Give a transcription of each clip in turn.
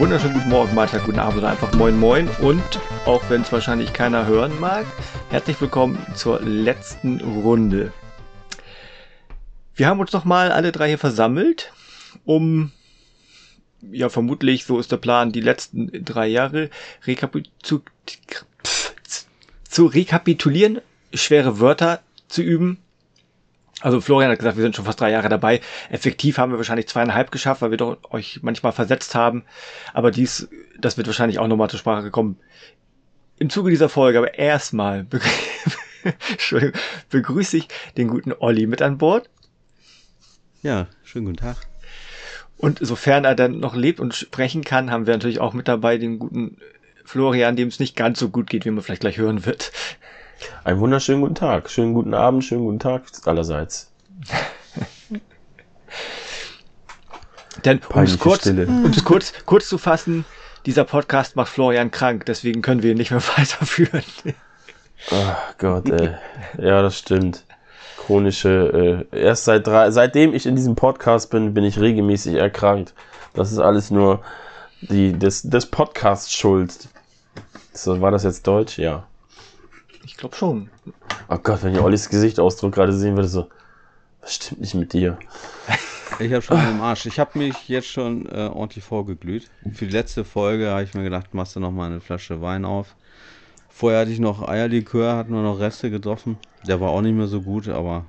Wunderschönen guten Morgen, Mahlzeit, guten Abend oder einfach Moin Moin und auch wenn es wahrscheinlich keiner hören mag, herzlich willkommen zur letzten Runde. Wir haben uns nochmal alle drei hier versammelt, um, ja vermutlich, so ist der Plan, die letzten drei Jahre rekapitu zu rekapitulieren, schwere Wörter zu üben also Florian hat gesagt, wir sind schon fast drei Jahre dabei. Effektiv haben wir wahrscheinlich zweieinhalb geschafft, weil wir doch euch manchmal versetzt haben. Aber dies, das wird wahrscheinlich auch nochmal zur Sprache gekommen. Im Zuge dieser Folge, aber erstmal begrüße ich den guten Olli mit an Bord. Ja, schönen guten Tag. Und sofern er dann noch lebt und sprechen kann, haben wir natürlich auch mit dabei den guten Florian, dem es nicht ganz so gut geht, wie man vielleicht gleich hören wird. Einen wunderschönen guten Tag, schönen guten Abend, schönen guten Tag allerseits. Denn um es kurz, um's kurz, kurz zu fassen, dieser Podcast macht Florian krank, deswegen können wir ihn nicht mehr weiterführen. Ach Gott, ey. Ja, das stimmt. Chronische, äh, erst seit drei, seitdem ich in diesem Podcast bin, bin ich regelmäßig erkrankt. Das ist alles nur die, des, des Podcasts schuld. So, war das jetzt Deutsch? Ja. Ich glaube schon. Oh Gott, wenn ihr Ollis Gesichtsausdruck gerade sehen würde, so, was stimmt nicht mit dir? Ich habe schon im Arsch. Ich habe mich jetzt schon äh, ordentlich vorgeglüht. Für die letzte Folge habe ich mir gedacht, machst du noch mal eine Flasche Wein auf. Vorher hatte ich noch Eierlikör, hatten wir noch Reste getroffen. Der war auch nicht mehr so gut, aber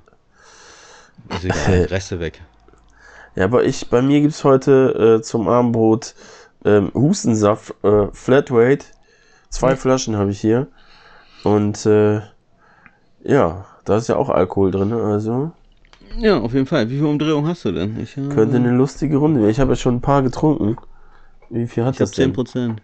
ist egal, Reste weg. Ja, aber ich, bei mir gibt es heute äh, zum Abendbrot ähm, Hustensaft äh, Flatrate. Zwei Flaschen habe ich hier. Und äh, ja, da ist ja auch Alkohol drin, also. Ja, auf jeden Fall. Wie viel Umdrehung hast du denn? Ich, äh, Könnte eine lustige Runde werden. Ich habe ja schon ein paar getrunken. Wie viel hat ich das denn? 10%.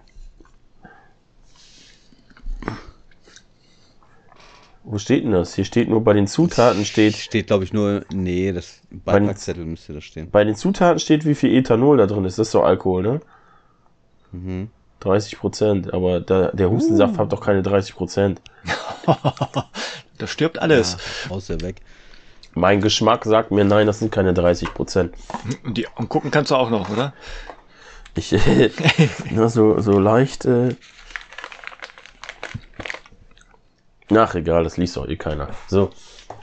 Wo steht denn das? Hier steht nur bei den Zutaten steht. Steht, glaube ich, nur. Nee, das Beipackzettel müsste da stehen. Bei den Zutaten steht, wie viel Ethanol da drin ist. Das ist doch Alkohol, ne? Mhm. 30 Prozent, aber da, der Hustensaft uh. hat doch keine 30 Prozent. da stirbt alles. Ja, raus der weg. Mein Geschmack sagt mir, nein, das sind keine 30 Prozent. Und, die, und gucken kannst du auch noch, oder? Ich, äh, na, so, so leicht, äh, Nach, egal, das liest doch eh keiner. So,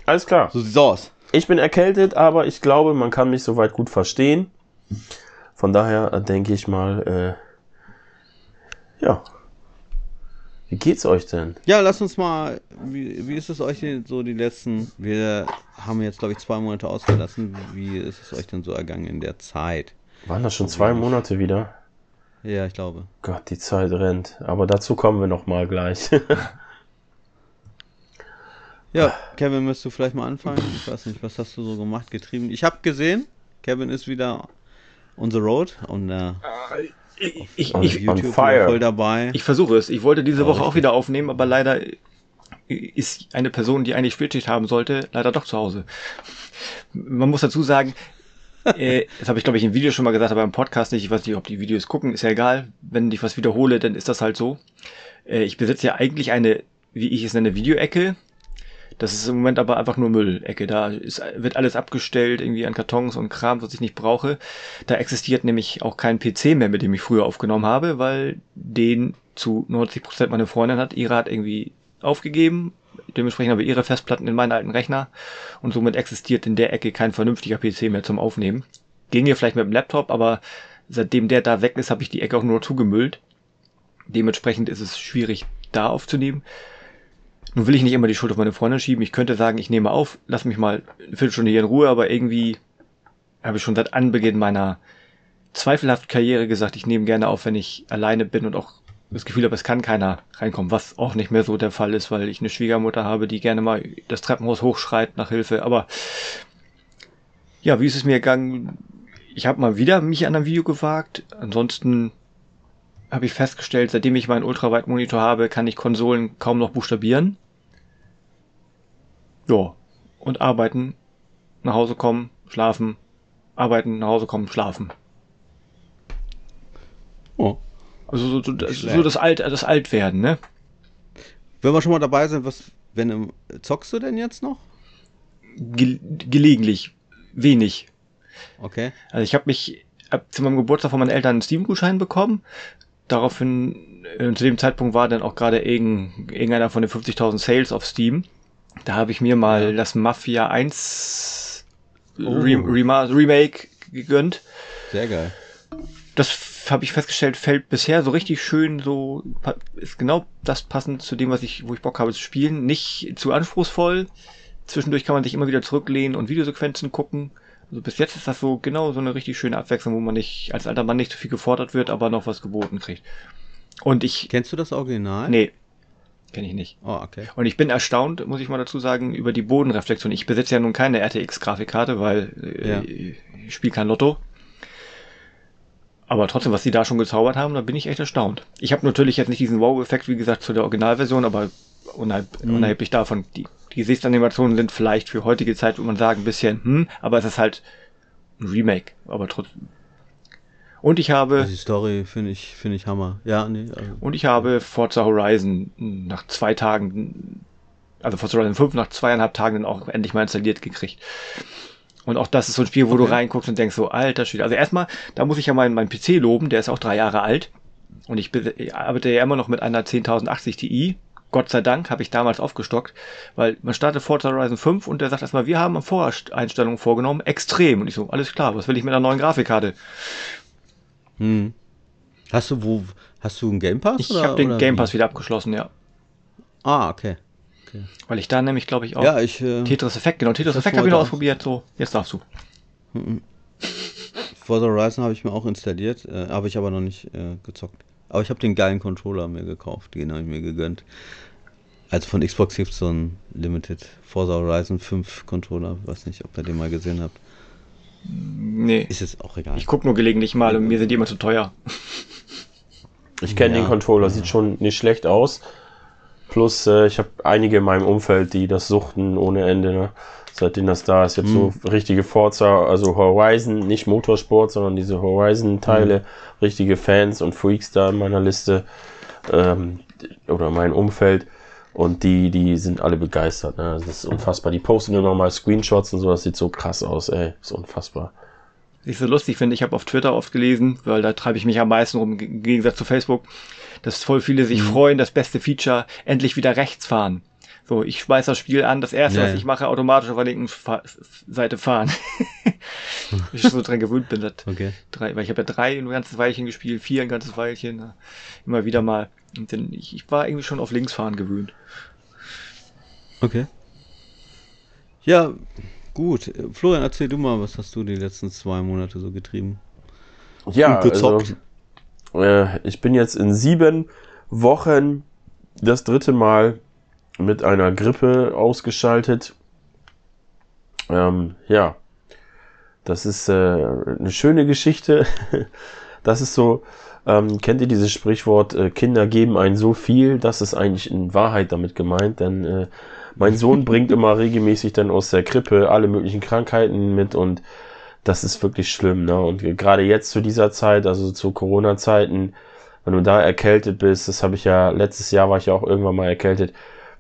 alles klar. So sieht's aus. Ich bin erkältet, aber ich glaube, man kann mich soweit gut verstehen. Von daher äh, denke ich mal, äh, ja. Wie geht's euch denn? Ja, lasst uns mal, wie, wie ist es euch denn so die letzten, wir haben jetzt glaube ich zwei Monate ausgelassen, wie ist es euch denn so ergangen in der Zeit? Waren das schon zwei Monate wieder? Ja, ich glaube. Gott, die Zeit rennt. Aber dazu kommen wir noch mal gleich. Ja, Kevin, müsst du vielleicht mal anfangen? Ich weiß nicht, was hast du so gemacht, getrieben? Ich habe gesehen, Kevin ist wieder on the road und äh, ich, ich, auf ich, YouTube voll dabei. ich versuche es. Ich wollte diese Woche auch wieder aufnehmen, aber leider ist eine Person, die eigentlich Spätschicht haben sollte, leider doch zu Hause. Man muss dazu sagen, äh, das habe ich glaube ich im Video schon mal gesagt, aber im Podcast nicht. Ich weiß nicht, ob die Videos gucken, ist ja egal. Wenn ich was wiederhole, dann ist das halt so. Äh, ich besitze ja eigentlich eine, wie ich es nenne, Videoecke. Das ist im Moment aber einfach nur Müllecke. Da ist, wird alles abgestellt, irgendwie an Kartons und Kram, was ich nicht brauche. Da existiert nämlich auch kein PC mehr, mit dem ich früher aufgenommen habe, weil den zu 90 Prozent meine Freundin hat. Ihre hat irgendwie aufgegeben. Dementsprechend habe ich ihre Festplatten in meinen alten Rechner und somit existiert in der Ecke kein vernünftiger PC mehr zum Aufnehmen. Ging hier vielleicht mit dem Laptop, aber seitdem der da weg ist, habe ich die Ecke auch nur zugemüllt. Dementsprechend ist es schwierig, da aufzunehmen. Nun will ich nicht immer die Schuld auf meine Freundin schieben. Ich könnte sagen, ich nehme auf, lass mich mal eine Viertelstunde hier in Ruhe, aber irgendwie habe ich schon seit Anbeginn meiner zweifelhaften Karriere gesagt, ich nehme gerne auf, wenn ich alleine bin und auch das Gefühl habe, es kann keiner reinkommen, was auch nicht mehr so der Fall ist, weil ich eine Schwiegermutter habe, die gerne mal das Treppenhaus hochschreit nach Hilfe. Aber ja, wie ist es mir gegangen? Ich habe mal wieder mich an ein Video gewagt. Ansonsten habe ich festgestellt, seitdem ich meinen Ultraweitmonitor habe, kann ich Konsolen kaum noch buchstabieren. Ja, und arbeiten, nach Hause kommen, schlafen, arbeiten, nach Hause kommen, schlafen. Also so, so, das, so das Alt, das Altwerden, ne? Wenn wir schon mal dabei sind, was, wenn du- zockst du denn jetzt noch? Ge gelegentlich. Wenig. Okay. Also ich habe mich ab zu meinem Geburtstag von meinen Eltern einen Steam-Gutschein bekommen. Daraufhin, äh, zu dem Zeitpunkt war dann auch gerade irgend, irgendeiner von den 50.000 Sales auf Steam. Da habe ich mir mal Ja. das Mafia 1 Oh. Re Rema Remake gegönnt. Sehr geil. Das habe ich festgestellt, fällt bisher so richtig schön, so ist genau das passend zu dem, was ich, wo ich Bock habe zu spielen. Nicht zu anspruchsvoll. Zwischendurch kann man sich immer wieder zurücklehnen und Videosequenzen gucken. Also bis jetzt ist das so genau so eine richtig schöne Abwechslung, wo man nicht als alter Mann nicht zu viel gefordert wird, aber noch was geboten kriegt. Und ich, Kennst du das Original? nee, kenne ich nicht. Oh, okay. Und ich bin erstaunt, muss ich mal dazu sagen, über die Bodenreflexion. Ich besitze ja nun keine RTX-Grafikkarte, weil äh, Ja. ich spiele kein Lotto. Aber trotzdem, was die da schon gezaubert haben, da bin ich echt erstaunt. Ich habe natürlich jetzt nicht diesen Wow-Effekt, wie gesagt, zu der Originalversion, aber unerheb Mhm. unerheblich davon, die, die Gesichtsanimationen sind vielleicht für heutige Zeit, würde man sagen, ein bisschen, hm, aber es ist halt ein Remake, aber trotzdem. Und ich habe, Also die Story finde ich, finde ich Hammer. Ja, nee. Also, und ich habe Forza Horizon nach zwei Tagen, also Forza Horizon 5 nach zweieinhalb Tagen dann auch endlich mal installiert gekriegt. Und auch das ist so ein Spiel, wo du Okay. reinguckst und denkst so, alter Schwede. Also erstmal, da muss ich ja meinen, meinen PC loben, der ist auch drei Jahre alt. Und ich, ich arbeite ja immer noch mit einer 10.080 Ti. Gott sei Dank habe ich damals aufgestockt, weil man startet Forza Horizon 5 und der sagt erstmal, wir haben Voreinstellungen vorgenommen, extrem. Und ich so, alles klar, was will ich mit einer neuen Grafikkarte? Hm. Hast du wo, hast du einen Game Pass? Ich habe den Game wie? Pass wieder abgeschlossen, ja. Ah, okay. Weil ich da nämlich, glaube ich, auch Ja, ich, äh, Tetris Effekt, genau, Tetris Effekt habe ich noch ausprobiert, so, jetzt darfst du. Forza Horizon habe ich mir auch installiert, äh, habe ich aber noch nicht äh, gezockt. Aber ich habe den geilen Controller mir gekauft, den habe ich mir gegönnt. Also von Xbox gibt es so einen Limited Forza Horizon 5 Controller. Weiß nicht, ob ihr den mal gesehen habt. Nee, Ist jetzt auch egal. ich gucke nur gelegentlich mal und mir sind die immer zu teuer. Ich kenne Ja. den Controller, sieht schon nicht schlecht aus. Plus, äh, ich habe einige in meinem Umfeld, die das suchten ohne Ende. Ne? Seitdem das da ist, jetzt so richtige Forza, also Horizon, nicht Motorsport, sondern diese Horizon-Teile, richtige Fans und Freaks da in meiner Liste ähm, oder mein Umfeld. Und die, die sind alle begeistert. Ne? Das ist unfassbar. Die posten nur noch mal Screenshots und so, das sieht so krass aus, ey. ist unfassbar. Was ich so lustig finde, ich habe auf Twitter oft gelesen, weil da treibe ich mich am meisten rum, im Gegensatz zu Facebook, dass voll viele sich freuen, das beste Feature, endlich wieder rechts fahren. So, ich schmeiß das Spiel an, das erste, Ja, was ich mache, automatisch auf der linken Fa Seite fahren. ich so dran gewöhnt bin, das Okay. drei, weil ich habe ja drei ein ganzes Weilchen gespielt, vier ein ganzes Weilchen, äh, immer wieder mal. Und dann, ich, ich war irgendwie schon auf Linksfahren gewöhnt. Okay. Ja, gut. Florian, erzähl du mal, was hast du die letzten zwei Monate so getrieben? Ja, Und gezockt. Also, äh, ich bin jetzt in sieben Wochen das dritte Mal mit einer Grippe ausgeschaltet. Ähm, ja, das ist äh, eine schöne Geschichte. Das ist so, ähm, kennt ihr dieses Sprichwort, äh, Kinder geben einen so viel, das ist eigentlich in Wahrheit damit gemeint, denn äh, mein Sohn bringt immer regelmäßig dann aus der Krippe alle möglichen Krankheiten mit und das ist wirklich schlimm, ne? Und gerade jetzt zu dieser Zeit, also zu Corona-Zeiten, wenn du da erkältet bist, das habe ich ja, letztes Jahr war ich ja auch irgendwann mal erkältet,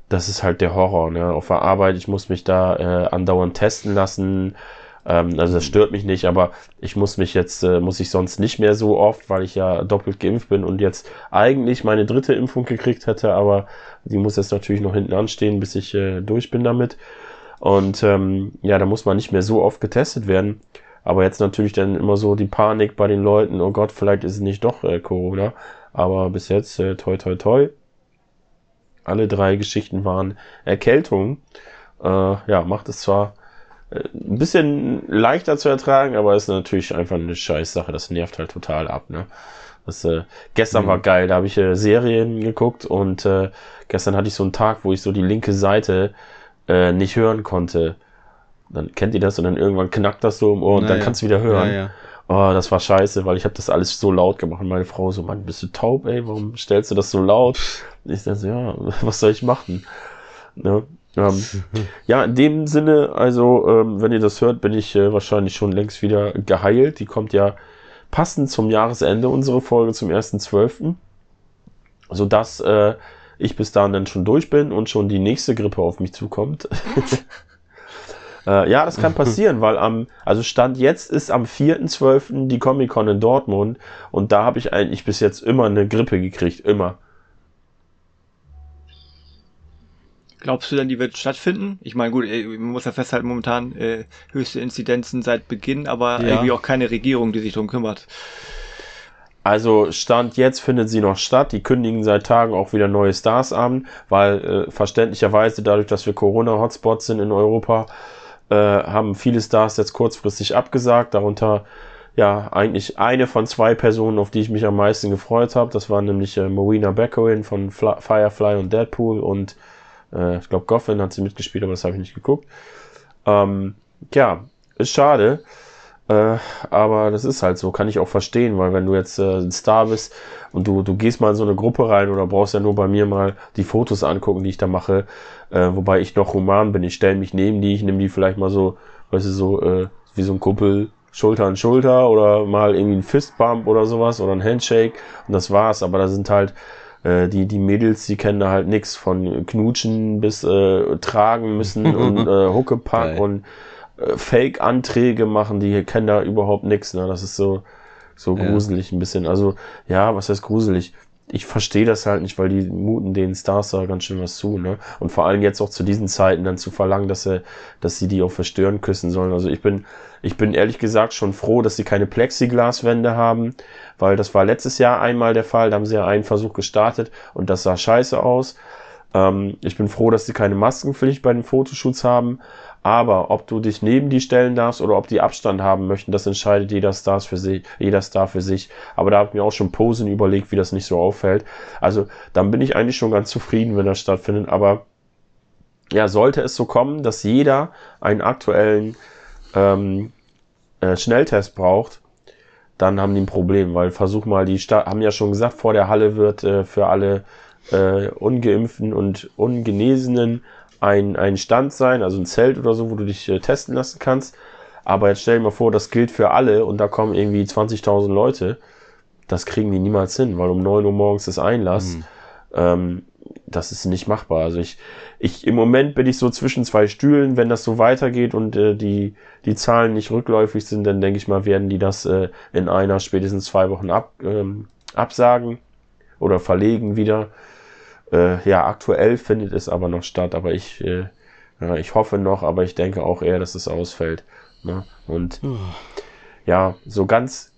das ist halt der Horror, ne? Auf der Arbeit, ich muss mich da äh, andauernd testen lassen. Ähm, also das stört mich nicht, aber ich muss mich jetzt, äh, muss ich sonst nicht mehr so oft, weil ich ja doppelt geimpft bin und jetzt eigentlich meine dritte Impfung gekriegt hätte, aber die muss jetzt natürlich noch hinten anstehen, bis ich äh, durch bin damit. Und ähm, ja, da muss man nicht mehr so oft getestet werden. Aber jetzt natürlich dann immer so die Panik bei den Leuten, oh Gott, vielleicht ist es nicht doch äh, Corona. Aber bis jetzt, äh, toi, toi, toi. Alle drei Geschichten waren Erkältung. Äh, ja, macht es zwar ein bisschen leichter zu ertragen, aber ist natürlich einfach eine Scheißsache. Das nervt halt total ab, ne? Das, äh, gestern Mhm. war geil, da habe ich äh, Serien geguckt und äh, gestern hatte ich so einen Tag, wo ich so die linke Seite äh, nicht hören konnte. Dann kennt ihr das und dann irgendwann knackt das so im Ohr und Na dann ja. kannst du wieder hören. Ja, ja. Oh, das war scheiße, weil ich habe das alles so laut gemacht und meine Frau so, Mann, bist du taub, ey, warum stellst du das so laut? Und ich dachte so, ja, was soll ich machen? Ne? Ähm, ja, in dem Sinne, also, ähm, wenn ihr das hört, bin ich äh, wahrscheinlich schon längst wieder geheilt. Die kommt ja passend zum Jahresende unsere Folge zum 1.12., sodass äh, ich bis dahin dann schon durch bin und schon die nächste Grippe auf mich zukommt. äh, ja, das kann passieren, weil am, also Stand jetzt ist am 4.12. die Comic-Con in Dortmund und da habe ich eigentlich bis jetzt immer eine Grippe gekriegt, immer. Glaubst du denn, die wird stattfinden? Ich meine, gut, man muss ja festhalten, momentan äh, höchste Inzidenzen seit Beginn, aber ja. irgendwie auch keine Regierung, die sich darum kümmert. Also Stand jetzt findet sie noch statt. Die kündigen seit Tagen auch wieder neue Stars an, weil äh, verständlicherweise dadurch, dass wir Corona-Hotspots sind in Europa, äh, haben viele Stars jetzt kurzfristig abgesagt. Darunter ja eigentlich eine von zwei Personen, auf die ich mich am meisten gefreut habe. Das war nämlich äh, Marina Beckerin von Fly Firefly und Deadpool und äh, ich glaube, Goffin hat sie mitgespielt, aber das habe ich nicht geguckt. Ähm, ja, ist schade. Äh, aber das ist halt so, kann ich auch verstehen, weil wenn du jetzt äh, ein Star bist und du, du gehst mal in so eine Gruppe rein oder brauchst ja nur bei mir mal die Fotos angucken, die ich da mache, äh, wobei ich noch human bin, ich stelle mich neben die, ich nehme die vielleicht mal so, weißt du, so äh, wie so ein Kumpel Schulter an Schulter oder mal irgendwie ein Fistbump oder sowas oder ein Handshake und das war's, aber da sind halt äh, die, die Mädels, die kennen da halt nix von Knutschen bis äh, tragen müssen und äh, Huckepack Geil. und äh, Fake-Anträge machen, die kennen da überhaupt nix. Ne? Das ist so, so gruselig ja. ein bisschen. Also, ja, was heißt gruselig? Ich verstehe das halt nicht, weil die muten den Stars da ganz schön was zu, ne? Und vor allem jetzt auch zu diesen Zeiten dann zu verlangen, dass sie, dass sie die auch verstören küssen sollen. Also ich bin, ich bin ehrlich gesagt schon froh, dass sie keine Plexiglaswände haben, weil das war letztes Jahr einmal der Fall. Da haben sie ja einen Versuch gestartet und das sah scheiße aus. Ähm, ich bin froh, dass sie keine Maskenpflicht bei den Fotoshoots haben. Aber ob du dich neben die stellen darfst oder ob die Abstand haben möchten, das entscheidet jeder Star für sich, jeder Star für sich. Aber da habe ich mir auch schon Posen überlegt, wie das nicht so auffällt. Also dann bin ich eigentlich schon ganz zufrieden, wenn das stattfindet. Aber ja, sollte es so kommen, dass jeder einen aktuellen ähm, äh, Schnelltest braucht, dann haben die ein Problem, weil versuch mal, die Sta haben ja schon gesagt, vor der Halle wird äh, für alle äh, Ungeimpften und Ungenesenen ein, ein Stand sein, also ein Zelt oder so, wo du dich äh, testen lassen kannst. Aber jetzt stell dir mal vor, das gilt für alle und da kommen irgendwie 20.000 Leute. Das kriegen die niemals hin, weil um 9 Uhr morgens ist Einlass. Mhm. Ähm, das ist nicht machbar. Also ich, ich, im Moment bin ich so zwischen zwei Stühlen. Wenn das so weitergeht und äh, die, die Zahlen nicht rückläufig sind, dann denke ich mal, werden die das äh, in einer, spätestens zwei Wochen ab, ähm, absagen oder verlegen wieder. Äh, ja, aktuell findet es aber noch statt, aber ich, äh, ja, ich hoffe noch, aber ich denke auch eher, dass es ausfällt. Ne? Und oh. ja, so ganz,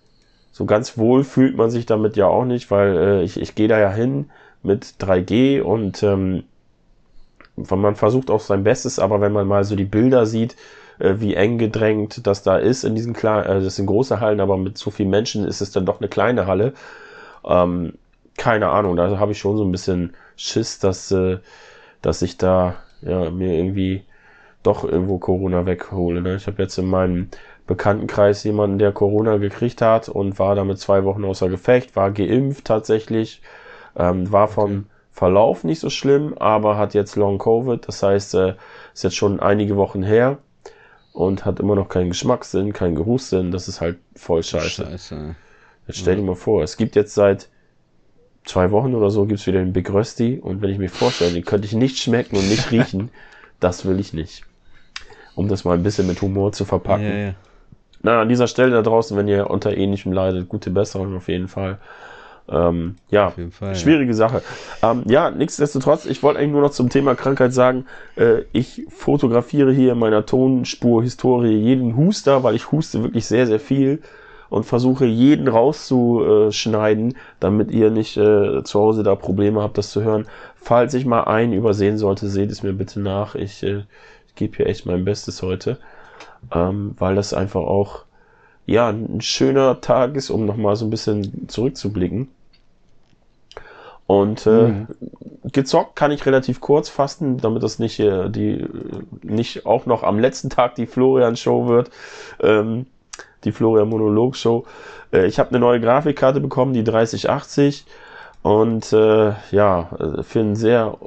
so ganz wohl fühlt man sich damit ja auch nicht, weil äh, ich, ich gehe da ja hin mit 3G und ähm, man versucht auch sein Bestes, aber wenn man mal so die Bilder sieht, äh, wie eng gedrängt das da ist in diesen kleinen, äh, das sind große Hallen, aber mit so vielen Menschen ist es dann doch eine kleine Halle. Ähm, keine Ahnung, da habe ich schon so ein bisschen Schiss, dass, äh, dass ich da ja, mir irgendwie doch irgendwo Corona weghole. Ne? Ich habe jetzt in meinem Bekanntenkreis jemanden, der Corona gekriegt hat und war damit zwei Wochen außer Gefecht, war geimpft tatsächlich, ähm, war vom Verlauf nicht so schlimm, aber hat jetzt Long Covid, das heißt, äh, ist jetzt schon einige Wochen her und hat immer noch keinen Geschmackssinn, keinen Geruchssinn, das ist halt voll scheiße. scheiße. Jetzt stell dir mal vor, es gibt jetzt seit zwei Wochen oder so gibt's wieder den Big Rösti und wenn ich mir vorstelle, den könnte ich nicht schmecken und nicht riechen, das will ich nicht. Um das mal ein bisschen mit Humor zu verpacken. Ja, ja. Na, an dieser Stelle da draußen, wenn ihr unter ähnlichem leidet, gute Besserung auf jeden Fall. Ähm, ja, Fall, schwierige ja. Sache. Ähm, ja, nichtsdestotrotz, ich wollte eigentlich nur noch zum Thema Krankheit sagen, äh, ich fotografiere hier in meiner Tonspur-Historie jeden Huster, weil ich huste wirklich sehr, sehr viel und versuche jeden rauszuschneiden, damit ihr nicht äh, zu Hause da Probleme habt, das zu hören. Falls ich mal einen übersehen sollte, seht es mir bitte nach. Ich, äh, gebe hier echt mein Bestes heute, ähm, weil das einfach auch ja ein schöner Tag ist, um nochmal so ein bisschen zurückzublicken. Und äh, mhm. gezockt kann ich relativ kurz fassen, damit das nicht äh, die nicht auch noch am letzten Tag die Florian Show wird. Ähm, die Florian Monolog Show. Äh, ich habe eine neue Grafikkarte bekommen, die 3080 und äh, ja, äh, für einen sehr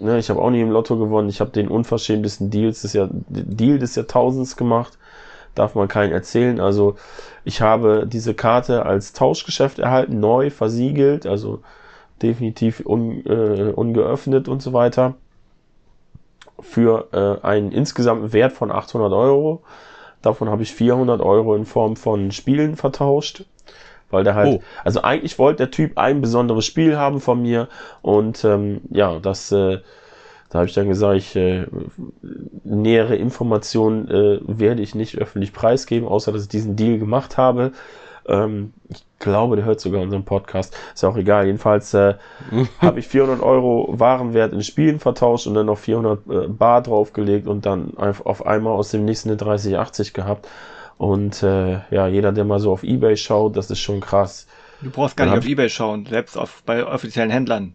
ne, ich habe auch nie im Lotto gewonnen. Ich habe den unverschämtesten Deals des Jahr, Deal des Jahrtausends gemacht. darf man keinen erzählen. Also ich habe diese Karte als Tauschgeschäft erhalten, neu, versiegelt, also definitiv un, äh, ungeöffnet und so weiter. Für äh, einen insgesamten Wert von 800 Euro. Davon habe ich 400 Euro in Form von Spielen vertauscht. Weil der halt, oh. also eigentlich wollte der Typ ein besonderes Spiel haben von mir und ähm, ja, das äh, da habe ich dann gesagt, ich, äh, nähere Informationen äh, werde ich nicht öffentlich preisgeben, außer dass ich diesen Deal gemacht habe. Ähm, ich glaube, der hört sogar unseren Podcast. Ist ja auch egal. Jedenfalls äh, habe ich 400 Euro Warenwert in Spielen vertauscht und dann noch 400 äh, Bar draufgelegt und dann auf einmal aus dem nächsten eine 3080 gehabt. Und äh, ja, jeder, der mal so auf Ebay schaut, das ist schon krass. Du brauchst gar nicht auf Ebay schauen, selbst auf, bei offiziellen Händlern.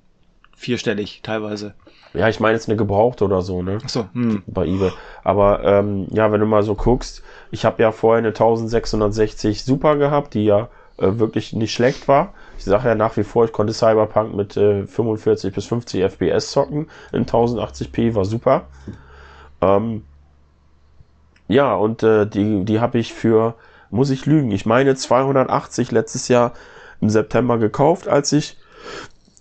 Vierstellig teilweise. Ja, ich meine jetzt eine gebrauchte oder so, ne? Ach so, hm. Bei eBay. Aber ähm, ja, wenn du mal so guckst, ich habe ja vorher eine 1660 Super gehabt, die ja äh, wirklich nicht schlecht war. Ich sage ja nach wie vor, ich konnte Cyberpunk mit äh, 45 bis 50 FPS zocken in 1080p, war super. Ähm, ja, und äh, die, die habe ich für, muss ich lügen, ich meine 280 letztes Jahr im September gekauft, als ich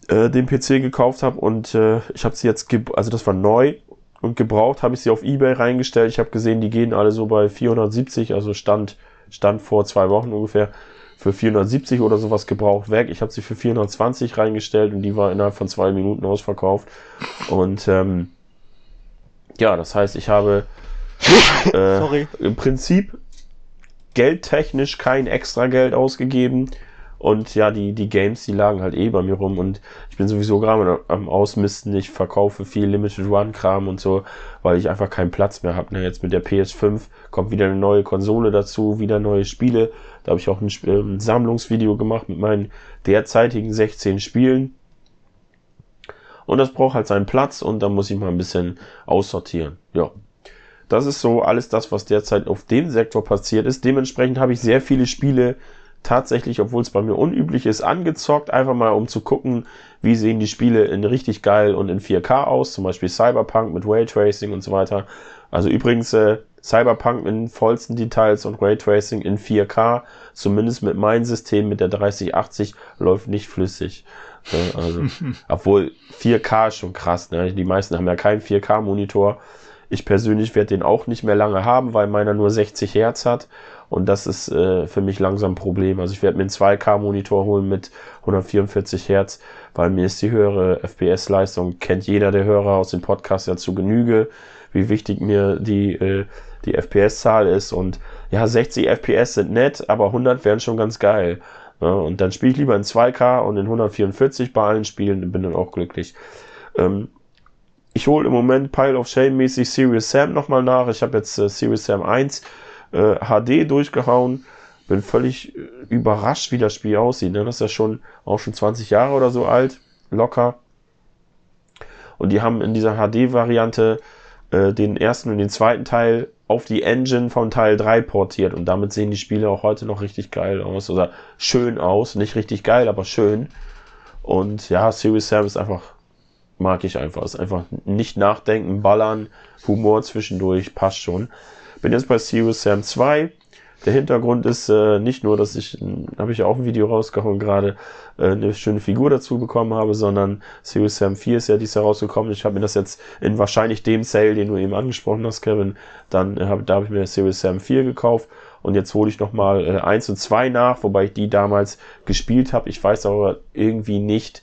äh, den PC gekauft habe und äh, ich habe sie jetzt, also das war neu und gebraucht, habe ich sie auf eBay reingestellt. Ich habe gesehen, die gehen alle so bei 470, also stand, stand vor zwei Wochen ungefähr für 470 oder sowas gebraucht weg. Ich habe sie für 420 reingestellt und die war innerhalb von zwei Minuten ausverkauft. Und ähm, ja, das heißt, ich habe äh, im Prinzip geldtechnisch kein extra Geld ausgegeben und ja, die, die Games, die lagen halt eh bei mir rum und ich bin sowieso gerade am Ausmisten. Ich verkaufe viel Limited Run Kram und so, weil ich einfach keinen Platz mehr habe. Ne? Jetzt mit der PS5 kommt wieder eine neue Konsole dazu, wieder neue Spiele. Da habe ich auch ein, ein Sammlungsvideo gemacht mit meinen derzeitigen 16 Spielen. Und das braucht halt seinen Platz und da muss ich mal ein bisschen aussortieren. Ja. Das ist so alles das, was derzeit auf dem Sektor passiert ist. Dementsprechend habe ich sehr viele Spiele tatsächlich, obwohl es bei mir unüblich ist, angezockt, einfach mal um zu gucken, wie sehen die Spiele in richtig geil und in 4K aus, zum Beispiel Cyberpunk mit Raytracing und so weiter. Also übrigens äh, Cyberpunk in vollsten Details und Raytracing in 4K, zumindest mit meinem System mit der 3080 läuft nicht flüssig. Ne? Also, obwohl 4K ist schon krass, ne? Die meisten haben ja keinen 4K-Monitor. Ich persönlich werde den auch nicht mehr lange haben, weil meiner nur 60 Hertz hat und das ist äh, für mich langsam ein Problem. Also ich werde mir einen 2K-Monitor holen mit 144 Hertz, weil mir ist die höhere FPS-Leistung, kennt jeder der Hörer aus dem Podcast ja zu Genüge, wie wichtig mir die, äh, die FPS-Zahl ist. Und ja, 60 FPS sind nett, aber 100 wären schon ganz geil. Ja, und dann spiele ich lieber in 2K und in 144 bei allen Spielen und bin dann auch glücklich. Ähm, ich hole im Moment Pile of Shame mäßig Serious Sam nochmal nach. Ich habe jetzt äh, Serious Sam 1 äh, HD durchgehauen. Bin völlig äh, überrascht, wie das Spiel aussieht. Ne? Das ist ja schon auch schon 20 Jahre oder so alt, locker. Und die haben in dieser HD-Variante äh, den ersten und den zweiten Teil auf die Engine von Teil 3 portiert. Und damit sehen die Spiele auch heute noch richtig geil aus. Oder schön aus. Nicht richtig geil, aber schön. Und ja, Sam ist einfach, mag ich einfach. Ist einfach nicht nachdenken, ballern, Humor zwischendurch, passt schon. Bin jetzt bei Serious Sam 2. Der Hintergrund ist äh, nicht nur, dass ich, habe ich auch ein Video rausgehauen gerade, äh, eine schöne Figur dazu bekommen habe, sondern Serious Sam 4 ist ja dies Jahr rausgekommen. Ich habe mir das jetzt in wahrscheinlich dem Sale, den du eben angesprochen hast, Kevin, dann äh, hab, da habe ich mir Serious Sam 4 gekauft und jetzt hole ich nochmal äh, 1 und 2 nach, wobei ich die damals gespielt habe. Ich weiß aber irgendwie nicht,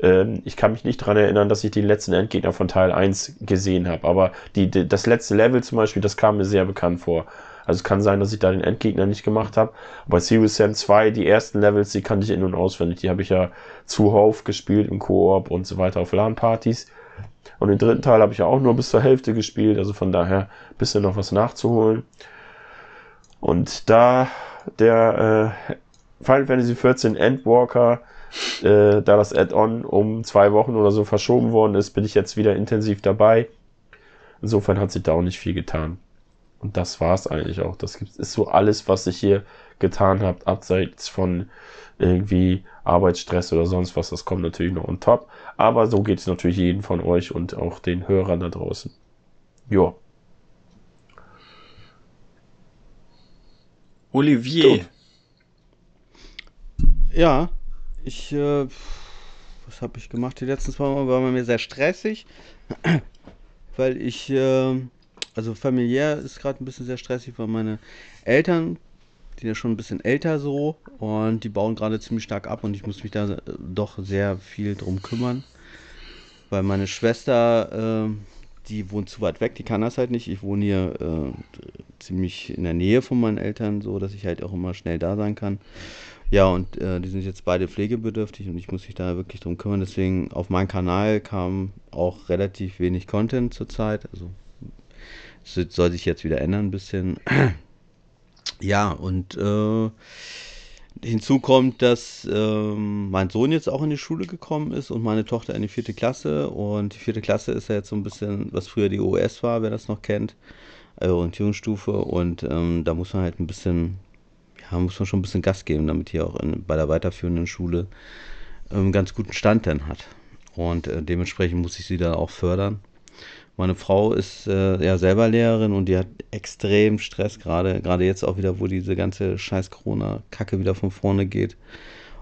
ähm, ich kann mich nicht dran erinnern, dass ich die letzten Endgegner von Teil 1 gesehen habe. Aber die, die, das letzte Level zum Beispiel, das kam mir sehr bekannt vor. Also es kann sein, dass ich da den Endgegner nicht gemacht habe. Bei Serious Sam 2, die ersten Levels, die kannte ich in- und auswendig. Die habe ich ja zuhauf gespielt im Koop und so weiter auf LAN-Partys. Und den dritten Teil habe ich ja auch nur bis zur Hälfte gespielt. Also von daher bisschen noch was nachzuholen. Und da der äh, Final Fantasy XIV Endwalker äh, da das Add-on um zwei Wochen oder so verschoben worden ist, bin ich jetzt wieder intensiv dabei. Insofern hat sich da auch nicht viel getan. Und das war's eigentlich auch. Das ist so alles, was ich hier getan habe, abseits von irgendwie Arbeitsstress oder sonst was. Das kommt natürlich noch on top. Aber so geht es natürlich jeden von euch und auch den Hörern da draußen. Ja. Olivier. Gut. Ja, ich, äh, was habe ich gemacht die letzten zwei Mal? War bei mir sehr stressig, weil ich, äh, also familiär ist gerade ein bisschen sehr stressig, weil meine Eltern, die sind ja schon ein bisschen älter so und die bauen gerade ziemlich stark ab und ich muss mich da äh, doch sehr viel drum kümmern, weil meine Schwester, äh, die wohnt zu weit weg, die kann das halt nicht. Ich wohne hier äh, ziemlich in der Nähe von meinen Eltern, so dass ich halt auch immer schnell da sein kann. Ja, und äh, die sind jetzt beide pflegebedürftig und ich muss mich da wirklich drum kümmern. Deswegen auf meinen Kanal kam auch relativ wenig Content zurzeit. Also es soll sich jetzt wieder ändern ein bisschen. Ja, und äh, hinzu kommt, dass ähm, mein Sohn jetzt auch in die Schule gekommen ist und meine Tochter in die vierte Klasse. Und die vierte Klasse ist ja jetzt so ein bisschen, was früher die OS war, wer das noch kennt, äh, Orientierungsstufe. Und ähm, da muss man halt ein bisschen ja, muss man schon ein bisschen Gas geben, damit hier auch in, bei der weiterführenden Schule einen ähm, ganz guten Stand dann hat. Und äh, dementsprechend muss ich sie da auch fördern. Meine Frau ist äh, ja selber Lehrerin und die hat extrem Stress gerade, gerade jetzt auch wieder, wo diese ganze scheiß Corona-Kacke wieder von vorne geht.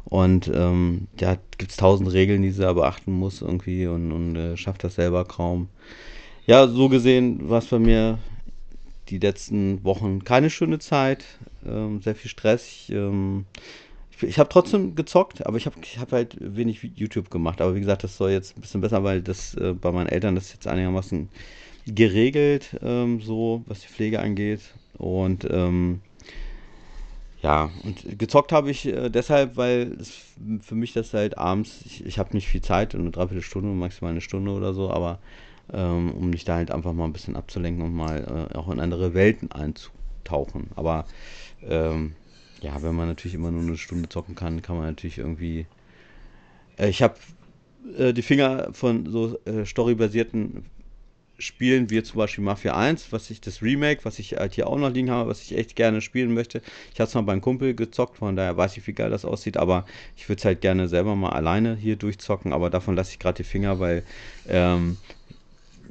Und ähm, ja, gibt es tausend Regeln, die sie da beachten muss irgendwie und, und äh, schafft das selber kaum. Ja, so gesehen war es bei mir die letzten Wochen keine schöne Zeit ähm, sehr viel Stress. Ich, ähm, ich, ich habe trotzdem gezockt, aber ich habe ich hab halt wenig YouTube gemacht. Aber wie gesagt, das soll jetzt ein bisschen besser, weil das äh, bei meinen Eltern das jetzt einigermaßen geregelt, ähm, so was die Pflege angeht. Und ähm, ja, und gezockt habe ich äh, deshalb, weil für mich das halt abends, ich, ich habe nicht viel Zeit, eine Dreiviertelstunde, maximal eine Stunde oder so, aber ähm, um mich da halt einfach mal ein bisschen abzulenken und mal äh, auch in andere Welten einzutauchen. Aber ähm, ja, wenn man natürlich immer nur eine Stunde zocken kann, kann man natürlich irgendwie. Äh, ich habe äh, die Finger von so äh, storybasierten Spielen wie zum Beispiel Mafia 1, was ich das Remake, was ich halt hier auch noch liegen habe, was ich echt gerne spielen möchte. Ich habe es mal beim Kumpel gezockt, von daher weiß ich, wie geil das aussieht, aber ich würde es halt gerne selber mal alleine hier durchzocken, aber davon lasse ich gerade die Finger, weil ähm,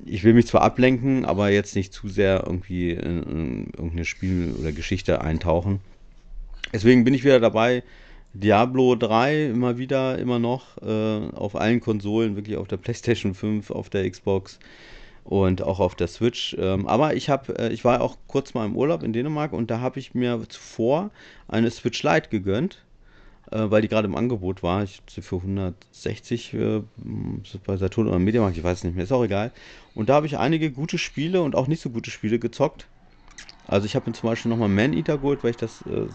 ich will mich zwar ablenken, aber jetzt nicht zu sehr irgendwie in, in irgendeine Spiel- oder Geschichte eintauchen. Deswegen bin ich wieder dabei. Diablo 3 immer wieder, immer noch äh, auf allen Konsolen, wirklich auf der PlayStation 5, auf der Xbox und auch auf der Switch. Ähm, aber ich habe, äh, ich war auch kurz mal im Urlaub in Dänemark und da habe ich mir zuvor eine Switch Lite gegönnt äh, weil die gerade im Angebot war. Ich habe sie für 160 äh, bei Saturn oder Mediamarkt, ich weiß nicht mehr, ist auch egal. Und da habe ich einige gute Spiele und auch nicht so gute Spiele gezockt. Also ich habe mir zum Beispiel nochmal Man Eater geholt, weil ich das äh,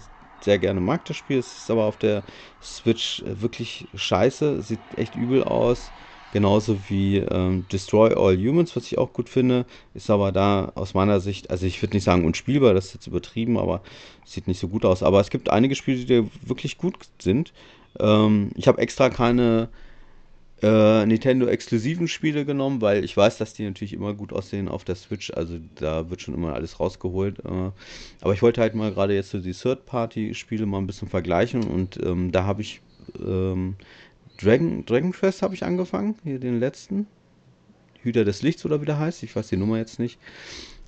sehr gerne mag, das Spiel. Es ist aber auf der Switch äh, wirklich scheiße, sieht echt übel aus. Genauso wie ähm, Destroy All Humans, was ich auch gut finde, ist aber da aus meiner Sicht, also ich würde nicht sagen unspielbar, das ist jetzt übertrieben, aber sieht nicht so gut aus. Aber es gibt einige Spiele, die wirklich gut sind. Ähm, ich habe extra keine äh, Nintendo-exklusiven Spiele genommen, weil ich weiß, dass die natürlich immer gut aussehen auf der Switch. Also da wird schon immer alles rausgeholt. Äh, aber ich wollte halt mal gerade jetzt so die Third-Party-Spiele mal ein bisschen vergleichen und ähm, da habe ich ähm, Dragon, Dragon Quest habe ich angefangen, hier den letzten. Hüter des Lichts oder wie der heißt, ich weiß die Nummer jetzt nicht.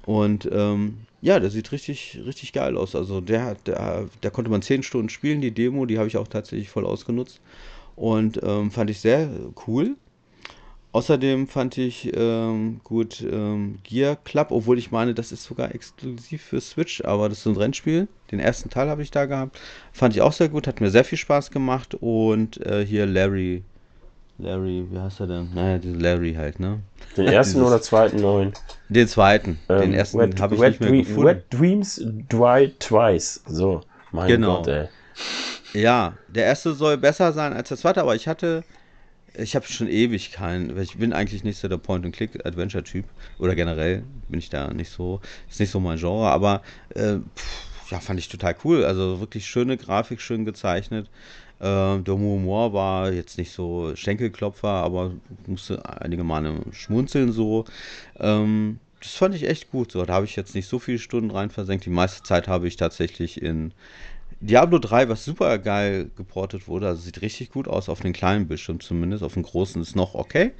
Und ähm, ja, der sieht richtig, richtig geil aus. Also der, der, konnte man 10 Stunden spielen, die Demo, die habe ich auch tatsächlich voll ausgenutzt. Und ähm, fand ich sehr cool. Außerdem fand ich ähm, gut ähm, Gear Club, obwohl ich meine, das ist sogar exklusiv für Switch, aber das ist so ein Rennspiel. Den ersten Teil habe ich da gehabt. Fand ich auch sehr gut, hat mir sehr viel Spaß gemacht. Und äh, hier Larry. Larry, wie heißt er denn? Naja, Larry halt, ne? Den ersten Dieses, oder zweiten neuen? Den zweiten. Ähm, den ersten habe ich nicht mehr Dream, gefunden. Wet Dreams Dry Twice. So, mein genau. Gott, ey. Ja, der erste soll besser sein als der zweite, aber ich hatte ich habe schon ewig keinen, weil ich bin eigentlich nicht so der Point-and-Click-Adventure-Typ. Oder generell bin ich da nicht so, ist nicht so mein Genre, aber äh, pff, ja, fand ich total cool. Also wirklich schöne Grafik, schön gezeichnet. Äh, der Humor war jetzt nicht so Schenkelklopfer, aber musste einige Male schmunzeln so. Ähm, das fand ich echt gut. So, da habe ich jetzt nicht so viele Stunden rein versenkt. Die meiste Zeit habe ich tatsächlich in Diablo 3, was super geil geportet wurde, also sieht richtig gut aus auf den kleinen Bildschirm zumindest, auf dem großen ist noch okay.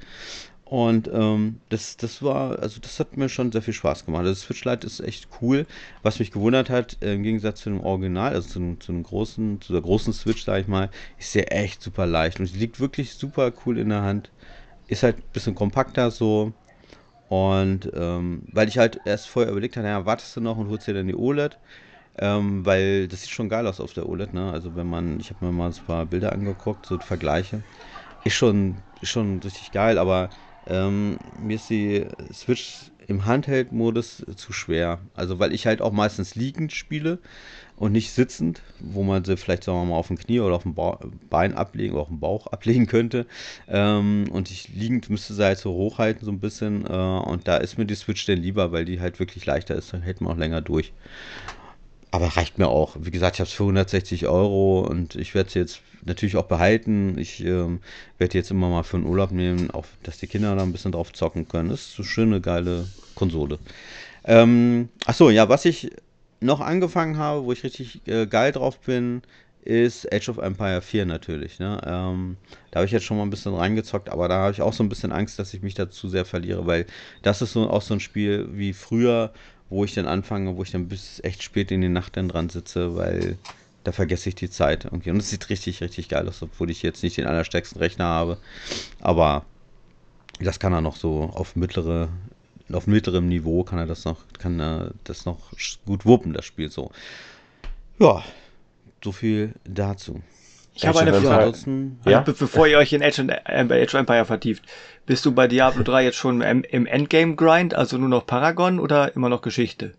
Und ähm, das, das war, also das hat mir schon sehr viel Spaß gemacht. Das Switch Lite ist echt cool. Was mich gewundert hat, äh, im Gegensatz zu dem Original, also zu, einem, zu einem großen, zu der großen Switch, sag ich mal, ist sie echt super leicht und sie liegt wirklich super cool in der Hand. Ist halt ein bisschen kompakter so. Und ähm, weil ich halt erst vorher überlegt habe, naja, wartest du noch und holst dir dann die OLED? Ähm, weil das sieht schon geil aus auf der OLED, ne? Also wenn man, ich habe mir mal ein paar Bilder angeguckt, so Vergleiche. Ist schon, ist schon richtig geil, aber ähm, mir ist die Switch im Handheld-Modus zu schwer. Also weil ich halt auch meistens liegend spiele und nicht sitzend, wo man sie vielleicht sagen wir mal auf dem Knie oder auf dem ba Bein ablegen oder auf dem Bauch ablegen könnte. Ähm, und ich liegend müsste sie halt so hochhalten so ein bisschen. Äh, und da ist mir die Switch denn lieber, weil die halt wirklich leichter ist. Dann hält man auch länger durch. Aber reicht mir auch. Wie gesagt, ich habe es für 160 Euro und ich werde es jetzt natürlich auch behalten. Ich ähm, werde jetzt immer mal für einen Urlaub nehmen, auch dass die Kinder da ein bisschen drauf zocken können. Das ist so schöne, geile Konsole. Ähm, achso, ja, was ich noch angefangen habe, wo ich richtig äh, geil drauf bin, ist Age of Empire 4 natürlich. Ne? Ähm, da habe ich jetzt schon mal ein bisschen reingezockt, aber da habe ich auch so ein bisschen Angst, dass ich mich dazu sehr verliere, weil das ist so, auch so ein Spiel wie früher, wo ich dann anfange, wo ich dann bis echt spät in die Nacht dann dran sitze, weil da vergesse ich die Zeit. Okay. Und es sieht richtig, richtig geil aus, obwohl ich jetzt nicht den allerstärksten Rechner habe. Aber das kann er noch so auf mittlere, auf mittlerem Niveau kann er das noch, kann er das noch gut wuppen, das Spiel so. Ja, so viel dazu. Ich habe eine Frage. Ansonsten, ja? Be bevor ihr euch in Age, Age of Empire vertieft, bist du bei Diablo 3 jetzt schon im, im Endgame-Grind, also nur noch Paragon oder immer noch Geschichte?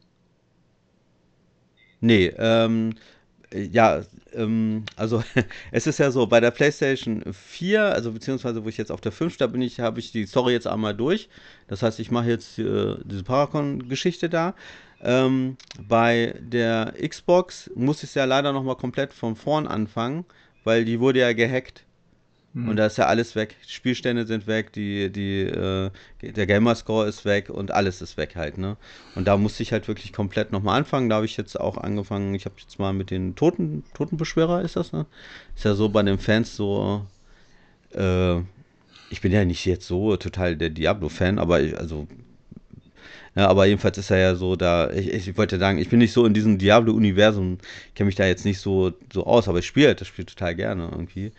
Nee, ähm, ja, ähm, also es ist ja so, bei der PlayStation 4, also beziehungsweise wo ich jetzt auf der 5 da bin ich, habe ich die Story jetzt einmal durch. Das heißt, ich mache jetzt äh, diese Paragon-Geschichte da. Ähm, bei der Xbox muss ich es ja leider nochmal komplett von vorn anfangen weil die wurde ja gehackt. Mhm. Und da ist ja alles weg. Die Spielstände sind weg, die, die, äh, der Gamerscore ist weg und alles ist weg halt, ne? Und da musste ich halt wirklich komplett nochmal anfangen. Da habe ich jetzt auch angefangen, ich habe jetzt mal mit den Toten, Totenbeschwörer, ist das, ne? Ist ja so bei den Fans so, äh, ich bin ja nicht jetzt so total der Diablo-Fan, aber ich, also ja, aber jedenfalls ist er ja so da, ich, ich wollte sagen, ich bin nicht so in diesem Diablo-Universum, kenne mich da jetzt nicht so, so aus, aber ich spiele halt das Spiel total gerne irgendwie.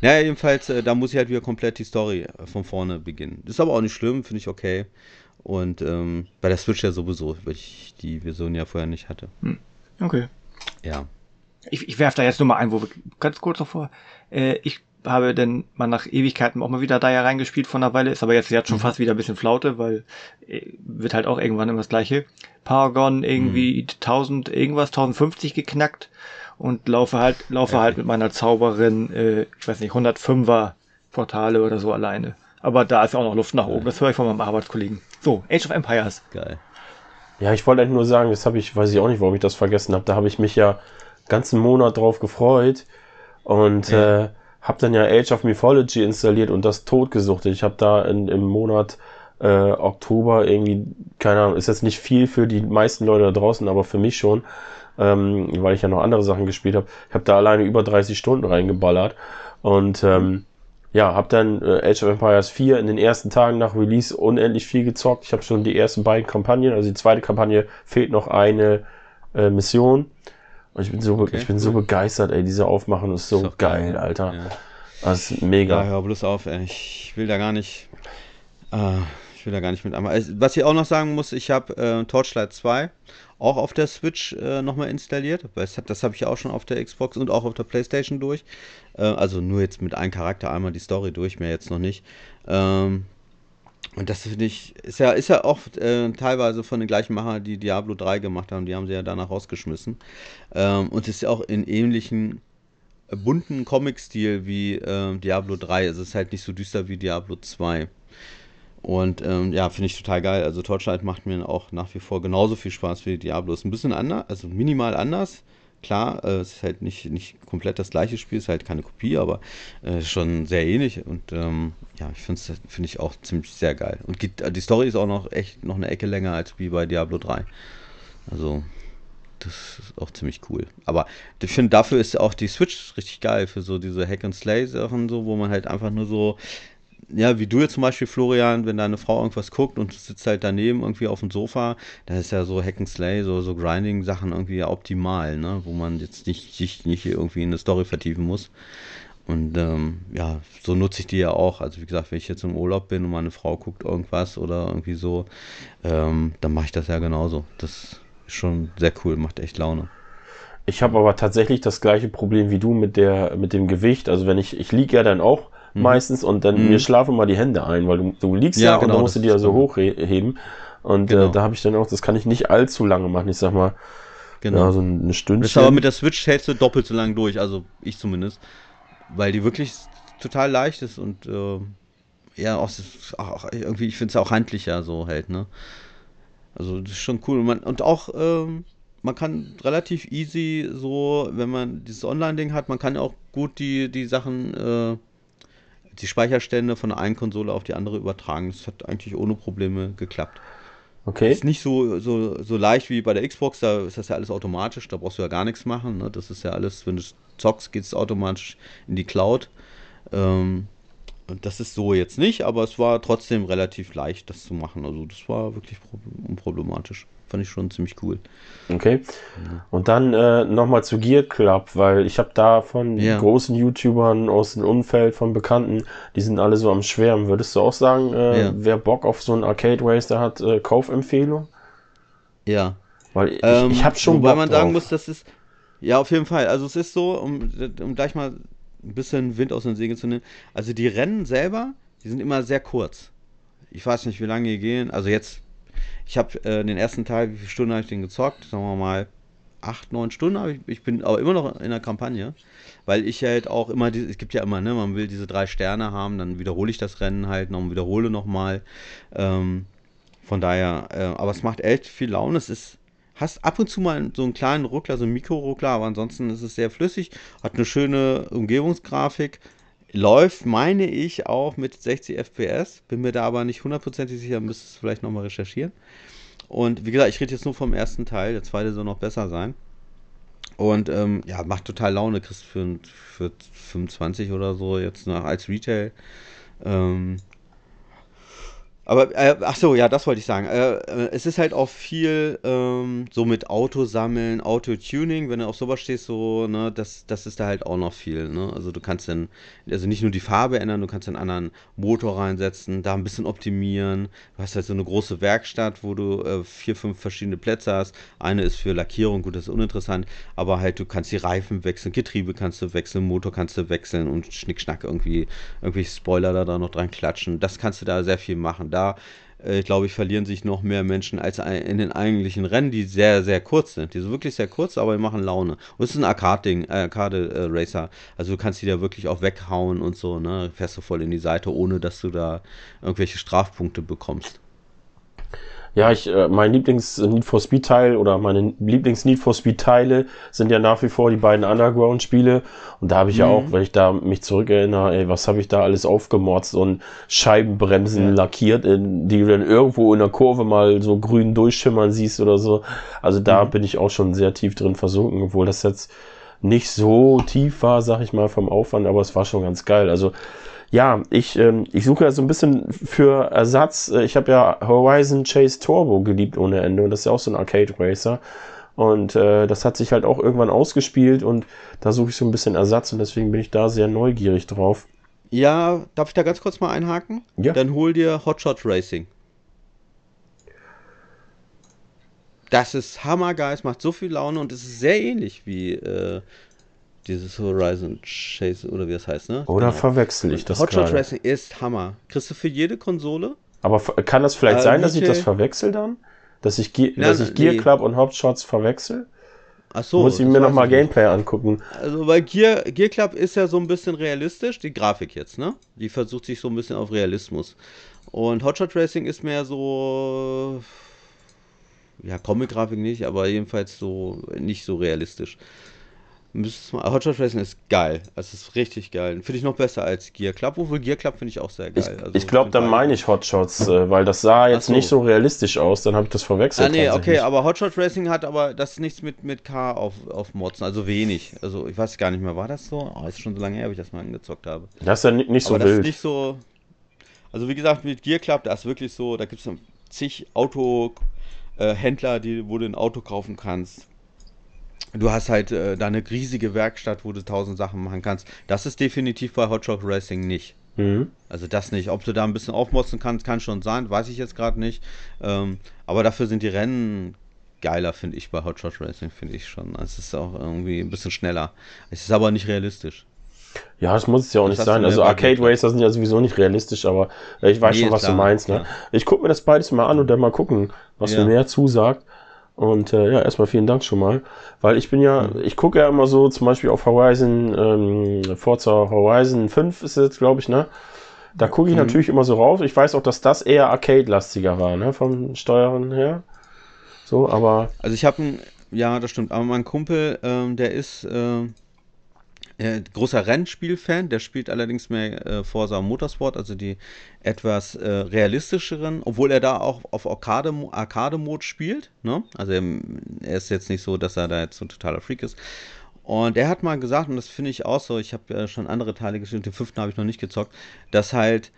Naja, jedenfalls, äh, da muss ich halt wieder komplett die Story äh, von vorne beginnen. Ist aber auch nicht schlimm, finde ich okay. Und ähm, bei der Switch ja sowieso, weil ich die Version ja vorher nicht hatte. Hm. Okay. Ja. Ich, ich werfe da jetzt nur mal ein, wo wir ganz kurz davor. Äh, ich habe denn mal nach Ewigkeiten auch mal wieder da ja reingespielt von einer Weile, ist aber jetzt, jetzt schon mhm. fast wieder ein bisschen Flaute, weil äh, wird halt auch irgendwann immer das gleiche. Paragon irgendwie mhm. 1000 irgendwas, 1050 geknackt und laufe halt, laufe okay. halt mit meiner Zauberin, äh, ich weiß nicht, 105er Portale oder so alleine. Aber da ist auch noch Luft nach oben, das höre ich von meinem Arbeitskollegen. So, Age of Empires. Geil. Ja, ich wollte eigentlich nur sagen, das habe ich, weiß ich auch nicht, warum ich das vergessen habe. Da habe ich mich ja ganzen Monat drauf gefreut. Und ja. äh, habe dann ja Age of Mythology installiert und das totgesuchtet. Ich habe da in, im Monat äh, Oktober irgendwie, keine Ahnung, ist jetzt nicht viel für die meisten Leute da draußen, aber für mich schon, ähm, weil ich ja noch andere Sachen gespielt habe. Ich habe da alleine über 30 Stunden reingeballert und ähm, ja, habe dann äh, Age of Empires 4 in den ersten Tagen nach Release unendlich viel gezockt. Ich habe schon die ersten beiden Kampagnen, also die zweite Kampagne fehlt noch eine äh, Mission. Und ich bin so, okay, ich bin cool. so begeistert, ey. Diese Aufmachung ist so ist geil, geil, Alter. Ja. Das ist mega. Ja, hör bloß auf, ey. Ich will da gar nicht. Äh, ich will da gar nicht mit einmal. Was ich auch noch sagen muss, ich habe äh, Torchlight 2 auch auf der Switch äh, nochmal installiert. Das, das habe ich auch schon auf der Xbox und auch auf der Playstation durch. Äh, also nur jetzt mit einem Charakter einmal die Story durch, mehr jetzt noch nicht. Ähm, und das finde ich, ist ja, ist ja auch äh, teilweise von den gleichen Machern, die Diablo 3 gemacht haben, die haben sie ja danach rausgeschmissen. Ähm, und es ist ja auch in ähnlichen äh, bunten Comic-Stil wie äh, Diablo 3. Also es ist halt nicht so düster wie Diablo 2. Und ähm, ja, finde ich total geil. Also Torchlight macht mir auch nach wie vor genauso viel Spaß wie Diablo. Ist ein bisschen anders, also minimal anders. Klar, äh, es ist halt nicht, nicht komplett das gleiche Spiel, es ist halt keine Kopie, aber äh, schon sehr ähnlich. Und ähm, ja, ich finde es find ich auch ziemlich sehr geil. Und die Story ist auch noch echt noch eine Ecke länger als wie bei Diablo 3. Also, das ist auch ziemlich cool. Aber ich finde, dafür ist auch die Switch richtig geil für so diese Hack and Slay Sachen, so, wo man halt einfach nur so ja, wie du jetzt zum Beispiel, Florian, wenn deine Frau irgendwas guckt und du sitzt halt daneben irgendwie auf dem Sofa, da ist ja so Hack and Slay, so, so Grinding-Sachen irgendwie ja optimal, ne? Wo man jetzt nicht, sich nicht irgendwie in eine Story vertiefen muss. Und ähm, ja, so nutze ich die ja auch. Also wie gesagt, wenn ich jetzt im Urlaub bin und meine Frau guckt irgendwas oder irgendwie so, ähm, dann mache ich das ja genauso. Das ist schon sehr cool, macht echt Laune. Ich habe aber tatsächlich das gleiche Problem wie du mit der mit dem Gewicht. Also wenn ich ich liege ja dann auch mhm. meistens und dann mhm. mir schlafen mal die Hände ein, weil du, du liegst ja, ja genau, und dann musst du die ja so hochheben. Und äh, genau. äh, da habe ich dann auch, das kann ich nicht allzu lange machen. Ich sag mal, genau. ja, so eine Stunde. Das aber mit der Switch hältst du doppelt so lang durch, also ich zumindest. Weil die wirklich total leicht ist und äh, ja, auch, auch, irgendwie, ich finde es auch handlicher so hält, ne? Also das ist schon cool. Und, man, und auch, ähm, man kann relativ easy so, wenn man dieses Online-Ding hat, man kann auch gut die, die Sachen äh, die Speicherstände von der einen Konsole auf die andere übertragen. Das hat eigentlich ohne Probleme geklappt. Okay. Ist nicht so, so, so leicht wie bei der Xbox, da ist das ja alles automatisch, da brauchst du ja gar nichts machen. Ne? Das ist ja alles, wenn du zockst, geht es automatisch in die Cloud. Ähm, das ist so jetzt nicht, aber es war trotzdem relativ leicht, das zu machen. Also das war wirklich unproblematisch. Fand ich schon ziemlich cool. Okay. Und dann äh, nochmal zu Gear Club, weil ich habe da von ja. großen YouTubern aus dem Umfeld von Bekannten, die sind alle so am Schwärmen. Würdest du auch sagen, äh, ja. wer Bock auf so einen Arcade Racer hat, äh, Kaufempfehlung? Ja. Weil ich, ähm, ich habe schon Wobei Bock man sagen drauf. muss, das ist, ja, auf jeden Fall. Also es ist so, um, um gleich mal ein bisschen Wind aus den Segeln zu nehmen. Also die Rennen selber, die sind immer sehr kurz. Ich weiß nicht, wie lange die gehen. Also jetzt ich habe äh, den ersten Teil, wie viele Stunden habe ich den gezockt? Sagen wir mal acht, neun Stunden. Ich, ich bin aber immer noch in der Kampagne, weil ich halt auch immer, die, es gibt ja immer, ne, man will diese drei Sterne haben, dann wiederhole ich das Rennen halt noch und wiederhole nochmal. Ähm, von daher, äh, aber es macht echt viel Laune. Es ist, hast ab und zu mal so einen kleinen Ruckler, so einen Mikro-Ruckler, aber ansonsten ist es sehr flüssig, hat eine schöne Umgebungsgrafik, läuft, meine ich, auch mit 60 FPS. Bin mir da aber nicht hundertprozentig sicher, müsste es vielleicht nochmal recherchieren. Und wie gesagt, ich rede jetzt nur vom ersten Teil, der zweite soll noch besser sein. Und ähm, ja, macht total Laune, kriegst für, für 25 oder so jetzt nach als Retail. Ähm, aber, äh, ach so, ja, das wollte ich sagen. Äh, äh, es ist halt auch viel ähm, so mit Autosammeln, Autotuning, wenn du auf sowas stehst, so, ne, das, das ist da halt auch noch viel, ne? Also du kannst dann, also nicht nur die Farbe ändern, du kannst einen anderen Motor reinsetzen, da ein bisschen optimieren. Du hast halt so eine große Werkstatt, wo du äh, vier, fünf verschiedene Plätze hast. Eine ist für Lackierung, gut, das ist uninteressant, aber halt du kannst die Reifen wechseln, Getriebe kannst du wechseln, Motor kannst du wechseln und Schnickschnack irgendwie, irgendwelche Spoiler da, da noch dran klatschen. Das kannst du da sehr viel machen. Da da, äh, glaube ich, verlieren sich noch mehr Menschen als in den eigentlichen Rennen, die sehr, sehr kurz sind. Die sind wirklich sehr kurz, aber die machen Laune. Und es ist ein Arcade-Ding, äh, Arcade-Racer. Also du kannst die da wirklich auch weghauen und so, ne? Fährst du voll in die Seite, ohne dass du da irgendwelche Strafpunkte bekommst. Ja, ich, äh, mein Lieblings-Need for Speed-Teil oder meine Lieblings-Need for Speed-Teile sind ja nach wie vor die beiden Underground-Spiele. Und da habe ich mhm. ja auch, wenn ich da mich zurückerinnere, ey, was habe ich da alles aufgemorzt und Scheibenbremsen ja. lackiert, in, die du dann irgendwo in der Kurve mal so grün durchschimmern siehst oder so. Also da mhm. bin ich auch schon sehr tief drin versunken, obwohl das jetzt nicht so tief war, sag ich mal, vom Aufwand, aber es war schon ganz geil. Also ja, ich, ähm, ich suche ja so ein bisschen für Ersatz. Äh, ich habe ja Horizon Chase Turbo geliebt ohne Ende und das ist ja auch so ein Arcade Racer. Und äh, das hat sich halt auch irgendwann ausgespielt und da suche ich so ein bisschen Ersatz und deswegen bin ich da sehr neugierig drauf. Ja, darf ich da ganz kurz mal einhaken? Ja. Dann hol dir Hotshot Racing. Das ist hammergeil, es macht so viel Laune und es ist sehr ähnlich wie äh, dieses Horizon Chase oder wie das heißt, ne? Oder genau. verwechsel ich das Hotshot Racing ist Hammer. Kriegst du für jede Konsole? Aber kann das vielleicht äh, sein, dass ich das verwechsel dann? Dass ich, Ge Na, dass ich Gear nee. Club und Hotshots verwechsel? Ach so. Muss ich mir nochmal Gameplay angucken. Also, weil Gear, Gear Club ist ja so ein bisschen realistisch, die Grafik jetzt, ne? Die versucht sich so ein bisschen auf Realismus. Und Hotshot Racing ist mehr so. Ja, Comic-Grafik nicht, aber jedenfalls so nicht so realistisch. Hotshot Racing ist geil. Es ist richtig geil. Finde ich noch besser als Gear Club. Obwohl Gear Club finde ich auch sehr geil. Ich, also, ich glaube, dann meine ich Hotshots, äh, weil das sah jetzt so. nicht so realistisch aus. Dann habe ich das verwechselt. Ah, nee, okay, aber Hotshot Racing hat aber das nichts mit, mit K auf, auf Mods. Also wenig. Also ich weiß gar nicht mehr, war das so? Oh, ist schon so lange her, wie ich das mal angezockt habe. Das ist ja nicht, nicht so aber wild. Das ist nicht so. Also wie gesagt, mit Gear Club, da ist wirklich so, da gibt es zig Autohändler, äh, die, wo du ein Auto kaufen kannst. Du hast halt äh, da eine riesige Werkstatt, wo du tausend Sachen machen kannst. Das ist definitiv bei Hot Shot Racing nicht. Mhm. Also das nicht. Ob du da ein bisschen aufmotzen kannst, kann schon sein, weiß ich jetzt gerade nicht. Ähm, aber dafür sind die Rennen geiler, finde ich, bei Hot Shot Racing, finde ich schon. Es ist auch irgendwie ein bisschen schneller. Es ist aber nicht realistisch. Ja, das muss es ja auch das nicht sein. Also Arcade Racer sind ja sowieso nicht realistisch, aber ich weiß nee, schon, was klar, du meinst. Ne? Ich gucke mir das beides mal an und dann mal gucken, was ja. mir mehr zusagt. Und äh, ja, erstmal vielen Dank schon mal. Weil ich bin ja, mhm. ich gucke ja immer so, zum Beispiel auf Horizon, ähm, Forza Horizon 5 ist jetzt, glaube ich, ne? Da gucke ich mhm. natürlich immer so rauf. Ich weiß auch, dass das eher Arcade-lastiger war, ne? Vom Steuern her. So, aber. Also ich habe ein, ja, das stimmt. Aber mein Kumpel, ähm, der ist, äh, äh, großer Rennspiel-Fan, der spielt allerdings mehr äh, Forza Motorsport, also die etwas äh, realistischeren, obwohl er da auch auf Arcade-Mode Arcade spielt. Ne? Also er, er, ist jetzt nicht so, dass er da jetzt so ein totaler Freak ist. Und er hat mal gesagt, und das finde ich auch so, ich habe ja schon andere Teile gespielt, den fünften habe ich noch nicht gezockt, dass halt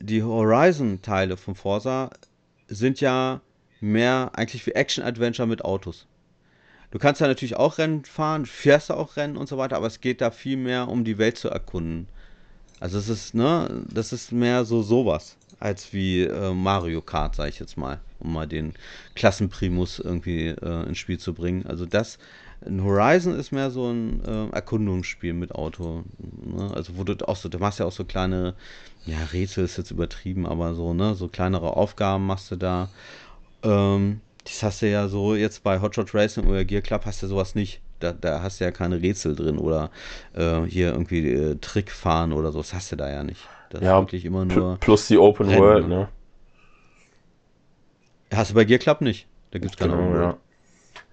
die Horizon-Teile von Forza sind ja mehr eigentlich wie Action-Adventure mit Autos. Du kannst ja natürlich auch Rennen fahren, fährst du auch Rennen und so weiter, aber es geht da viel mehr um die Welt zu erkunden. Also es ist, ne, das ist mehr so sowas, als wie äh, Mario Kart, sag ich jetzt mal, um mal den Klassenprimus irgendwie äh, ins Spiel zu bringen. Also das, ein Horizon ist mehr so ein äh, Erkundungsspiel mit Auto. Ne? Also wo du auch so, du machst ja auch so kleine, ja, Rätsel ist jetzt übertrieben, aber so, ne, so kleinere Aufgaben machst du da. Ähm, das hast du ja so jetzt bei Hotshot Racing oder Gear Club hast du sowas nicht. Da, da hast du ja keine Rätsel drin oder äh, hier irgendwie äh, Trick fahren oder so. Das hast du da ja nicht. Das ja, ist wirklich immer nur. Plus die Open Rennen. World, ne? Hast du bei Gear Club nicht. Da gibt es keine genau, Open ja.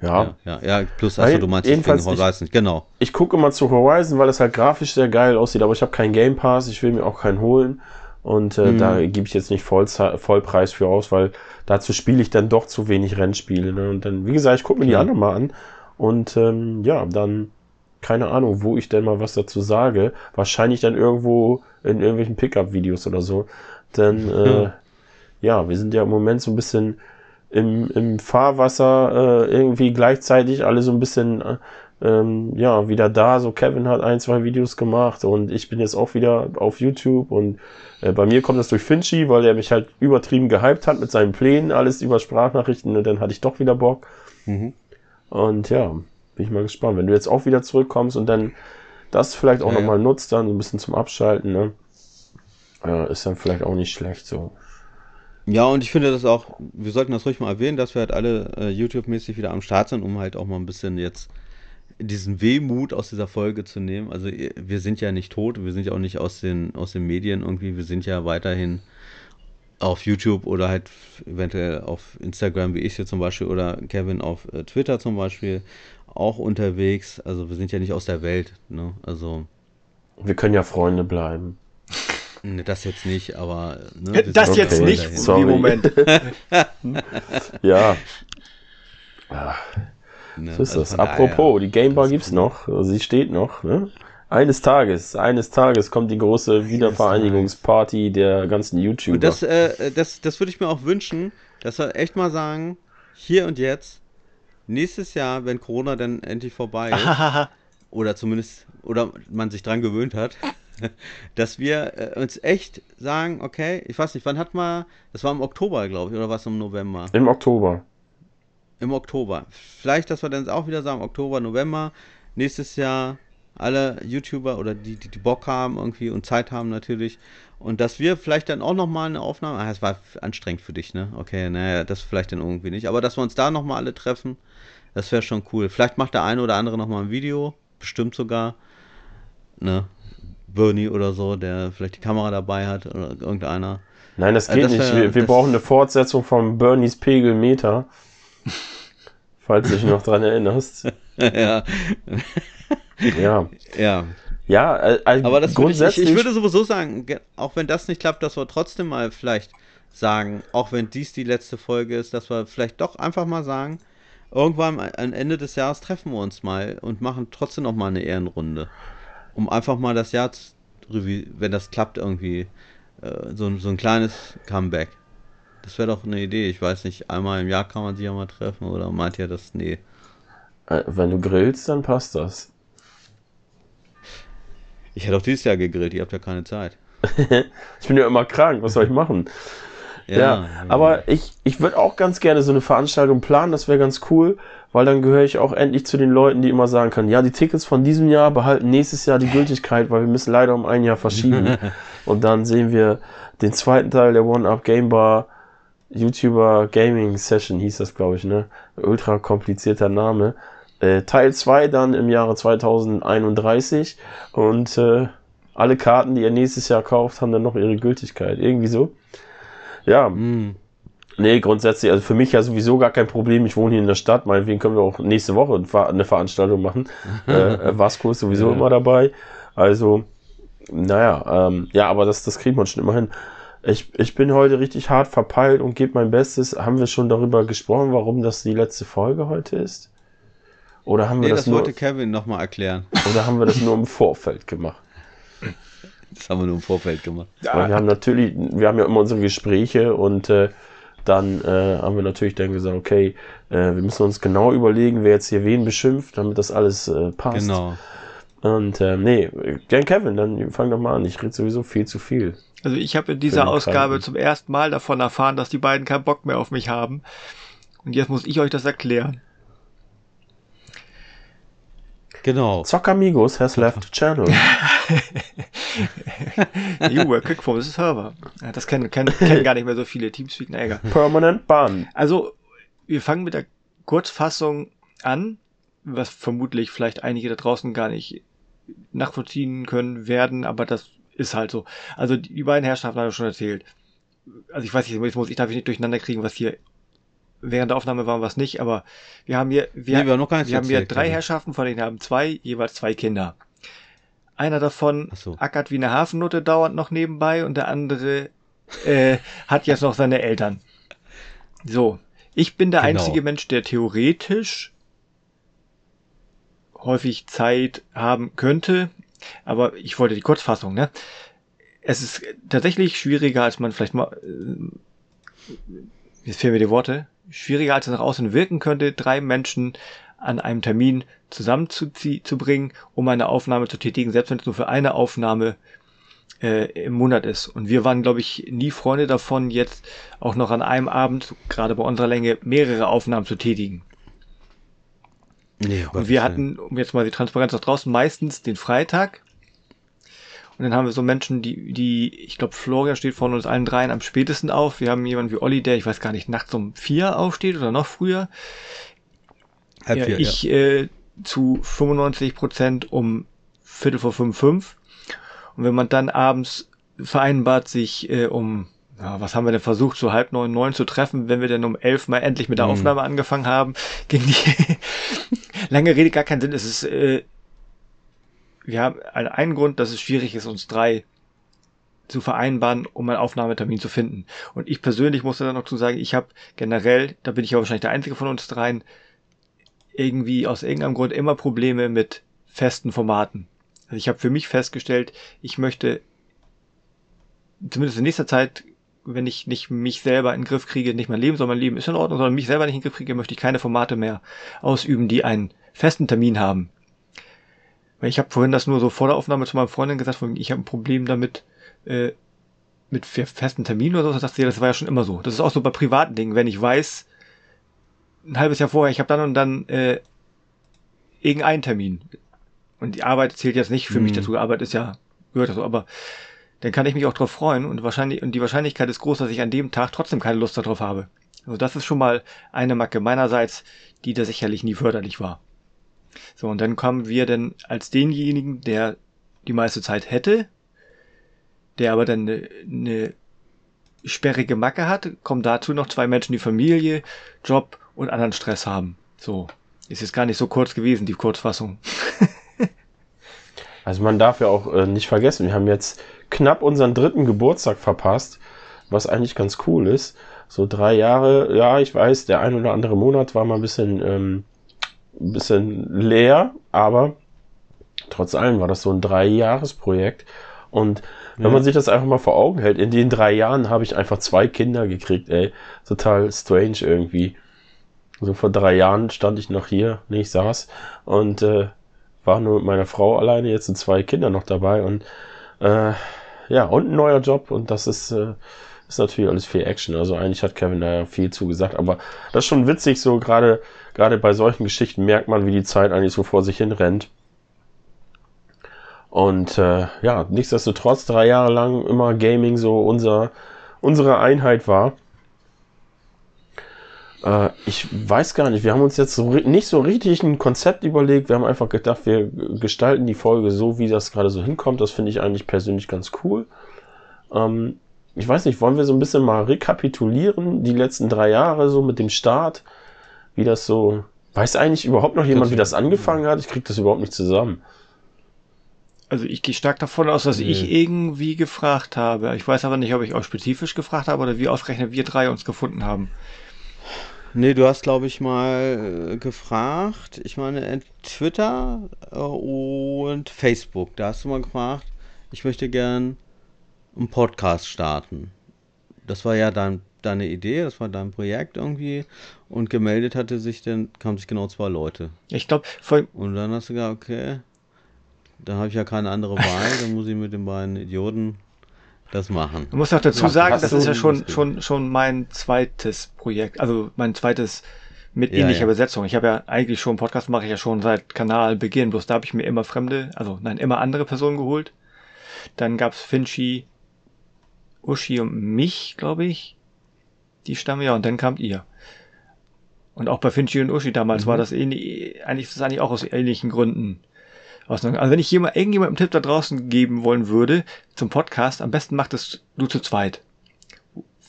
Ja. ja. ja, plus, also du meinst jedenfalls Horizon, ich, genau. Ich gucke immer zu Horizon, weil es halt grafisch sehr geil aussieht, aber ich habe keinen Game Pass, ich will mir auch keinen holen. Und äh, mhm. da gebe ich jetzt nicht Voll, Vollpreis für aus, weil dazu spiele ich dann doch zu wenig Rennspiele. Ne? Und dann, wie gesagt, ich gucke mir die anderen mal an. Und ähm, ja, dann, keine Ahnung, wo ich denn mal was dazu sage. Wahrscheinlich dann irgendwo in irgendwelchen Pickup-Videos oder so. Denn äh, ja, wir sind ja im Moment so ein bisschen im, im Fahrwasser äh, irgendwie gleichzeitig alle so ein bisschen äh, ähm, ja, wieder da. So Kevin hat ein, zwei Videos gemacht und ich bin jetzt auch wieder auf YouTube und äh, bei mir kommt das durch Finchi, weil er mich halt übertrieben gehypt hat mit seinen Plänen, alles über Sprachnachrichten und dann hatte ich doch wieder Bock. Mhm. Und ja, bin ich mal gespannt. Wenn du jetzt auch wieder zurückkommst und dann das vielleicht auch ja, nochmal ja. nutzt, dann so ein bisschen zum Abschalten, ne? Äh, ist dann vielleicht auch nicht schlecht so. Ja, und ich finde das auch, wir sollten das ruhig mal erwähnen, dass wir halt alle äh, YouTube-mäßig wieder am Start sind, um halt auch mal ein bisschen jetzt diesen Wehmut aus dieser Folge zu nehmen. Also wir sind ja nicht tot, wir sind ja auch nicht aus den, aus den Medien irgendwie, wir sind ja weiterhin auf YouTube oder halt eventuell auf Instagram, wie ich hier zum Beispiel, oder Kevin auf äh, Twitter zum Beispiel auch unterwegs. Also wir sind ja nicht aus der Welt. Ne? Also wir können ja Freunde bleiben. Ne, das jetzt nicht, aber ne, das jetzt nicht Sorry. im Moment. ja. Ach. Ne? So ist also das. Apropos, die Gameboy gibt's noch. Sie steht noch. Ne? Eines Tages, eines Tages kommt die große Wiedervereinigungsparty der ganzen YouTuber. Und das, äh, das, das würde ich mir auch wünschen, dass wir echt mal sagen, hier und jetzt, nächstes Jahr, wenn Corona dann endlich vorbei ist, oder zumindest, oder man sich dran gewöhnt hat, dass wir äh, uns echt sagen, okay, ich weiß nicht, wann hat man, das war im Oktober, glaube ich, oder was im November? Im Oktober im Oktober. Vielleicht, dass wir dann auch wieder sagen, Oktober, November, nächstes Jahr alle YouTuber oder die, die, die Bock haben irgendwie und Zeit haben natürlich. Und dass wir vielleicht dann auch nochmal eine Aufnahme, ah, es war anstrengend für dich, ne? Okay, naja, das vielleicht dann irgendwie nicht. Aber dass wir uns da nochmal alle treffen, das wäre schon cool. Vielleicht macht der eine oder andere nochmal ein Video, bestimmt sogar, ne? Bernie oder so, der vielleicht die Kamera dabei hat oder irgendeiner. Nein, das geht äh, das wär, nicht. Wir, wir brauchen eine Fortsetzung von Bernies Pegelmeter. Falls du dich noch dran erinnerst. ja. ja. Ja. Ja, äh, aber das grundsätzlich. Ich, ich, würde sowieso sagen, auch wenn das nicht klappt, dass wir trotzdem mal vielleicht sagen, auch wenn dies die letzte Folge ist, dass wir vielleicht doch einfach mal sagen, irgendwann am Ende des Jahres treffen wir uns mal und machen trotzdem noch mal eine Ehrenrunde. Um einfach mal das Jahr, wenn das klappt, irgendwie äh, so, so ein kleines Comeback. Das wäre doch eine Idee. Ich weiß nicht, einmal im Jahr kann man sich ja mal treffen oder meint ihr das? Nee. Äh, wenn du grillst, dann passt das. Ich hätte auch dieses Jahr gegrillt, ihr habt ja keine Zeit. ich bin ja immer krank, was soll ich machen? Ja, ja aber ich, ich würde auch ganz gerne so eine Veranstaltung planen, das wäre ganz cool, weil dann gehöre ich auch endlich zu den Leuten, die immer sagen können, ja, die Tickets von diesem Jahr behalten nächstes Jahr die Gültigkeit, weil wir müssen leider um ein Jahr verschieben. Und dann sehen wir den zweiten Teil der One-Up Game Bar YouTuber Gaming Session hieß das, glaube ich, ne? Ultra komplizierter Name. Äh, Teil 2 dann im Jahre 2031 und äh, alle Karten, die ihr nächstes Jahr kauft, haben dann noch ihre Gültigkeit. Irgendwie so. Ja. Mm. Nee, grundsätzlich, also für mich ja sowieso gar kein Problem. Ich wohne hier in der Stadt, meinetwegen können wir auch nächste Woche eine Veranstaltung machen. äh, äh Vasco ist sowieso ja. immer dabei. Also, naja, ähm, ja, aber das, das kriegt man schon immer hin. Ich, ich bin heute richtig hart verpeilt und gebe mein Bestes. Haben wir schon darüber gesprochen, warum das die letzte Folge heute ist? Oder haben wir nee, das, das nur, wollte Kevin nochmal erklären. Oder haben wir das nur im Vorfeld gemacht? Das haben wir nur im Vorfeld gemacht. Ja. Wir haben natürlich, wir haben ja immer unsere Gespräche und äh, dann äh, haben wir natürlich dann gesagt, okay, äh, wir müssen uns genau überlegen, wer jetzt hier wen beschimpft, damit das alles äh, passt. Genau. Und äh, nee, gern Kevin, dann fang doch mal an. Ich rede sowieso viel zu viel. Also ich habe in dieser Ausgabe Kranken. zum ersten Mal davon erfahren, dass die beiden keinen Bock mehr auf mich haben. Und jetzt muss ich euch das erklären. Genau. Zockamigos has left channel. you were quick for the server. Das kennen, kennen, kennen gar nicht mehr so viele Teamspeak. Na egal. Permanent Ban. Also, wir fangen mit der Kurzfassung an, was vermutlich vielleicht einige da draußen gar nicht nachvollziehen können werden, aber das ist halt so. Also die, die beiden Herrschaften haben schon erzählt. Also ich weiß nicht, jetzt muss ich darf ich nicht durcheinander kriegen, was hier während der Aufnahme war und was nicht, aber wir haben hier, wir, nee, wir, haben, wir haben hier drei also. Herrschaften, von denen haben zwei, jeweils zwei Kinder. Einer davon so. ackert wie eine Hafennutte dauernd noch nebenbei und der andere äh, hat jetzt noch seine Eltern. So, ich bin der genau. einzige Mensch, der theoretisch häufig Zeit haben könnte, aber ich wollte die Kurzfassung, ne? Es ist tatsächlich schwieriger, als man vielleicht mal. Äh, jetzt fehlen mir die Worte. Schwieriger, als es nach außen wirken könnte, drei Menschen an einem Termin zusammenzubringen, um eine Aufnahme zu tätigen, selbst wenn es nur für eine Aufnahme äh, im Monat ist. Und wir waren, glaube ich, nie Freunde davon, jetzt auch noch an einem Abend, gerade bei unserer Länge, mehrere Aufnahmen zu tätigen. Nee, und wir hatten, um jetzt mal die Transparenz nach draußen, meistens den Freitag. Und dann haben wir so Menschen, die, die, ich glaube, Florian steht von uns allen dreien am spätesten auf. Wir haben jemanden wie Olli, der, ich weiß gar nicht, nachts um vier aufsteht oder noch früher. Halb vier, ja, ich ja. Äh, zu 95 Prozent um Viertel vor fünf, fünf. Und wenn man dann abends vereinbart, sich äh, um ja, was haben wir denn versucht, so halb neun, neun zu treffen, wenn wir denn um elf mal endlich mit der mhm. Aufnahme angefangen haben, ging die lange Rede gar keinen Sinn. Es ist, äh, wir haben einen Grund, dass es schwierig ist, uns drei zu vereinbaren, um einen Aufnahmetermin zu finden. Und ich persönlich muss dann noch zu sagen, ich habe generell, da bin ich ja wahrscheinlich der einzige von uns dreien, irgendwie aus irgendeinem Grund immer Probleme mit festen Formaten. Also ich habe für mich festgestellt, ich möchte zumindest in nächster Zeit wenn ich nicht mich selber in den Griff kriege, nicht mein Leben, sondern mein Leben ist in Ordnung, sondern mich selber nicht in den Griff kriege, möchte ich keine Formate mehr ausüben, die einen festen Termin haben. Weil ich habe vorhin das nur so vor der Aufnahme zu meinem Freundin gesagt, ich habe ein Problem damit, äh, mit festen Terminen oder so, das, sagte, das war ja schon immer so. Das ist auch so bei privaten Dingen, wenn ich weiß, ein halbes Jahr vorher, ich habe dann und dann äh, irgendeinen Termin. Und die Arbeit zählt jetzt nicht für hm. mich dazu. Arbeit ist ja, gehört dazu, aber dann kann ich mich auch darauf freuen und wahrscheinlich und die Wahrscheinlichkeit ist groß, dass ich an dem Tag trotzdem keine Lust darauf habe. Also das ist schon mal eine Macke meinerseits, die da sicherlich nie förderlich war. So, und dann kommen wir dann als denjenigen, der die meiste Zeit hätte, der aber dann eine, eine sperrige Macke hat, kommen dazu noch zwei Menschen, die Familie, Job und anderen Stress haben. So, ist jetzt gar nicht so kurz gewesen, die Kurzfassung. also man darf ja auch äh, nicht vergessen, wir haben jetzt knapp unseren dritten Geburtstag verpasst, was eigentlich ganz cool ist. So drei Jahre, ja, ich weiß, der ein oder andere Monat war mal ein bisschen, ähm, ein bisschen leer, aber trotz allem war das so ein Dreijahresprojekt. Und wenn Ja. man sich das einfach mal vor Augen hält, in den drei Jahren habe ich einfach zwei Kinder gekriegt, ey. Total strange irgendwie. So vor drei Jahren stand ich noch hier, nee, ich saß und äh, war nur mit meiner Frau alleine, jetzt sind zwei Kinder noch dabei und äh, ja, und ein neuer Job und das ist, äh, ist natürlich alles viel Action. Also eigentlich hat Kevin da ja viel zugesagt, aber das ist schon witzig, so gerade gerade bei solchen Geschichten merkt man, wie die Zeit eigentlich so vor sich hin rennt. Und äh, ja, nichtsdestotrotz drei Jahre lang immer Gaming so unser, unsere Einheit war. Äh, ich weiß gar nicht, wir haben uns jetzt so nicht so richtig ein Konzept überlegt. Wir haben einfach gedacht, wir gestalten die Folge so, wie das gerade so hinkommt. Das finde ich eigentlich persönlich ganz cool. Ähm, ich weiß nicht, wollen wir so ein bisschen mal rekapitulieren, die letzten drei Jahre so mit dem Start, wie das so. Weiß eigentlich überhaupt noch jemand, wie das angefangen hat? Ich krieg das überhaupt nicht zusammen. Also ich gehe stark davon aus, dass ich irgendwie gefragt habe. Ich weiß aber nicht, ob ich auch spezifisch gefragt habe oder wie ausgerechnet wir drei uns gefunden haben. Nee, du hast, glaube ich, mal äh, gefragt. Ich meine, äh, Twitter äh, und Facebook. Da hast du mal gefragt, ich möchte gern einen Podcast starten. Das war ja dein, deine Idee, das war dein Projekt irgendwie. Und gemeldet hatte sich dann, kamen sich genau zwei Leute. Ich glaube, vor, Und dann hast du gesagt, okay, dann habe ich ja keine andere Wahl, dann muss ich mit den beiden Idioten das machen. Man muss auch dazu Ja, sagen, das ist ja schon, schon, schon mein zweites Projekt, also mein zweites mit Ja, ähnlicher ja. Besetzung. Ich habe ja eigentlich schon, Podcast mache ich ja schon seit Kanalbeginn, bloß da habe ich mir immer fremde, also nein, immer andere Personen geholt. Dann gab's Finchi, Uschi und mich, glaube ich. Die stammen ja und dann kamt ihr. Und auch bei Finchi und Uschi damals war das ähnlich, eigentlich, das ist eigentlich auch aus ähnlichen Gründen. Ausnahme. Also wenn ich jemand, irgendjemandem einen Tipp da draußen geben wollen würde zum Podcast, am besten macht es du zu zweit.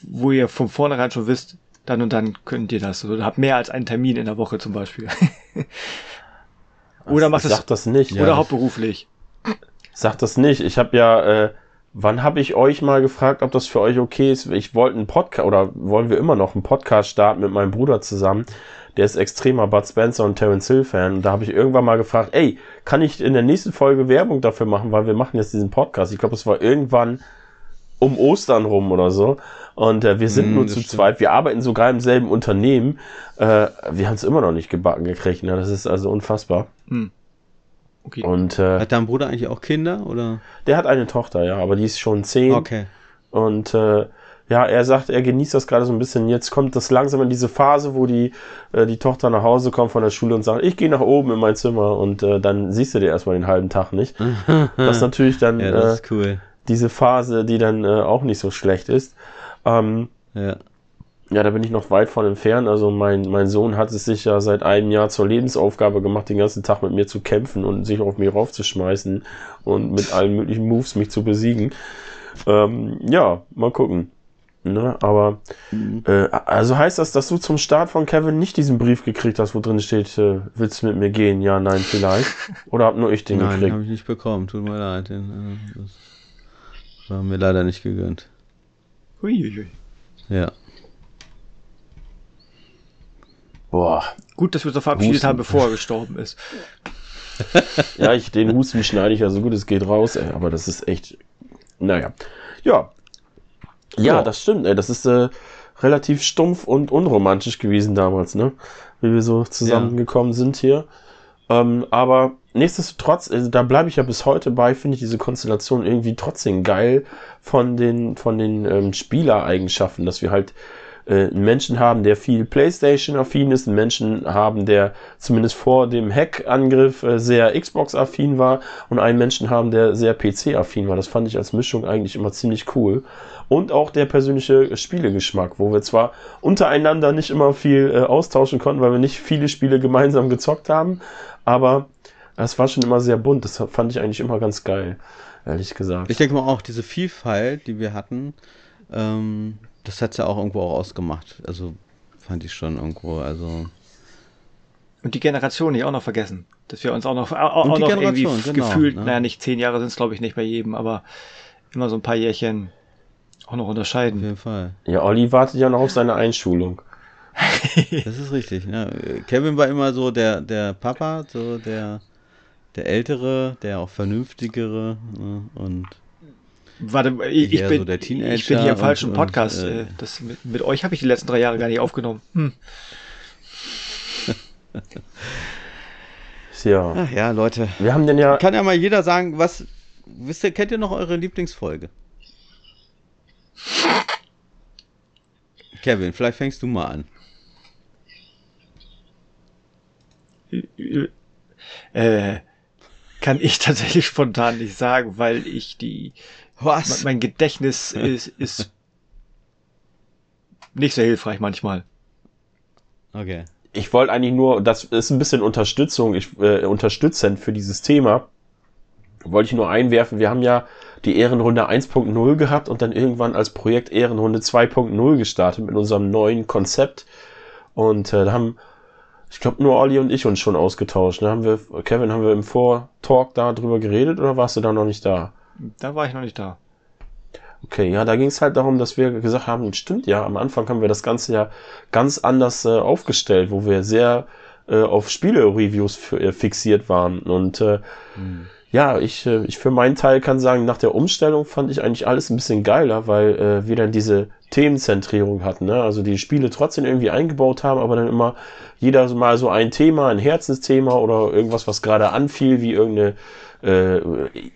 Wo ihr von vornherein schon wisst, dann und dann könnt ihr das. Also, habt mehr als einen Termin in der Woche zum Beispiel. Oder macht ich es, sag das nicht. oder hauptberuflich. Sag das nicht. Ich habe ja, äh, wann habe ich euch mal gefragt, ob das für euch okay ist? Ich wollte einen Podcast oder wollen wir immer noch einen Podcast starten mit meinem Bruder zusammen. Der ist extremer Bud Spencer und Terence Hill Fan. Und da habe ich irgendwann mal gefragt, ey, kann ich in der nächsten Folge Werbung dafür machen, weil wir machen jetzt diesen Podcast. Ich glaube, es war irgendwann um Ostern rum oder so. Und äh, wir sind Mm, nur zu stimmt. zweit. Wir arbeiten sogar im selben Unternehmen. Äh, wir haben es immer noch nicht gebacken gekriegt. Ne? Das ist also unfassbar. Okay. Und äh, Hat dein Bruder eigentlich auch Kinder oder? der hat eine Tochter, ja, aber die ist schon zehn. Okay. Und äh, ja, er sagt, er genießt das gerade so ein bisschen. Jetzt kommt das langsam in diese Phase, wo die, äh, die Tochter nach Hause kommt von der Schule und sagt, ich gehe nach oben in mein Zimmer und äh, dann siehst du dir erstmal den halben Tag nicht. Das ist natürlich dann Ja, das äh, ist cool. diese Phase, die dann äh, auch nicht so schlecht ist. Ähm, Ja. ja, da bin ich noch weit von entfernt. Also mein, mein Sohn hat es sich ja seit einem Jahr zur Lebensaufgabe gemacht, den ganzen Tag mit mir zu kämpfen und sich auf mich raufzuschmeißen und mit allen möglichen Moves mich zu besiegen. Ähm, ja, mal gucken. Ne, aber äh, also heißt das, dass du zum Start von Kevin nicht diesen Brief gekriegt hast, wo drin steht, äh, willst du mit mir gehen? Ja, nein, vielleicht. Oder hab nur ich den Nein, den gekriegt? habe ich nicht bekommen. Tut mir leid. Den, äh, das war mir leider nicht gegönnt. Uiuiui. Ja. Boah, Gut, dass wir so verabschiedet Husten. haben, bevor er gestorben ist. Ja, ich, den Husten schneide ich ja so gut es geht raus, ey, aber das ist echt, naja. Ja. Ja, Ja. das stimmt, ey, das ist äh, relativ stumpf und unromantisch gewesen damals, ne? Wie wir so zusammengekommen sind hier. Ähm, aber nichtsdestotrotz, also da bleibe ich ja bis heute bei, finde ich diese Konstellation irgendwie trotzdem geil von den, von den ähm, Spielereigenschaften, dass wir halt äh, einen Menschen haben, der viel PlayStation-affin ist, einen Menschen haben, der zumindest vor dem Hack-Angriff äh, sehr Xbox-affin war und einen Menschen haben, der sehr PC-affin war. Das fand ich als Mischung eigentlich immer ziemlich cool. Und auch der persönliche Spielegeschmack, wo wir zwar untereinander nicht immer viel äh, austauschen konnten, weil wir nicht viele Spiele gemeinsam gezockt haben, aber es war schon immer sehr bunt. Das fand ich eigentlich immer ganz geil, ehrlich gesagt. Ich denke mal auch, diese Vielfalt, die wir hatten, ähm, das hat ja auch irgendwo auch ausgemacht. Also fand ich schon irgendwo, also. Und die Generation nicht auch noch vergessen. Dass wir uns auch noch, auch, auch die noch irgendwie Generation, genau, gefühlt, ne? naja, nicht zehn Jahre sind es glaube ich nicht bei jedem, aber immer so ein paar Jährchen auch noch Auf unterscheiden. jeden Fall. Ja, Olli wartet ja noch auf seine Einschulung. Das ist richtig. Ne? Kevin war immer so der, der Papa, so der, der Ältere, der auch Vernünftigere. Ne? Und Warte, ich, ich, Eher bin, so der ich bin hier im falschen und- Podcast. und, äh, äh, das mit, mit euch habe ich die letzten drei Jahre gar nicht aufgenommen. Hm. Ja. Ach ja, Leute. Wir haben denn ja. Kann ja mal jeder sagen, was. Wisst ihr, kennt ihr noch eure Lieblingsfolge? Kevin, vielleicht fängst du mal an. Äh, kann ich tatsächlich spontan nicht sagen, weil ich die Was? mein Gedächtnis ist, ist nicht sehr hilfreich manchmal. Okay. Ich wollte eigentlich nur, das ist ein bisschen Unterstützung, ich, äh, unterstützend für dieses Thema. Wollte ich nur einwerfen, wir haben ja die Ehrenrunde 1.0 gehabt und dann irgendwann als Projekt Ehrenrunde 2.0 gestartet mit unserem neuen Konzept. Und äh, da haben, ich glaube, nur Olli und ich uns schon ausgetauscht. Da haben wir, Kevin, haben wir im Vortalk da drüber geredet oder warst du da noch nicht da? Da war ich noch nicht da. Okay, ja, da ging es halt darum, dass wir gesagt haben, stimmt ja, am Anfang haben wir das Ganze ja ganz anders äh, aufgestellt, wo wir sehr äh, auf Spiele-Reviews äh, fixiert waren. Und äh, ja, ich, äh, ich für meinen Teil kann sagen, nach der Umstellung fand ich eigentlich alles ein bisschen geiler, weil äh, wir dann diese Themenzentrierung hatten, ne? Also die Spiele trotzdem irgendwie eingebaut haben, aber dann immer jeder mal so ein Thema, ein Herzensthema oder irgendwas, was gerade anfiel, wie irgendeine äh,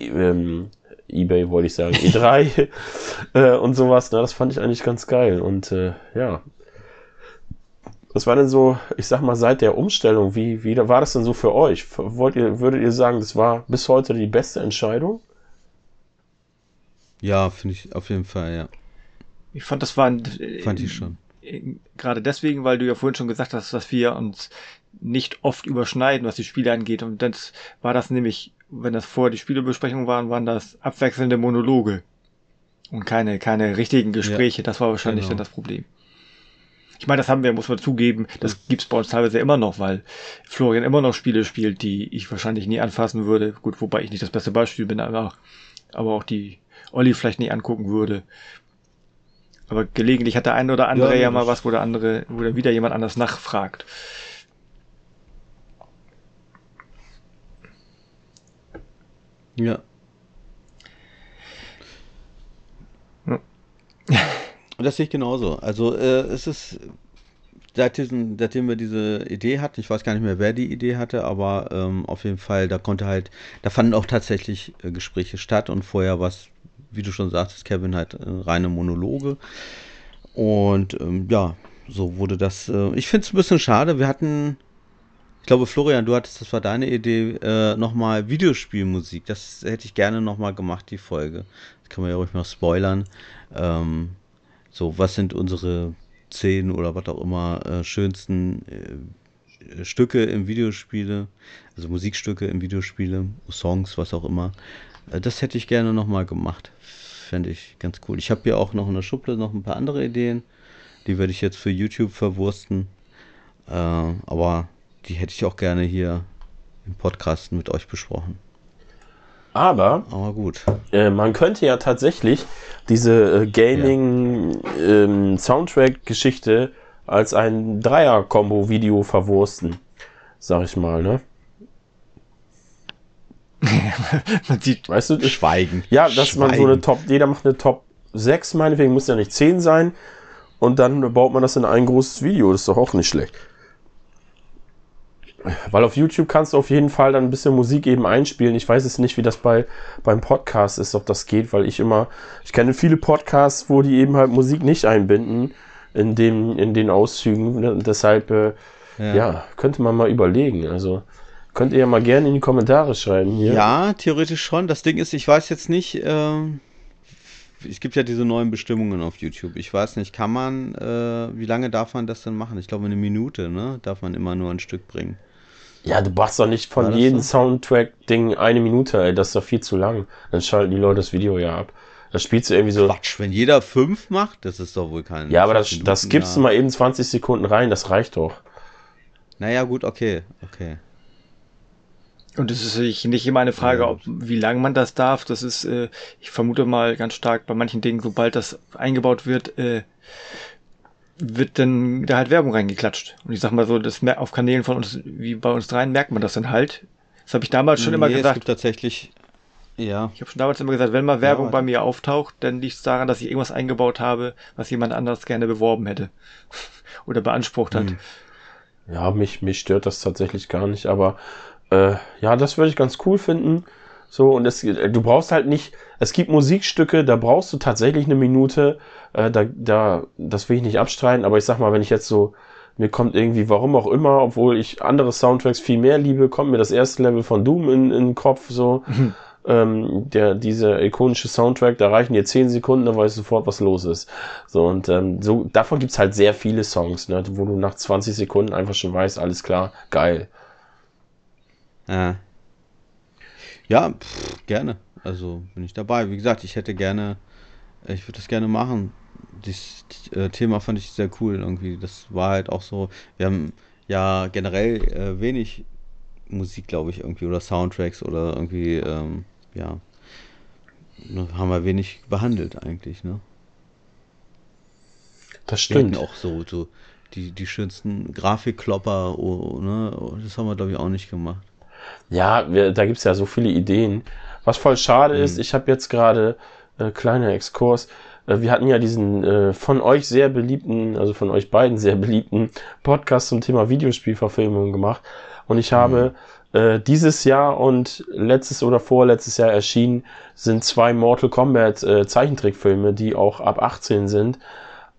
ähm, eBay wollte ich sagen, E3 äh, und sowas. Ne? Das fand ich eigentlich ganz geil. Und äh, ja, was war denn so, ich sag mal, seit der Umstellung, wie, wie war das denn so für euch? Wollt ihr, würdet ihr sagen, das war bis heute die beste Entscheidung? Ja, finde ich auf jeden Fall, ja. Ich fand, das war ein, Fand ich schon. äh, gerade deswegen, weil du ja vorhin schon gesagt hast, dass wir uns nicht oft überschneiden, was die Spiele angeht. Und das war das nämlich, wenn das vorher die Spielebesprechungen waren, waren das abwechselnde Monologe und keine, keine richtigen Gespräche. das war wahrscheinlich genau. dann das Problem. Ich meine, das haben wir, muss man zugeben, das gibt's bei uns teilweise immer noch, weil Florian immer noch Spiele spielt, die ich wahrscheinlich nie anfassen würde. Gut, wobei ich nicht das beste Beispiel bin, aber, aber auch die Olli vielleicht nicht angucken würde. Aber gelegentlich hat der eine oder andere Ja, ja, mal was, wo der andere, wo dann wieder jemand anders nachfragt. Ja. Und das sehe ich genauso. Also äh, es ist, seit diesen, seitdem wir diese Idee hatten, ich weiß gar nicht mehr, wer die Idee hatte, aber ähm, auf jeden Fall, da konnte halt, da fanden auch tatsächlich äh, Gespräche statt und vorher was, wie du schon sagtest, Kevin, halt äh, reine Monologe. Und ähm, ja, so wurde das. Äh, ich finde es ein bisschen schade. Wir hatten, ich glaube, Florian, du hattest, das war deine Idee, äh, nochmal Videospielmusik. Das hätte ich gerne nochmal gemacht, die Folge. Das kann man ja ruhig mal spoilern. Ähm, so, was sind unsere zehn oder was auch immer äh, schönsten äh, Stücke im Videospiele, also Musikstücke im Videospiele, Songs, was auch immer. Äh, das hätte ich gerne nochmal gemacht. Fände ich ganz cool. Ich habe hier auch noch in der Schublade noch ein paar andere Ideen. Die werde ich jetzt für YouTube verwursten. Äh, aber die hätte ich auch gerne hier im Podcast mit euch besprochen. Aber Aber gut. äh, man könnte ja tatsächlich diese äh, Gaming-Soundtrack-Geschichte als ein Dreier-Kombo-Video verwursten. Sag ich mal, ne? Man sieht, Weißt du, Schweigen. Ja, dass man so eine Schweigen. Top, jeder macht eine Top 6, meinetwegen muss ja nicht 10 sein. Und dann baut man das in ein großes Video. Das ist doch auch nicht schlecht. Weil auf YouTube kannst du auf jeden Fall dann ein bisschen Musik eben einspielen. Ich weiß jetzt nicht, wie das bei beim Podcast ist, ob das geht, weil ich immer, ich kenne viele Podcasts, wo die eben halt Musik nicht einbinden in dem, in den Auszügen. Ne? Deshalb, äh, ja. könnte man mal überlegen. Also könnt ihr ja mal gerne in die Kommentare schreiben hier. Ja, theoretisch schon. Das Ding ist, ich weiß jetzt nicht, ähm, es gibt ja diese neuen Bestimmungen auf YouTube. Ich weiß nicht, kann man, äh, wie lange darf man das denn machen? Ich glaube, eine Minute, ne? Darf man immer nur ein Stück bringen. Ja, du machst doch nicht von jedem so? Soundtrack-Ding eine Minute, ey. Das ist doch viel zu lang. Dann schalten die Leute das Video ja ab. Das spielst du irgendwie so. Quatsch, wenn jeder fünf macht, das ist doch wohl kein. Ja, aber das, das gibst du mal eben 20 Sekunden rein, das reicht doch. Naja, gut, okay, okay. Und es ist nicht nicht immer eine Frage, Ja, ob, wie lange man das darf. Das ist, äh, ich vermute mal ganz stark bei manchen Dingen, sobald das eingebaut wird, äh, wird dann da halt Werbung reingeklatscht. Und ich sag mal so, das auf Kanälen von uns, wie bei uns dreien, merkt man das dann halt. Das habe ich damals schon immer Nee, Es gesagt. gibt tatsächlich, Ja. Ich habe schon damals immer gesagt, wenn mal Werbung Ja, bei mir auftaucht, dann liegt es daran, dass ich irgendwas eingebaut habe, was jemand anders gerne beworben hätte. Oder beansprucht hat. Hm. Ja, mich, mich stört das tatsächlich gar nicht, aber äh, ja, das würde ich ganz cool finden. So, und es, du brauchst halt nicht, es gibt Musikstücke, da brauchst du tatsächlich eine Minute, äh, da, da, das will ich nicht abstreiten, aber ich sag mal, wenn ich jetzt so, mir kommt irgendwie, warum auch immer, obwohl ich andere Soundtracks viel mehr liebe, kommt mir das erste Level von Doom in, in den Kopf, so, ähm, der, dieser ikonische Soundtrack, da reichen dir 10 Sekunden, dann weißt du sofort, was los ist. So, und ähm, so, davon gibt's halt sehr viele Songs, ne, wo du nach 20 Sekunden einfach schon weißt, alles klar, geil. Ja, ja pff, gerne. Also bin ich dabei. Wie gesagt, ich hätte gerne, ich würde das gerne machen. Das äh, Thema fand ich sehr cool irgendwie. Das war halt auch so, wir haben ja generell äh, wenig Musik, glaube ich, irgendwie oder Soundtracks oder irgendwie, ähm, ja, haben wir wenig behandelt eigentlich, ne? Das stimmt. auch so, so die, die schönsten Grafikklopper, oh, ne? Das haben wir, glaube ich, auch nicht gemacht. Ja, wir, da gibt's ja so viele Ideen. Was voll schade ist, ich habe jetzt gerade, äh, kleiner Exkurs, äh, wir hatten ja diesen äh, von euch sehr beliebten, also von euch beiden sehr beliebten Podcast zum Thema Videospielverfilmung gemacht. Und ich habe äh, dieses Jahr und letztes oder vorletztes Jahr erschienen sind zwei Mortal Kombat äh, Zeichentrickfilme, die auch ab 18 sind.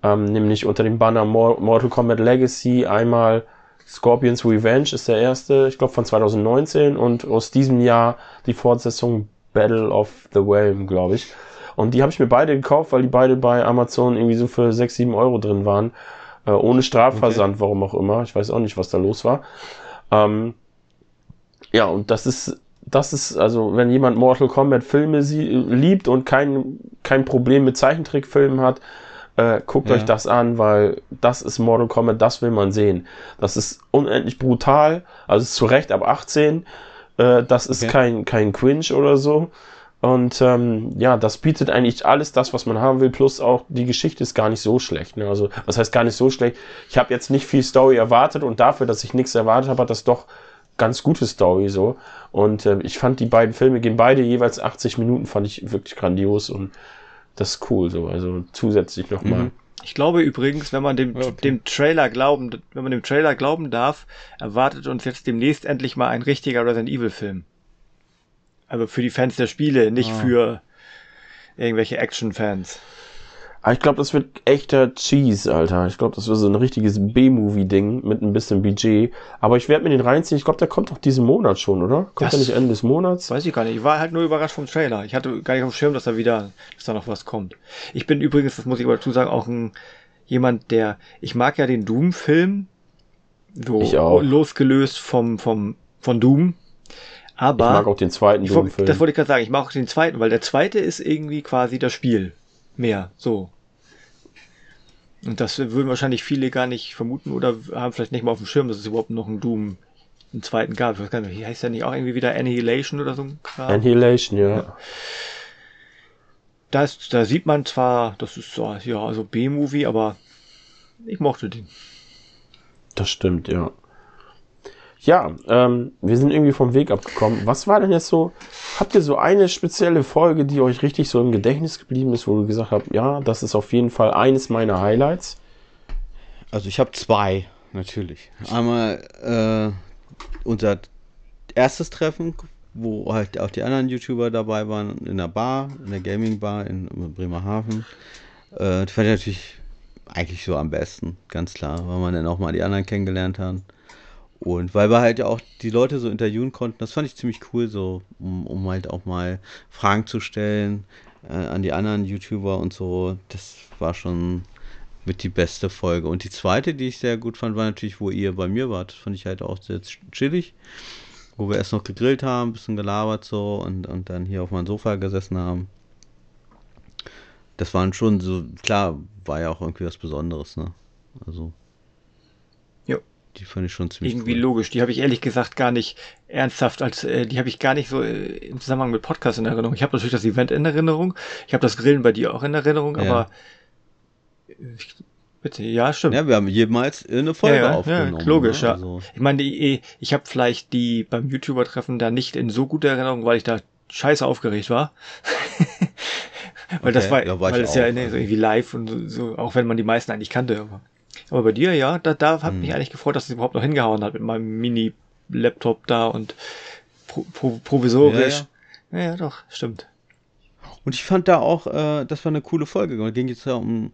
Ähm, nämlich unter dem Banner Mor Mortal Kombat Legacy einmal Scorpions Revenge ist der erste, ich glaube von 2019 und aus diesem Jahr die Fortsetzung Battle of the Realm, glaube ich. Und die habe ich mir beide gekauft, weil die beide bei Amazon irgendwie so für 6, 7 Euro drin waren. Äh, ohne Strafversand, warum auch immer. Ich weiß auch nicht, was da los war. Ähm, ja, und das ist, das ist, also, wenn jemand Mortal Kombat Filme sie, liebt und kein, kein Problem mit Zeichentrickfilmen hat, äh, guckt Ja. euch das an, weil das ist Mortal Kombat, das will man sehen. Das ist unendlich brutal, also ist zu Recht ab 18. Äh, das ist Okay. kein, kein Cringe oder so. Und ähm, ja, das bietet eigentlich alles das, was man haben will, plus auch die Geschichte ist gar nicht so schlecht. Ne? Also, was heißt gar nicht so schlecht? Ich habe jetzt nicht viel Story erwartet und dafür, dass ich nichts erwartet habe, hat das doch ganz gute Story so. Und äh, ich fand die beiden Filme gehen beide jeweils 80 Minuten, fand ich wirklich grandios und das ist cool so. Also zusätzlich nochmal. Mhm. Ich glaube übrigens, wenn man dem, okay. dem Trailer glauben, wenn man dem Trailer glauben darf, erwartet uns jetzt demnächst endlich mal ein richtiger Resident Evil Film. Also für die Fans der Spiele, nicht Ah. für irgendwelche Action-Fans. Aber ich glaube, das wird echter Cheese, Alter. Ich glaube, das wird so ein richtiges B-Movie-Ding mit ein bisschen Budget. Aber ich werde mir den reinziehen. Ich glaube, der kommt doch diesen Monat schon, oder? Kommt Das- der nicht Ende des Monats? Weiß ich gar nicht. Ich war halt nur überrascht vom Trailer. Ich hatte gar nicht auf dem Schirm, dass da wieder, dass da noch was kommt. Ich bin übrigens, das muss ich aber dazu sagen, auch ein jemand, der, ich mag ja den Doom-Film, so Ich auch. losgelöst vom, vom, von Doom. Aber Ich mag auch den zweiten Doom-Film. Das wollte ich gerade sagen. Ich mag auch den zweiten, weil der zweite ist irgendwie quasi das Spiel. Mehr, so. Und das würden wahrscheinlich viele gar nicht vermuten oder haben vielleicht nicht mal auf dem Schirm, dass es überhaupt noch einen Doom, einen zweiten gab. Ich weiß gar nicht, heißt der nicht auch irgendwie wieder Annihilation oder so ein Kram? Annihilation, ja. Da, ist, da sieht man zwar, das ist so, ja, also B-Movie, aber ich mochte den. Das stimmt, ja. Ja, ähm, wir sind irgendwie vom Weg abgekommen. Was war denn jetzt so? Habt ihr so eine spezielle Folge, die euch richtig so im Gedächtnis geblieben ist, wo du gesagt habt, ja, das ist auf jeden Fall eines meiner Highlights? Also ich habe zwei, natürlich. Einmal äh, unser erstes Treffen, wo halt auch die anderen YouTuber dabei waren, in der Bar, in der Gaming-Bar in Bremerhaven. Äh, das fand ich natürlich eigentlich so am besten, ganz klar, weil man dann auch mal die anderen kennengelernt hat. Und weil wir halt ja auch die Leute so interviewen konnten, das fand ich ziemlich cool, so, um, um halt auch mal Fragen zu stellen äh, an die anderen YouTuber und so. Das war schon mit die beste Folge. Und die zweite, die ich sehr gut fand, war natürlich, wo ihr bei mir wart. Das fand ich halt auch sehr chillig. Wo wir erst noch gegrillt haben, ein bisschen gelabert so und, und dann hier auf meinem Sofa gesessen haben. Das waren schon so, klar, war ja auch irgendwie was Besonderes, ne? Also. Die fand ich schon ziemlich Irgendwie cool. logisch. Die habe ich ehrlich gesagt gar nicht ernsthaft als, äh, die habe ich gar nicht so äh, im Zusammenhang mit Podcast in Erinnerung. Ich habe natürlich das Event in Erinnerung. Ich habe das Grillen bei dir auch in Erinnerung, Ja. aber äh, ich, bitte, ja, stimmt. Ja, wir haben jemals eine Folge ja, aufgenommen. Ja, logisch, ne? ja. Also, Ich meine, die, ich habe vielleicht die beim YouTuber-Treffen da nicht in so guter Erinnerung, weil ich da scheiße aufgeregt war. weil das Okay, war, ja, war ich weil es ja ne, also. irgendwie live und so, so, auch wenn man die meisten eigentlich kannte. Aber, aber bei dir, ja, da, da hat Hm. mich eigentlich gefreut, dass es überhaupt noch hingehauen hat mit meinem Mini-Laptop da und pro, pro, provisorisch. Ja, ja. doch, stimmt. Und ich fand da auch, äh, das war eine coole Folge. Es ging jetzt ja um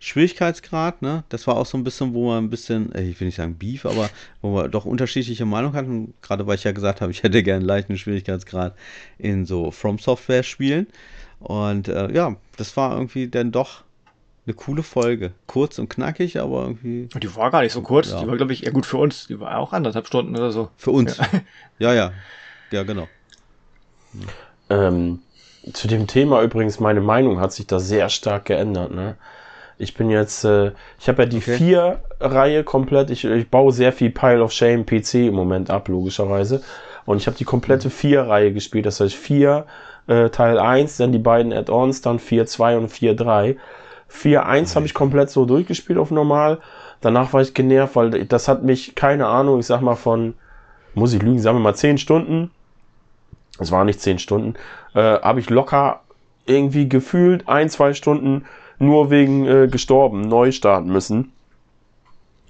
Schwierigkeitsgrad, ne? Das war auch so ein bisschen, wo wir ein bisschen, äh, ich will nicht sagen Beef, aber wo wir doch unterschiedliche Meinungen hatten. Gerade weil ich ja gesagt habe, ich hätte gerne einen leichten Schwierigkeitsgrad in so From Software Spielen. Und äh, ja, das war irgendwie dann doch eine coole Folge. Kurz und knackig, aber irgendwie Und die war gar nicht so kurz. Ja. Die war, glaube ich, eher gut für uns. Die war auch anderthalb Stunden oder so. für uns. Ja, ja. Ja, genau. Ähm, zu dem Thema übrigens, meine Meinung hat sich da sehr stark geändert. Ne? Ich bin jetzt, äh, ich habe ja die Okay. vier Reihe komplett. Ich, ich baue sehr viel Pile of Shame PC im Moment ab, logischerweise. Und ich habe die komplette vier Reihe gespielt. Das heißt vier äh, Teil 1, dann die beiden Add-ons, dann 4.2 und 4.3. 4.1 habe ich komplett so durchgespielt auf normal. Danach war ich genervt, weil das hat mich, keine Ahnung, ich sag mal von, muss ich lügen, sagen wir mal 10 Stunden, es waren nicht 10 Stunden, äh, habe ich locker irgendwie gefühlt ein, zwei Stunden nur wegen äh, gestorben neu starten müssen.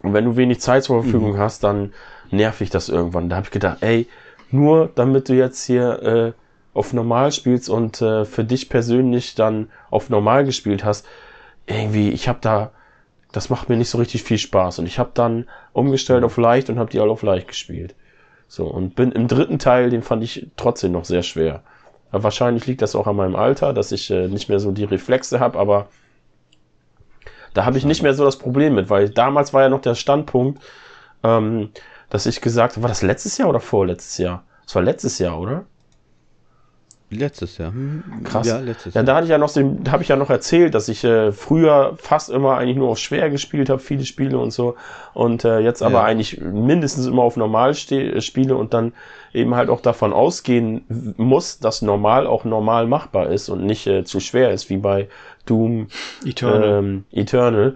Und wenn du wenig Zeit zur Verfügung hast, dann nerv ich das irgendwann. Da habe ich gedacht, ey, nur damit du jetzt hier äh, auf normal spielst und äh, für dich persönlich dann auf normal gespielt hast, irgendwie, ich habe da, das macht mir nicht so richtig viel Spaß. Und ich habe dann umgestellt auf leicht und habe die alle auf leicht gespielt. So, und bin im dritten Teil, den fand ich trotzdem noch sehr schwer. Aber wahrscheinlich liegt das auch an meinem Alter, dass ich äh, nicht mehr so die Reflexe habe, aber da habe ich nicht mehr so das Problem mit, weil damals war ja noch der Standpunkt, ähm, dass ich gesagt habe, war das letztes Jahr oder vorletztes Jahr? Das war letztes Jahr, oder? Letztes Jahr. Hm, Krass. Ja, letztes Ja, Jahr. da hatte ich ja noch, habe ich ja noch erzählt, dass ich äh, früher fast immer eigentlich nur auf schwer gespielt habe, viele Spiele und so, und äh, jetzt aber Ja. eigentlich mindestens immer auf normal äh, spiele und dann eben halt auch davon ausgehen muss, dass normal auch normal machbar ist und nicht äh, zu schwer ist, wie bei Doom Eternal. ähm, Eternal.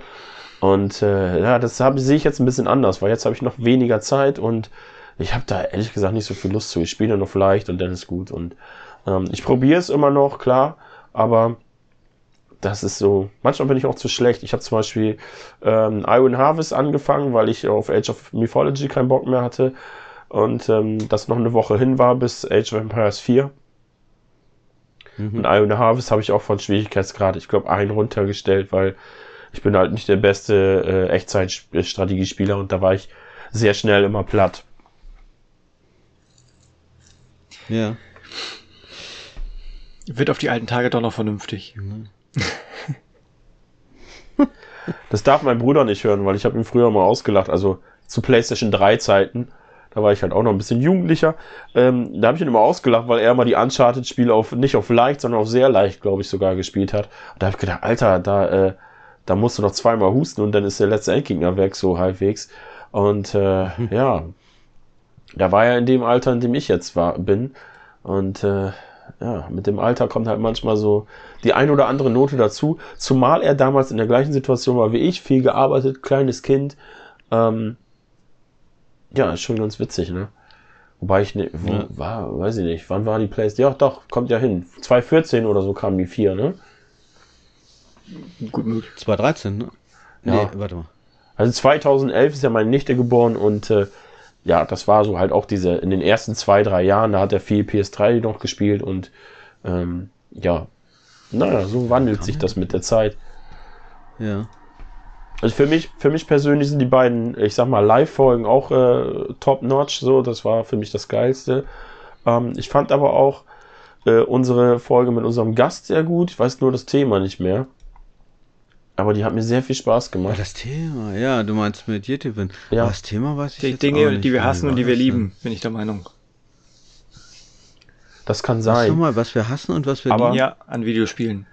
Und äh, ja, das sehe ich jetzt ein bisschen anders, weil jetzt habe ich noch weniger Zeit und ich habe da ehrlich gesagt nicht so viel Lust zu. Ich spiele noch vielleicht und dann ist gut. Und ähm, ich probiere es immer noch, klar, aber das ist so. Manchmal bin ich auch zu schlecht. Ich habe zum Beispiel ähm, Iron Harvest angefangen, weil ich auf Age of Mythology keinen Bock mehr hatte und ähm, das noch eine Woche hin war bis Age of Empires 4. Und Iron Harvest habe ich auch von Schwierigkeitsgrad, ich glaube, einen runtergestellt, weil ich bin halt nicht der beste äh, Echtzeitstrategiespieler und da war ich sehr schnell immer platt. Ja. Wird auf die alten Tage doch noch vernünftig. Das darf mein Bruder nicht hören, weil ich habe ihn früher mal ausgelacht, also zu PlayStation 3 Zeiten. Da war ich halt auch noch ein bisschen jugendlicher. Ähm, da habe ich ihn immer ausgelacht, weil er mal die Uncharted-Spiele auf nicht auf leicht, sondern auf sehr leicht, glaube ich, sogar gespielt hat. Und da habe ich gedacht, Alter, da, äh, da musst du noch zweimal husten und dann ist der letzte Endgegner weg, so halbwegs. Und äh, ja, da war er in dem Alter, in dem ich jetzt war, bin. Und äh, ja, mit dem Alter kommt halt manchmal so die ein oder andere Note dazu. Zumal er damals in der gleichen Situation war wie ich, viel gearbeitet, kleines Kind. Ähm, ja, ist schon ganz witzig, ne? Wobei ich ne, wo, Ja. war, weiß ich nicht, wann war die Playstation? Ja, doch, kommt ja hin. 2014 oder so kam die 4, ne? Gut möglich. 2013, ne? Ja. Nee, warte mal. Also 2011 ist ja meine Nichte geboren und äh, ja, das war so halt auch diese, in den ersten zwei, drei Jahren, da hat er viel PS3 noch gespielt und ähm, ja, naja, so wandelt sich das mit der Zeit. Ja. Also für mich, für mich persönlich sind die beiden, ich sag mal, Live-Folgen auch äh, top-notch, so, das war für mich das Geilste. Ähm, ich fand aber auch äh, unsere Folge mit unserem Gast sehr gut, ich weiß nur das Thema nicht mehr. Aber die hat mir sehr viel Spaß gemacht. das Thema, ja, du meinst mit Jetewin. Ja. Aber das Thema weiß ich Die jetzt Dinge, auch nicht. die wir hassen und die wir lieben, bin ich der Meinung. Das kann sein. mal, was wir hassen und was wir Aber- lieben. Ja, an Videospielen.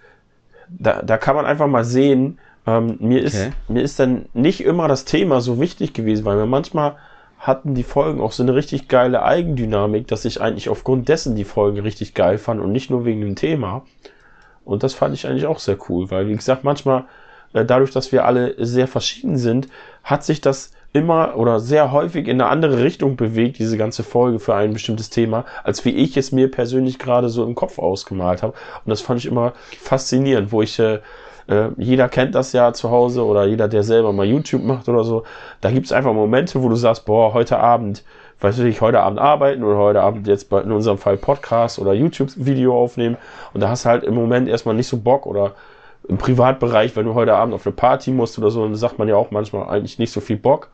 da, da kann man einfach mal sehen, ähm, mir, ist, Okay. mir ist dann nicht immer das Thema so wichtig gewesen, weil mir manchmal hatten die Folgen auch so eine richtig geile Eigendynamik, dass ich eigentlich aufgrund dessen die Folgen richtig geil fand und nicht nur wegen dem Thema. Und das fand ich eigentlich auch sehr cool, weil, wie gesagt, manchmal, dadurch, dass wir alle sehr verschieden sind, hat sich das immer oder sehr häufig in eine andere Richtung bewegt, diese ganze Folge für ein bestimmtes Thema, als wie ich es mir persönlich gerade so im Kopf ausgemalt habe. Und das fand ich immer faszinierend, wo ich, äh, äh, jeder kennt das ja zu Hause oder jeder, der selber mal YouTube macht oder so, da gibt es einfach Momente, wo du sagst, boah, heute Abend, weiß ich, heute Abend arbeiten oder heute Abend jetzt bei, in unserem Fall Podcast oder YouTube-Video aufnehmen und da hast du halt im Moment erstmal nicht so Bock oder im Privatbereich, wenn du heute Abend auf eine Party musst oder so, dann sagt man ja auch manchmal eigentlich nicht so viel Bock.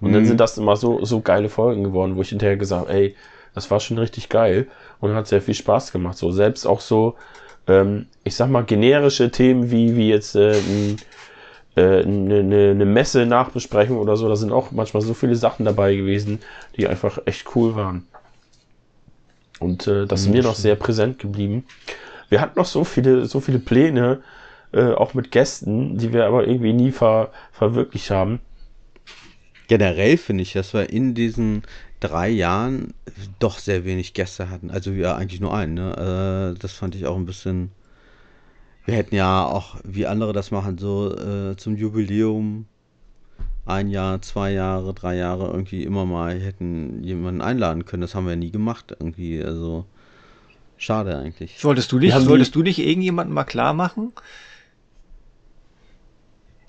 Und mhm. dann sind das immer so, so geile Folgen geworden, wo ich hinterher gesagt ey, das war schon richtig geil und hat sehr viel Spaß gemacht. So selbst auch so, ähm, ich sag mal, generische Themen wie, wie jetzt äh, ein, äh, eine, eine, eine Messe-Nachbesprechung oder so, da sind auch manchmal so viele Sachen dabei gewesen, die einfach echt cool waren. Und äh, das ist mir noch sehr präsent geblieben. Wir hatten noch so viele, so viele Pläne, äh, auch mit Gästen, die wir aber irgendwie nie ver verwirklicht haben. Generell finde ich, dass wir in diesen drei Jahren doch sehr wenig Gäste hatten. Also ja, eigentlich nur einen. Ne? Äh, das fand ich auch ein bisschen. Wir hätten ja auch, wie andere das machen, so äh, zum Jubiläum ein Jahr, zwei Jahre, drei Jahre irgendwie immer mal hätten jemanden einladen können. Das haben wir nie gemacht irgendwie. Also schade eigentlich. Solltest du nicht, solltest du nicht irgendjemanden mal klar machen?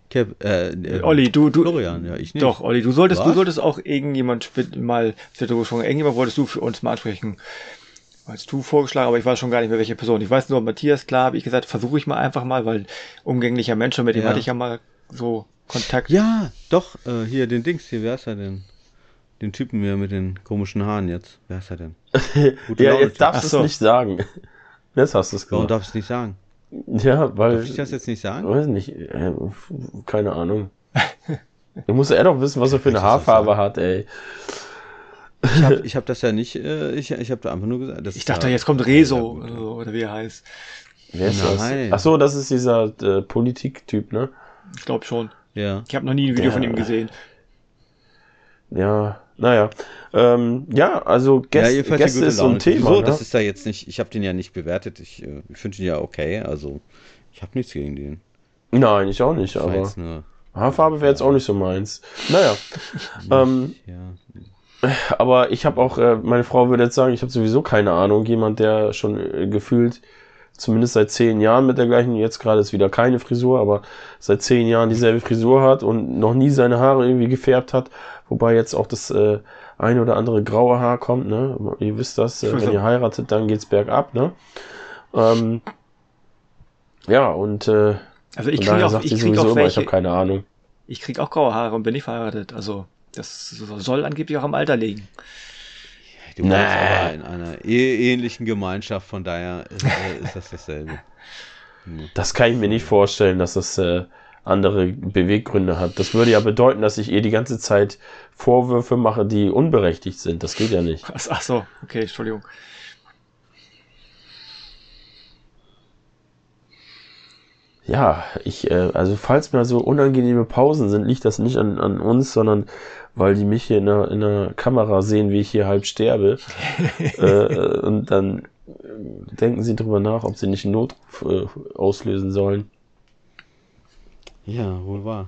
Kev, äh, äh, Olli, du, du, Florian, ja, ich nicht. Doch, Olli, du solltest, Was? du solltest auch irgendjemand mal, irgendjemand wolltest du für uns mal ansprechen. Hast du vorgeschlagen, aber ich weiß schon gar nicht mehr, welche Person. Ich weiß nur, Matthias, klar, habe ich gesagt, versuche ich mal einfach mal, weil umgänglicher Mensch, und mit dem ja. hatte ich ja mal so Kontakt. Ja, doch, äh, hier, den Dings hier, wer ist er denn? Den Typen hier mit den komischen Haaren jetzt. Wer ist er denn? ja, jetzt darfst du es nicht sagen. Jetzt hast du es gesagt. Warum darfst du es nicht sagen? Ja, weil. Darf ich das jetzt nicht sagen? Weiß nicht. Äh, keine Ahnung. Du musst ja doch wissen, was er für eine Haarfarbe hat, ey. Ich habe ich hab das ja nicht, äh, ich, ich habe da einfach nur gesagt. ich dachte, da, jetzt kommt Rezo, ja, oder wie er heißt. Wer ist das? Ach so, das ist dieser äh, Politiktyp, ne? Ich glaube schon. Ja. Ich habe noch nie ein Video ja. von ihm gesehen. Ja, naja. Ähm, ja, also Gäste, ja, Gäste ist so ein Thema. So, ne? Das ist da jetzt nicht, ich habe den ja nicht bewertet. Ich, äh, ich finde ihn ja okay. Also, ich habe nichts gegen den. Nein, ich auch nicht, das aber. Haarfarbe wäre jetzt auch nicht so meins. Naja. ähm, ja. Aber ich habe auch, äh, meine Frau würde jetzt sagen, ich habe sowieso keine Ahnung. Jemand, der schon äh, gefühlt zumindest seit zehn Jahren mit der gleichen, jetzt gerade ist wieder keine Frisur, aber seit zehn Jahren dieselbe Frisur hat und noch nie seine Haare irgendwie gefärbt hat, wobei jetzt auch das äh, eine oder andere graue Haar kommt, ne? Ihr wisst das, äh, wenn ihr heiratet, dann geht's bergab, ne? Ähm, ja, und äh, also ich kriege auch, ich krieg auch welche, ich habe keine Ahnung. Ich krieg auch graue Haare und bin nicht verheiratet, also das soll angeblich auch am Alter liegen. Du nee. aber in einer ähnlichen Gemeinschaft, von daher ist, äh, ist das dasselbe. Das kann ich mir nicht vorstellen, dass das äh, andere Beweggründe hat. Das würde ja bedeuten, dass ich ihr die ganze Zeit Vorwürfe mache, die unberechtigt sind. Das geht ja nicht. Ach so, okay, Entschuldigung. Ja, ich, äh, also falls mir so unangenehme Pausen sind, liegt das nicht an, an uns, sondern weil die mich hier in der, in der Kamera sehen, wie ich hier halb sterbe. äh, und dann äh, denken sie drüber nach, ob sie nicht einen Notruf äh, auslösen sollen. Ja, wohl wahr.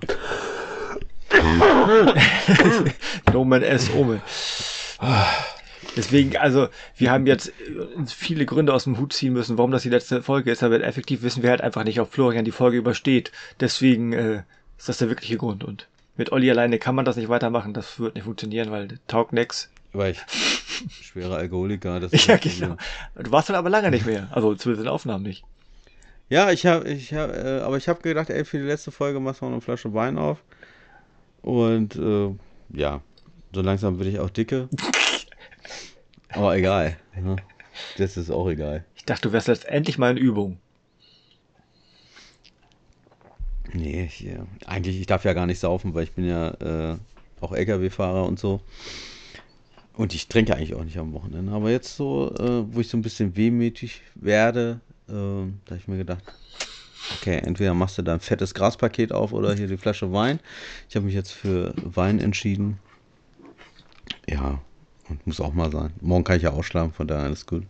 Nomen es Ome. Deswegen, also, wir haben jetzt viele Gründe aus dem Hut ziehen müssen, warum das die letzte Folge ist, aber effektiv wissen wir halt einfach nicht, ob Florian die Folge übersteht. Deswegen äh, ist das der wirkliche Grund. Und mit Olli alleine kann man das nicht weitermachen, das wird nicht funktionieren, weil taugt nix. Weil ich schwerer Alkoholiker, das ist Ja, genau. Du warst dann aber lange nicht mehr, also zumindest in Aufnahmen nicht. Ja, ich habe, ich hab, äh, aber ich habe gedacht, ey, für die letzte Folge machst du noch eine Flasche Wein auf. Und äh, ja, so langsam bin ich auch dicke. aber egal. Ne? Das ist auch egal. Ich dachte, du wärst jetzt endlich mal in Übung. Nee, ich, ja, eigentlich, ich darf ja gar nicht saufen, weil ich bin ja äh, auch LKW-Fahrer und so. Und ich trinke eigentlich auch nicht am Wochenende. Aber jetzt so, äh, wo ich so ein bisschen wehmütig werde, äh, da habe ich mir gedacht, okay, entweder machst du da ein fettes Graspaket auf oder hier die Flasche Wein. Ich habe mich jetzt für Wein entschieden. Ja, und muss auch mal sein. Morgen kann ich ja ausschlafen, von daher alles gut.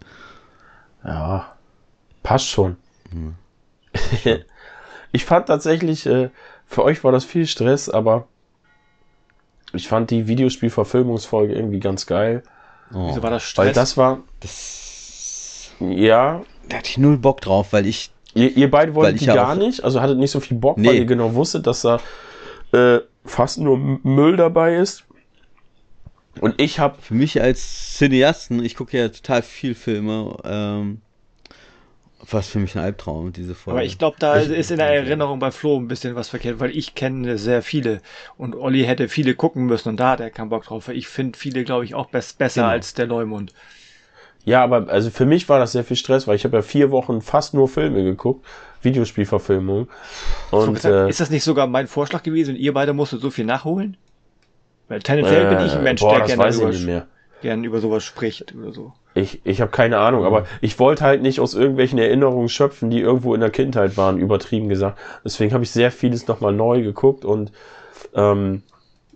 Ja, passt schon. Hm. ich fand tatsächlich, äh, für euch war das viel Stress, aber ich fand die Videospielverfilmungsfolge irgendwie ganz geil. Oh, Wieso war das Stress? Weil das war, das, ja, da hatte ich null Bock drauf, weil ich ihr, ihr beide Weil wolltet die ja gar auch- nicht, also hattet nicht so viel Bock, weil Nee. ihr genau wusstet, dass da äh, fast nur Müll dabei ist. Und ich habe für mich als Cineasten, ich gucke ja total viel Filme, ähm, was für mich ein Albtraum, diese Folge. Aber ich glaube, da Ich- ist in der Erinnerung bei Flo ein bisschen was verkehrt, weil ich kenne sehr viele und Olli hätte viele gucken müssen und da hat er keinen Bock drauf. Weil ich finde viele, glaube ich, auch best besser Genau. als der Leumund. Ja, aber also für mich war das sehr viel Stress, weil ich habe ja vier Wochen fast nur Filme geguckt, Videospielverfilmung. Und So äh, ist das nicht sogar mein Vorschlag gewesen und ihr beide musstet so viel nachholen? Weil tendenziell bin ich ein Mensch, boah, der gerne über, gern über sowas spricht oder so. Ich, ich habe keine Ahnung, aber ich wollte halt nicht aus irgendwelchen Erinnerungen schöpfen, die irgendwo in der Kindheit waren, übertrieben gesagt. Deswegen habe ich sehr vieles nochmal neu geguckt und ähm,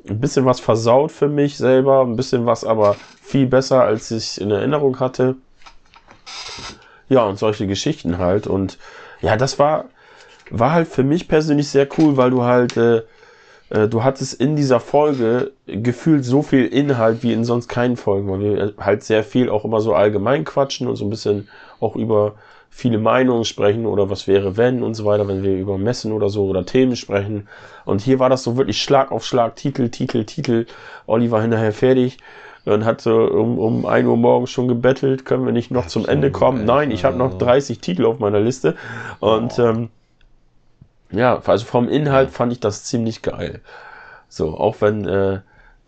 ein bisschen was versaut für mich selber, ein bisschen was aber viel besser, als ich in Erinnerung hatte. Ja, und solche Geschichten halt. Und ja, das war, war halt für mich persönlich sehr cool, weil du halt, äh, äh, du hattest in dieser Folge gefühlt so viel Inhalt wie in sonst keinen Folgen, weil wir halt sehr viel auch immer so allgemein quatschen und so ein bisschen auch über viele Meinungen sprechen oder was wäre wenn und so weiter, wenn wir über Messen oder so oder Themen sprechen. Und hier war das so wirklich Schlag auf Schlag, Titel, Titel, Titel. Olli war hinterher fertig und hat so um, um 1 Uhr morgens schon gebettelt, können wir nicht noch zum Ende kommen? Nein, ich habe noch 30 Titel auf meiner Liste. Und ähm, ja, also vom Inhalt fand ich das ziemlich geil. So, auch wenn äh,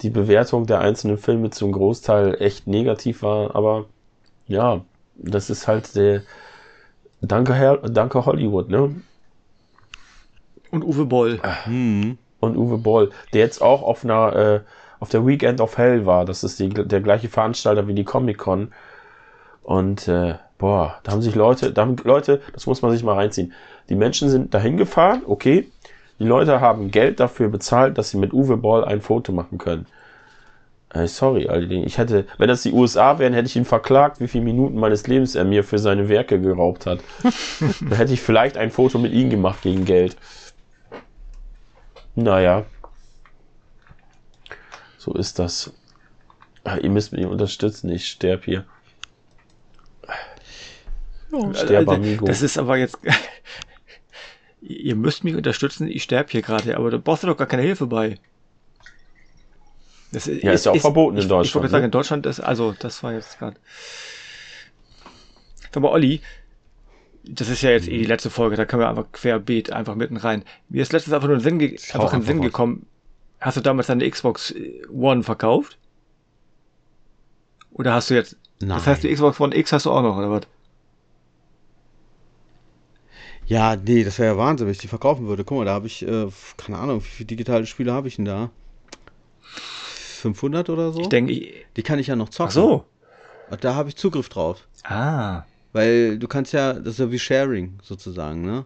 die Bewertung der einzelnen Filme zum Großteil echt negativ war, aber ja, das ist halt der Danke, Herr, danke Hollywood, ne? Und Uwe Boll. Hm. Und Uwe Boll, der jetzt auch auf einer äh, auf der Weekend of Hell war. Das ist die, der gleiche Veranstalter wie die Comic Con. Und äh, boah, da haben sich Leute, da haben Leute, das muss man sich mal reinziehen. Die Menschen sind dahin gefahren, okay. Die Leute haben Geld dafür bezahlt, dass sie mit Uwe Boll ein Foto machen können. Äh, sorry, Alter, ich hätte, wenn das die USA wären, hätte ich ihn verklagt, wie viele Minuten meines Lebens er mir für seine Werke geraubt hat. Dann hätte ich vielleicht ein Foto mit ihm gemacht gegen Geld. Naja. So ist das. Ah, Ihr müsst mich unterstützen, ich sterb hier. Sterb, amigo. Also, das ist aber jetzt. Ihr müsst mich unterstützen, ich sterbe hier gerade, aber da brauchst du doch gar keine Hilfe bei. Das Ja, ist ja auch verboten in ich, Ich Deutschland, wollte sagen, ne? in Deutschland ist, also, das war jetzt gerade. Sag mal, Olli, das ist ja jetzt eh die letzte Folge, da können wir einfach querbeet einfach mitten rein. Mir ist letztens einfach nur in den Sinn, ge einfach in Sinn gekommen. Hast du damals deine Xbox One verkauft? Oder hast du jetzt. Nein. Das heißt, die Xbox One X hast du auch noch, oder was? Ja, nee, das wäre ja Wahnsinn, wenn ich die verkaufen würde. Guck mal, da habe ich, äh, keine Ahnung, wie viele digitale Spiele habe ich denn da? 500 oder so? Ich denke, ich, die kann ich ja noch zocken. ach so. Da habe ich Zugriff drauf. Ah. Weil du kannst ja, das ist ja wie Sharing sozusagen, ne?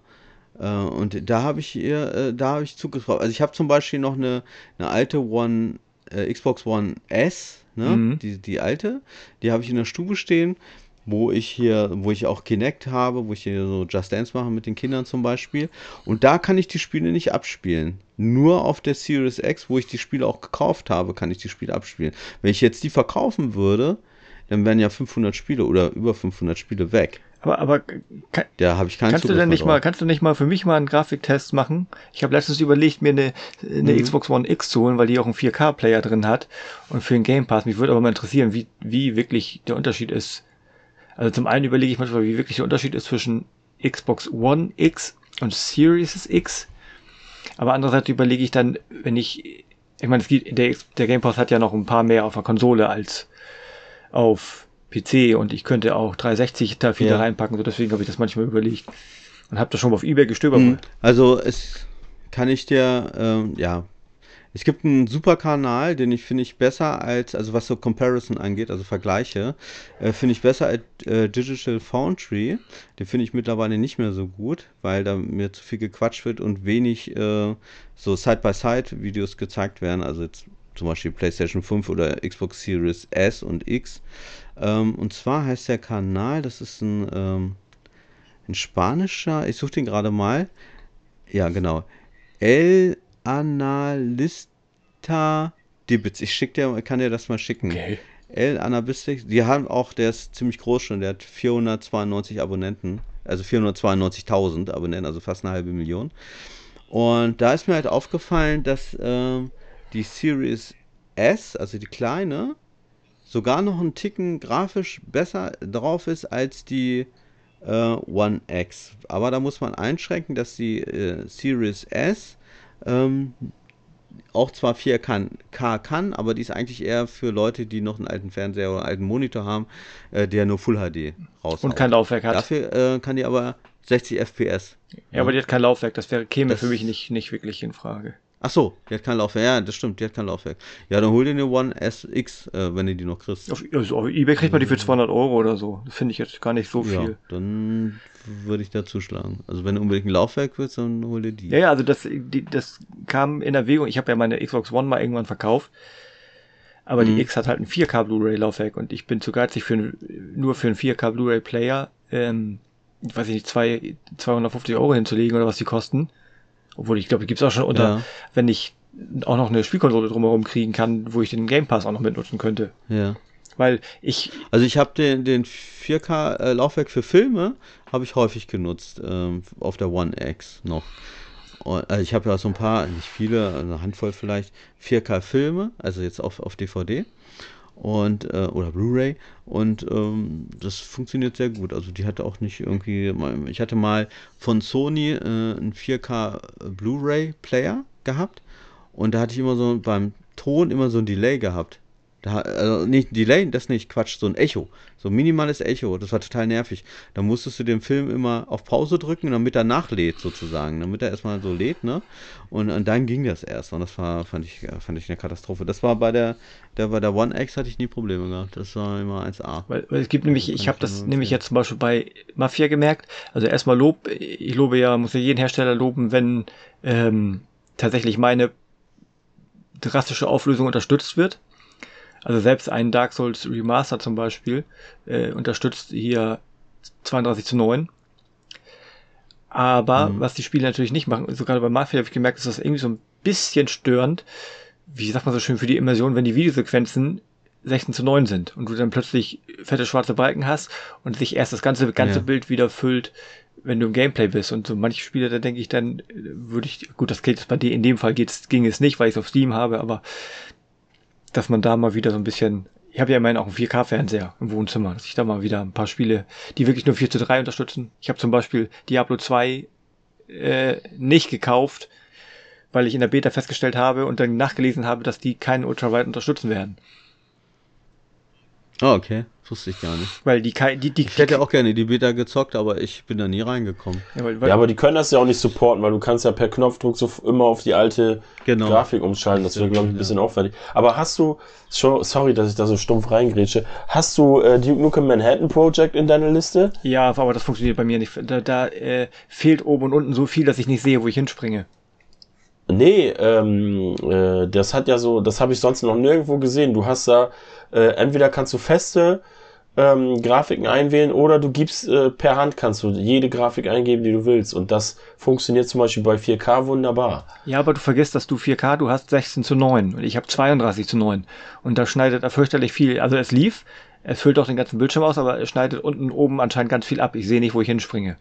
Äh, Und da habe ich hier, äh, da habe ich Zugriff drauf. Also ich habe zum Beispiel noch eine, eine alte One, äh, Xbox One S, ne? Mhm. Die, die alte, die habe ich in der Stube stehen, wo ich hier, wo ich auch Kinect habe, wo ich hier so Just Dance mache mit den Kindern zum Beispiel. Und da kann ich die Spiele nicht abspielen. Nur auf der Series X, wo ich die Spiele auch gekauft habe, kann ich die Spiele abspielen. Wenn ich jetzt die verkaufen würde, dann wären ja 500 Spiele oder über 500 Spiele weg. Aber, aber kann, Da habe ich keinen kannst du Zugriff denn mehr nicht mal, kannst du nicht mal für mich mal einen Grafiktest machen? Ich habe letztens überlegt, mir eine, eine Mhm. Xbox One X zu holen, weil die auch einen 4K-Player drin hat und für den Game Pass. Mich würde aber mal interessieren, wie, wie wirklich der Unterschied ist. Also zum einen überlege ich manchmal, wie wirklich der Unterschied ist zwischen Xbox One X und Series X. Aber andererseits überlege ich dann, wenn ich, ich meine, es gibt, der, der Game Pass hat ja noch ein paar mehr auf der Konsole als auf PC und ich könnte auch 360 da viele Ja. reinpacken, so deswegen habe ich das manchmal überlegt. Und habe das schon mal auf Ebay gestöbert. Mhm. Also es kann ich dir, ähm, ja, es gibt einen super Kanal, den ich finde ich besser als, also was so Comparison angeht, also Vergleiche, äh, finde ich besser als äh, Digital Foundry. Den finde ich mittlerweile nicht mehr so gut, weil da mir zu viel gequatscht wird und wenig äh, so Side-by-Side-Videos gezeigt werden. Also jetzt zum Beispiel PlayStation 5 oder Xbox Series S und X. Ähm, und zwar heißt der Kanal, das ist ein, ähm, ein spanischer, ich suche den gerade mal. Ja, genau. El Analista Dibbits. Ich schick dir, kann dir das mal schicken. Okay. L Anabistik, die haben auch, der ist ziemlich groß schon, der hat 492 Abonnenten, also 492.000 Abonnenten, also fast eine halbe Million. Und da ist mir halt aufgefallen, dass ähm, die Series S, also die kleine, sogar noch einen Ticken grafisch besser drauf ist als die äh, One X. Aber da muss man einschränken, dass die äh, Series S ähm, auch zwar 4K kann, aber die ist eigentlich eher für Leute, die noch einen alten Fernseher oder einen alten Monitor haben, äh, der nur Full HD raushaut. Und kein Laufwerk hat. Dafür äh, kann die aber 60 FPS. Ja, aber die hat kein Laufwerk, das wäre, käme Das- für mich nicht, nicht wirklich in Frage. Ach so, die hat kein Laufwerk. Ja, das stimmt, die hat kein Laufwerk. Ja, dann hol dir eine One SX, äh, wenn du die noch kriegst. Auf, also auf Ebay kriegt man die für 200 Euro oder so. Das finde ich jetzt gar nicht so ja, viel. dann würde ich da zuschlagen. Also wenn du unbedingt ein Laufwerk willst, dann hol dir die. Ja, ja, also das, die, das kam in Erwägung. Ich habe ja meine Xbox One mal irgendwann verkauft. Aber Mhm. die X hat halt ein 4K Blu-ray-Laufwerk und ich bin zu geizig für ein, nur für einen 4K Blu-ray-Player, ähm, weiß ich nicht, zwei, 250 Euro hinzulegen oder was die kosten. Obwohl ich glaube, die gibt's auch schon unter, Ja. wenn ich auch noch eine Spielkonsole drumherum kriegen kann, wo ich den Game Pass auch noch mitnutzen könnte. ja. Weil ich, Also ich habe den, den 4K äh, für Filme habe ich häufig genutzt ähm, auf der One X noch. Und, äh, ich habe ja so ein paar, nicht viele, eine Handvoll vielleicht, 4K Filme, also jetzt auf, auf DVD und äh, oder Blu-ray und ähm, das funktioniert sehr gut. Also die hatte auch nicht irgendwie, ich hatte mal von Sony äh, einen 4K Blu-ray Player gehabt und da hatte ich immer so beim Ton immer so ein Delay gehabt. Da, also nicht Delay, das nicht, Quatsch, so ein Echo. So ein minimales Echo, das war total nervig. Da musstest du den Film immer auf Pause drücken, damit er nachlädt sozusagen, damit er erstmal so lädt, ne? Und, und dann ging das erst und das war, fand ich, fand ich eine Katastrophe. Das war bei der, der bei der One X hatte ich nie Probleme gehabt. Das war immer 1A. Weil, weil es gibt nämlich, ich habe das nämlich jetzt zum Beispiel bei Mafia gemerkt. Also erstmal Lob, ich lobe ja, muss ja jeden Hersteller loben, wenn ähm, tatsächlich meine drastische Auflösung unterstützt wird. Also selbst ein Dark Souls Remaster zum Beispiel äh, unterstützt hier 32 zu 9. Aber Mhm. was die Spiele natürlich nicht machen, sogar bei Mafia habe ich gemerkt, ist das irgendwie so ein bisschen störend, wie sagt man so schön, für die Immersion, wenn die Videosequenzen 16 zu 9 sind und du dann plötzlich fette schwarze Balken hast und sich erst das ganze, ganze Ja. Bild wieder füllt, wenn du im Gameplay bist. Und so manche Spiele, da denke ich dann, würde ich, gut, das geht jetzt bei dir, in dem Fall geht's, ging es nicht, weil ich es auf Steam habe, aber dass man da mal wieder so ein bisschen, ich habe ja immerhin auch einen 4K-Fernseher im Wohnzimmer, dass ich da mal wieder ein paar Spiele, die wirklich nur 4 zu 3 unterstützen. Ich habe zum Beispiel Diablo 2 äh, nicht gekauft, weil ich in der Beta festgestellt habe und dann nachgelesen habe, dass die keinen Ultrawide unterstützen werden. Oh, okay. Das wusste ich gar nicht. Weil die die, die, Ich hätte auch gerne die Beta gezockt, aber ich bin da nie reingekommen. ja, weil, weil, Ja, aber die können das ja auch nicht supporten, weil du kannst ja per Knopfdruck so immer auf die alte Genau. Grafik umschalten. Das wäre, glaube ich, ein Ja. bisschen aufwendig. Aber hast du, sorry, dass ich da so stumpf reingrätsche, hast du äh, Duke Nukem Manhattan Project in deiner Liste? ja, aber das funktioniert bei mir nicht. Da, da äh, fehlt oben und unten so viel, dass ich nicht sehe, wo ich hinspringe. Nee, ähm, äh, das hat ja so, das habe ich sonst noch nirgendwo gesehen. Du hast da, äh, entweder kannst du feste ähm, Grafiken einwählen oder du gibst äh, per Hand kannst du jede Grafik eingeben, die du willst. Und das funktioniert zum Beispiel bei 4K wunderbar. Ja, aber du vergisst, dass du 4K, du hast 16 zu 9 und ich habe 32 zu 9. Und da schneidet er fürchterlich viel. Also es lief, es füllt auch den ganzen Bildschirm aus, aber es schneidet unten oben anscheinend ganz viel ab. Ich sehe nicht, wo ich hinspringe.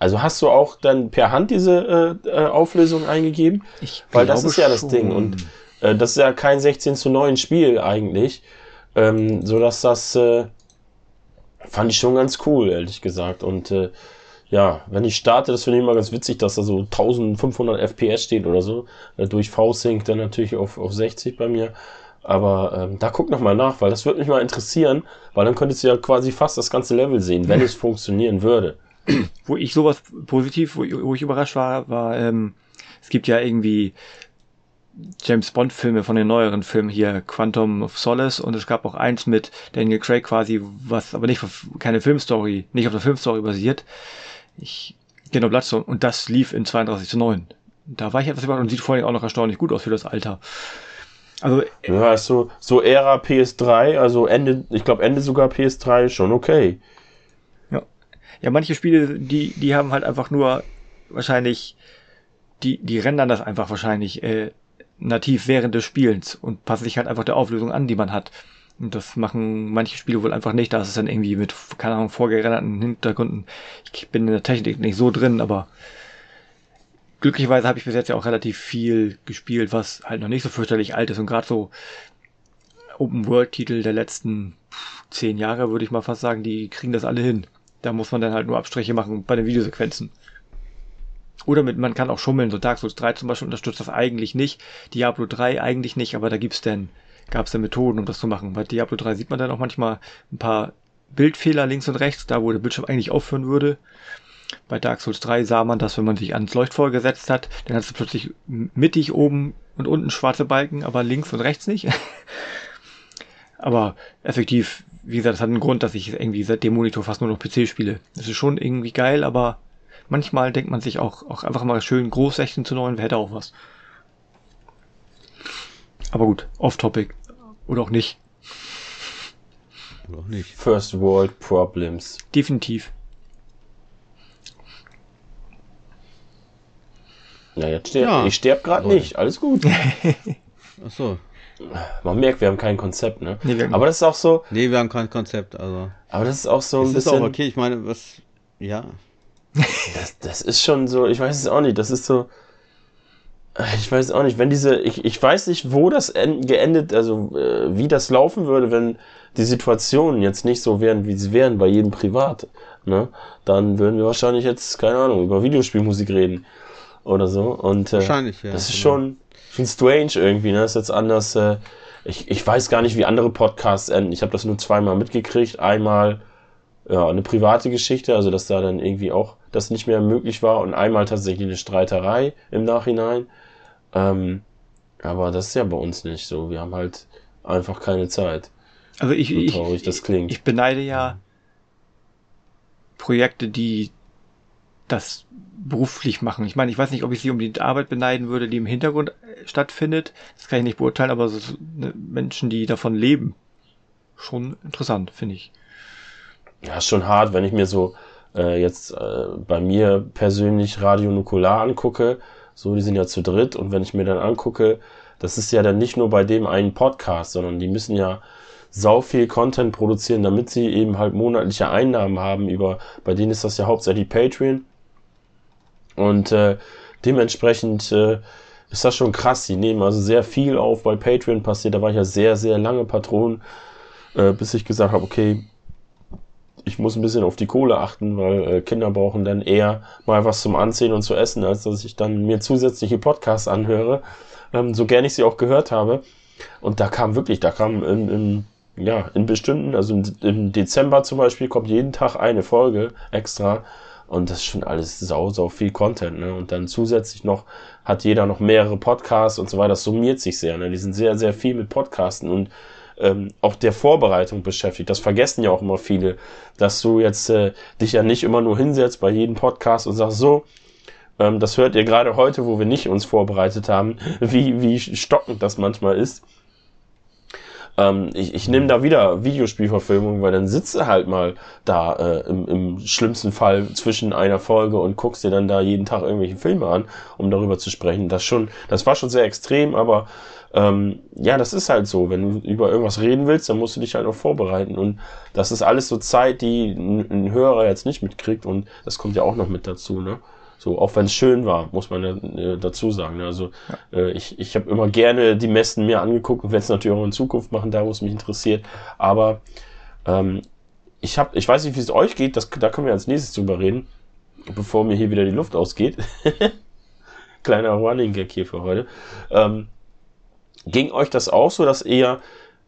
Also hast du auch dann per Hand diese äh, äh, Auflösung eingegeben? Ich Weil das ist ja das schon. Ding. Und äh, das ist ja kein 16 zu 9 Spiel eigentlich. Ähm, so dass das äh, fand ich schon ganz cool, ehrlich gesagt. Und äh, ja, wenn ich starte, das finde ich immer ganz witzig, dass da so 1500 FPS steht oder so. Äh, durch V-Sync dann natürlich auf, auf 60 bei mir. Aber ähm, da guck noch mal nach, weil das würde mich mal interessieren, weil dann könntest du ja quasi fast das ganze Level sehen, wenn es funktionieren würde. wo ich sowas positiv, wo, ich- wo ich überrascht war, war, ähm, es gibt ja irgendwie James Bond Filme von den neueren Filmen hier, Quantum of Solace und es gab auch eins mit Daniel Craig quasi, was aber nicht auf keine Filmstory, nicht auf der Filmstory basiert. Ich, genau, Bloodstone und das lief in 32 zu 9. Da war ich etwas überrascht und sieht vor allem auch noch erstaunlich gut aus für das Alter. Also, Ja, ist so, so Ära PS3, also Ende, ich glaube Ende sogar PS3 schon okay. Ja, manche Spiele, die, die haben halt einfach nur wahrscheinlich, die, die rendern das einfach wahrscheinlich äh, nativ während des Spielens und passen sich halt einfach der Auflösung an, die man hat. Und das machen manche Spiele wohl einfach nicht. Da ist es dann irgendwie mit, keine Ahnung, vorgerenderten Hintergründen. Ich bin in der Technik nicht so drin, aber glücklicherweise habe ich bis jetzt ja auch relativ viel gespielt, was halt noch nicht so fürchterlich alt ist und gerade so Open-World-Titel der letzten zehn Jahre, würde ich mal fast sagen, die kriegen das alle hin. Da muss man dann halt nur Abstriche machen bei den Videosequenzen. Oder mit, man kann auch schummeln, so Dark Souls 3 zum Beispiel unterstützt das eigentlich nicht, Diablo 3 eigentlich nicht, aber da gibt's denn, gab's denn Methoden, um das zu machen. Bei Diablo 3 sieht man dann auch manchmal ein paar Bildfehler links und rechts, da wo der Bildschirm eigentlich aufhören würde. Bei Dark Souls 3 sah man das, wenn man sich ans Leuchtfeuer gesetzt hat, dann hast du plötzlich mittig oben und unten schwarze Balken, aber links und rechts nicht. aber effektiv, wie gesagt, das hat einen Grund, dass ich irgendwie seit dem Monitor fast nur noch PC spiele. Das ist schon irgendwie geil, aber manchmal denkt man sich auch, auch einfach mal schön groß 16 zu 9, wer hätte auch was. Aber gut, off-topic. Oder auch nicht. Oder auch nicht. First World Problems. Definitiv. Ja, jetzt sterb, Ja. ich sterb gerade nicht. Alles gut. Ach so. Man merkt, wir haben kein Konzept, ne? Nee, wir haben- aber das ist auch so, Nee, wir haben kein Konzept, also. aber das ist auch so ein Es ist bisschen. auch okay, ich meine, was. Ja. Das, das ist schon so, ich weiß es auch nicht, das ist so. Ich weiß auch nicht, wenn diese, ich, ich weiß nicht, wo das en- geendet, also äh, wie das laufen würde, wenn die Situationen jetzt nicht so wären, wie sie wären bei jedem privat, ne? Dann würden wir wahrscheinlich jetzt, keine Ahnung, über Videospielmusik reden oder so. Und äh, Wahrscheinlich, ja. das ist genau. schon, schon strange irgendwie, ne? Das ist jetzt anders. Äh, ich, ich weiß gar nicht, wie andere Podcasts enden. Ich habe das nur zweimal mitgekriegt. Einmal ja, eine private Geschichte, also dass da dann irgendwie auch das nicht mehr möglich war und einmal tatsächlich eine Streiterei im Nachhinein. Ähm, aber das ist ja bei uns nicht so. Wir haben halt einfach keine Zeit. Also ich, So ich, traurig das klingt. ich beneide ja Projekte, die das beruflich machen. Ich meine, ich weiß nicht, ob ich sie um die Arbeit beneiden würde, die im Hintergrund äh, stattfindet. Das kann ich nicht beurteilen, aber so so, ne, Menschen, die davon leben, schon interessant, finde ich. Ja, ist schon hart, wenn ich mir so äh, jetzt äh, bei mir persönlich Radio Nukular angucke. So, die sind ja zu dritt und wenn ich mir dann angucke, das ist ja dann nicht nur bei dem einen Podcast, sondern die müssen ja sau viel Content produzieren, damit sie eben halt monatliche Einnahmen haben über, bei denen ist das ja hauptsächlich Patreon. Und äh, dementsprechend äh, ist das schon krass. Die nehmen also sehr viel auf, bei Patreon passiert. Da war ich ja sehr, sehr lange Patron, äh, bis ich gesagt habe, okay, ich muss ein bisschen auf die Kohle achten, weil äh, Kinder brauchen dann eher mal was zum Anziehen und zu essen, als dass ich dann mir zusätzliche Podcasts anhöre, ähm, so gern ich sie auch gehört habe. Und da kam wirklich, da kam in, in, ja, in bestimmten, also im, im Dezember zum Beispiel, kommt jeden Tag eine Folge extra. Und das ist schon alles sau, sau viel Content. Ne? Und dann zusätzlich noch hat jeder noch mehrere Podcasts und so weiter. Das summiert sich sehr. Ne? Die sind sehr, sehr viel mit Podcasten und ähm, auch der Vorbereitung beschäftigt. Das vergessen ja auch immer viele, dass du jetzt äh, dich ja nicht immer nur hinsetzt bei jedem Podcast und sagst so, ähm, das hört ihr gerade heute, wo wir nicht uns vorbereitet haben, wie, wie stockend das manchmal ist. Ähm, ich ich nehme da wieder Videospielverfilmung, weil dann sitzt du halt mal da äh, im, im schlimmsten Fall zwischen einer Folge und guckst dir dann da jeden Tag irgendwelche Filme an, um darüber zu sprechen. Das schon, das war schon sehr extrem, aber ähm, ja, das ist halt so. Wenn du über irgendwas reden willst, dann musst du dich halt auch vorbereiten. Und das ist alles so Zeit, die ein, ein Hörer jetzt nicht mitkriegt. Und das kommt ja auch noch mit dazu, ne? So, auch wenn es schön war, muss man ja, äh, dazu sagen. Ne? Also äh, ich, ich habe immer gerne die Messen mir angeguckt und werde es natürlich auch in Zukunft machen, da wo es mich interessiert. Aber ähm, ich habe, ich weiß nicht, wie es euch geht, das, da können wir als nächstes drüber reden, bevor mir hier wieder die Luft ausgeht. Kleiner Running Gag hier für heute. Ähm, ging euch das auch so, dass ihr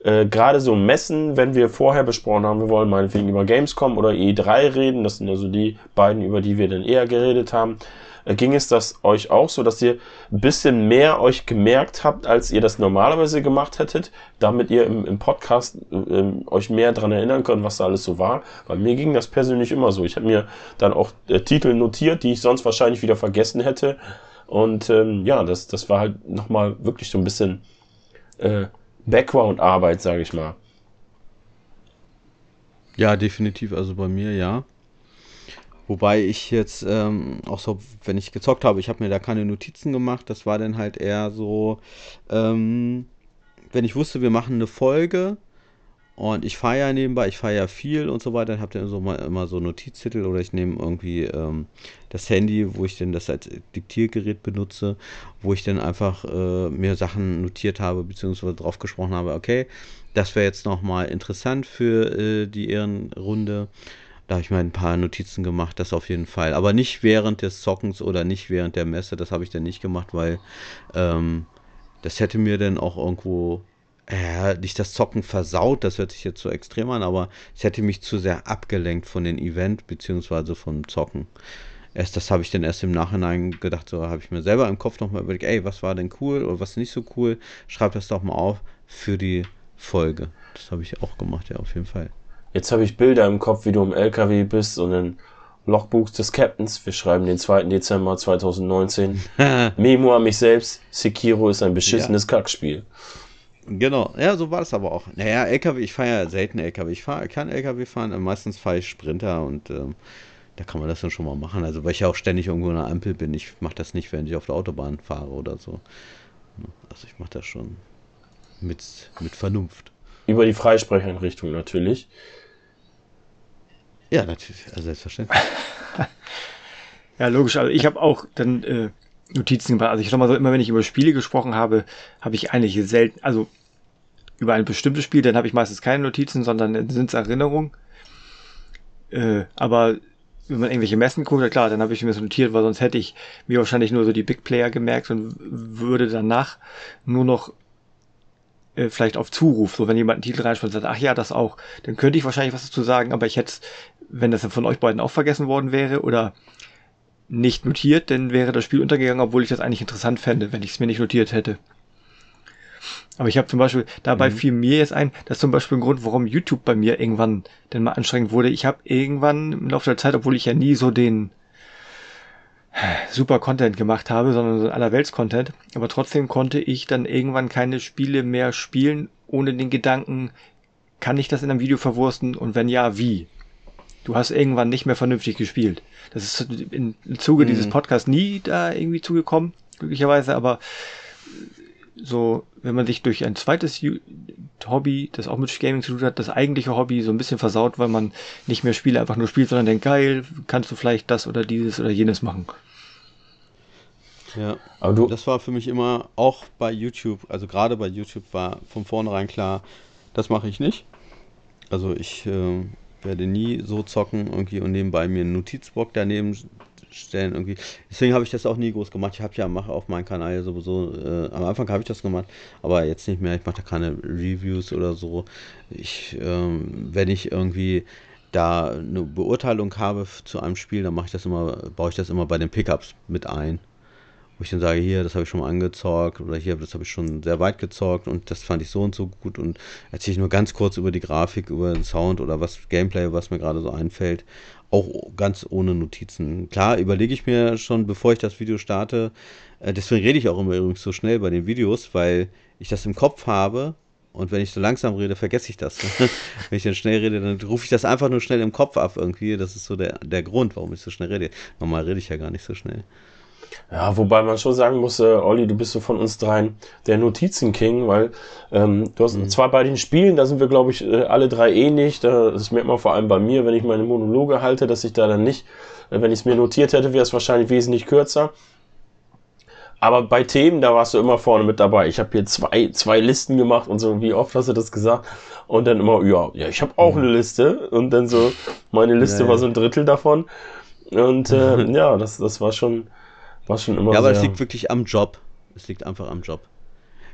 äh, gerade so Messen, wenn wir vorher besprochen haben, wir wollen meinetwegen über Gamescom oder E3 reden, das sind also die beiden, über die wir dann eher geredet haben, äh, ging es das euch auch so, dass ihr ein bisschen mehr euch gemerkt habt, als ihr das normalerweise gemacht hättet, damit ihr im, im Podcast äh, euch mehr dran erinnern könnt, was da alles so war? Bei mir ging das persönlich immer so. Ich habe mir dann auch äh, Titel notiert, die ich sonst wahrscheinlich wieder vergessen hätte. Und ähm, ja, das, das war halt nochmal wirklich so ein bisschen äh, Background-Arbeit, sage ich mal. Ja, definitiv. Also bei mir ja. Wobei ich jetzt ähm, auch so, wenn ich gezockt habe, ich habe mir da keine Notizen gemacht. Das war dann halt eher so, ähm, wenn ich wusste, wir machen eine Folge und ich fahre ja nebenbei, ich fahre ja viel und so weiter, dann habt ihr immer so Notizzettel oder ich nehme irgendwie ähm, das Handy, wo ich dann das als Diktiergerät benutze, wo ich dann einfach äh, mir Sachen notiert habe, beziehungsweise drauf gesprochen habe, okay, das wäre jetzt nochmal interessant für äh, die Ehrenrunde. Da habe ich mir ein paar Notizen gemacht, das auf jeden Fall. Aber nicht während des Zockens oder nicht während der Messe, das habe ich dann nicht gemacht, weil ähm, das hätte mir dann auch irgendwo ja, nicht das Zocken versaut, das hört sich jetzt so extrem an, aber es hätte mich zu sehr abgelenkt von den Event beziehungsweise vom Zocken. Erst das habe ich dann erst im Nachhinein gedacht, so habe ich mir selber im Kopf nochmal überlegt, ey, was war denn cool oder was nicht so cool, schreib das doch mal auf für die Folge. Das habe ich auch gemacht, ja, auf jeden Fall. Jetzt habe ich Bilder im Kopf, wie du im LKW bist und dann Logbuch des Captains. Wir schreiben den 2. Dezember 2019. Memo an mich selbst. Sekiro ist ein beschissenes ja. Kackspiel. Genau, ja, so war das aber auch. Naja, LKW, ich fahre ja selten LKW. Ich fahr, kann LKW fahren, meistens fahre ich Sprinter und ähm, da kann man das dann schon mal machen. Also, weil ich ja auch ständig irgendwo in der Ampel bin. Ich mache das nicht, wenn ich auf der Autobahn fahre oder so. Also, ich mache das schon mit, mit Vernunft. Über die Freisprecheinrichtung natürlich. Ja, natürlich, also selbstverständlich. ja, logisch. Also, ich habe auch dann. Äh Notizen gemacht. Also ich sag mal so, immer wenn ich über Spiele gesprochen habe, habe ich eigentlich selten, also über ein bestimmtes Spiel, dann habe ich meistens keine Notizen, sondern sind es Erinnerungen. Äh, aber wenn man irgendwelche Messen guckt, ja klar, dann habe ich mir das notiert, weil sonst hätte ich mir wahrscheinlich nur so die Big Player gemerkt und würde danach nur noch äh, vielleicht auf Zuruf, so wenn jemand einen Titel reinspielt und sagt, ach ja, das auch, dann könnte ich wahrscheinlich was dazu sagen, aber ich hätte wenn das dann von euch beiden auch vergessen worden wäre oder nicht notiert, dann wäre das Spiel untergegangen, obwohl ich das eigentlich interessant fände, wenn ich es mir nicht notiert hätte. Aber ich habe zum Beispiel, dabei mhm. fiel mir jetzt ein, das ist zum Beispiel ein Grund, warum YouTube bei mir irgendwann denn mal anstrengend wurde. Ich habe irgendwann im Laufe der Zeit, obwohl ich ja nie so den super Content gemacht habe, sondern so allerwelts-Content, aber trotzdem konnte ich dann irgendwann keine Spiele mehr spielen, ohne den Gedanken, kann ich das in einem Video verwursten und wenn ja, wie? Du hast irgendwann nicht mehr vernünftig gespielt. Das ist im Zuge mhm. dieses Podcasts nie da irgendwie zugekommen, glücklicherweise, aber so, wenn man sich durch ein zweites Hobby, das auch mit Gaming zu tun hat, das eigentliche Hobby so ein bisschen versaut, weil man nicht mehr Spiele einfach nur spielt, sondern denkt, geil, kannst du vielleicht das oder dieses oder jenes machen. Ja, aber du, das war für mich immer auch bei YouTube, also gerade bei YouTube war von vornherein klar, das mache ich nicht. Also ich äh, werde nie so zocken irgendwie und nebenbei mir einen Notizblock daneben stellen irgendwie. Deswegen habe ich das auch nie groß gemacht. Ich habe ja mache auf meinem Kanal sowieso. Äh, am Anfang habe ich das gemacht, aber jetzt nicht mehr. Ich mache da keine Reviews oder so. Ich, ähm, wenn ich irgendwie da eine Beurteilung habe zu einem Spiel, dann mache ich das immer, baue ich das immer bei den Pickups mit ein wo ich dann sage, hier, das habe ich schon mal angezockt oder hier, das habe ich schon sehr weit gezockt und das fand ich so und so gut und erzähle ich nur ganz kurz über die Grafik, über den Sound oder was Gameplay, was mir gerade so einfällt, auch ganz ohne Notizen. Klar, überlege ich mir schon, bevor ich das Video starte, äh, deswegen rede ich auch immer übrigens so schnell bei den Videos, weil ich das im Kopf habe und wenn ich so langsam rede, vergesse ich das. wenn ich dann schnell rede, dann rufe ich das einfach nur schnell im Kopf ab irgendwie. Das ist so der, der Grund, warum ich so schnell rede. Normal rede ich ja gar nicht so schnell. Ja, wobei man schon sagen muss, äh, Olli, du bist so von uns dreien der Notizen-King, weil ähm, du hast mhm. zwar bei den Spielen, da sind wir, glaube ich, äh, alle drei ähnlich. Das merkt man vor allem bei mir, wenn ich meine Monologe halte, dass ich da dann nicht, äh, wenn ich es mir notiert hätte, wäre es wahrscheinlich wesentlich kürzer. Aber bei Themen, da warst du immer vorne mit dabei. Ich habe hier zwei, zwei Listen gemacht und so, wie oft hast du das gesagt? Und dann immer, ja, ja, ich habe auch mhm. eine Liste. Und dann so, meine Liste ja, war so ein Drittel davon. Und äh, ja, das, das war schon, war schon immer Ja, aber es liegt wirklich am Job. Es liegt einfach am Job.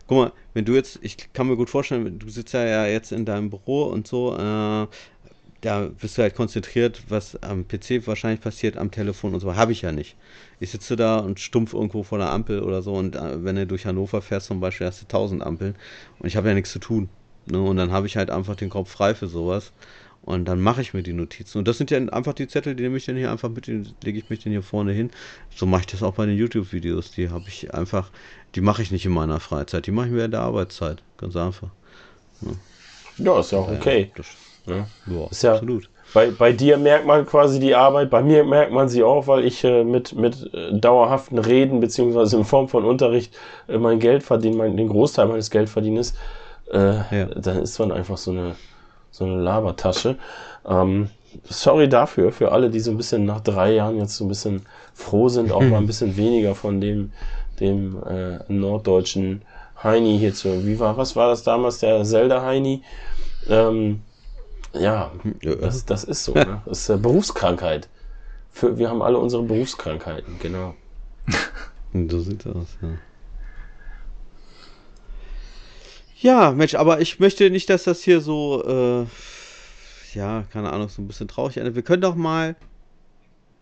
Guck mal, wenn du jetzt, ich kann mir gut vorstellen, du sitzt ja jetzt in deinem Büro und so, äh, da bist du halt konzentriert, was am PC wahrscheinlich passiert, am Telefon und so. Habe ich ja nicht. Ich sitze da und stumpf irgendwo vor der Ampel oder so und äh, wenn du durch Hannover fährst zum Beispiel, hast du tausend Ampeln und ich habe ja nichts zu tun. Ne? Und dann habe ich halt einfach den Kopf frei für sowas. Und dann mache ich mir die Notizen. Und das sind ja einfach die Zettel, die nehme ich dann hier einfach mit, lege ich mich dann hier vorne hin. So mache ich das auch bei den YouTube-Videos. Die habe ich einfach, die mache ich nicht in meiner Freizeit. Die mache ich mir in der Arbeitszeit. Ganz einfach. Ja, ja ist ja auch okay. Ja, ja. ist ja absolut. bei, bei dir merkt man quasi die Arbeit, bei mir merkt man sie auch, weil ich äh, mit, mit äh, dauerhaften Reden beziehungsweise in Form von Unterricht äh, mein Geld verdiene, mein, den Großteil meines Geldverdienens, äh, ja. dann ist man einfach so eine, so eine Labertasche. Ähm, sorry dafür, für alle, die so ein bisschen nach drei Jahren jetzt so ein bisschen froh sind, auch mal ein bisschen weniger von dem, dem äh, norddeutschen Heini hier zu. Wie war, was war das damals, der Zelda Heini? Ähm, ja, das, das ist so. Ne? Das ist äh, Berufskrankheit. Für, wir haben alle unsere Berufskrankheiten, genau. so sieht's aus, ja. Ja, Mensch, aber ich möchte nicht, dass das hier so, äh, ja, keine Ahnung, so ein bisschen traurig endet. Wir können doch mal,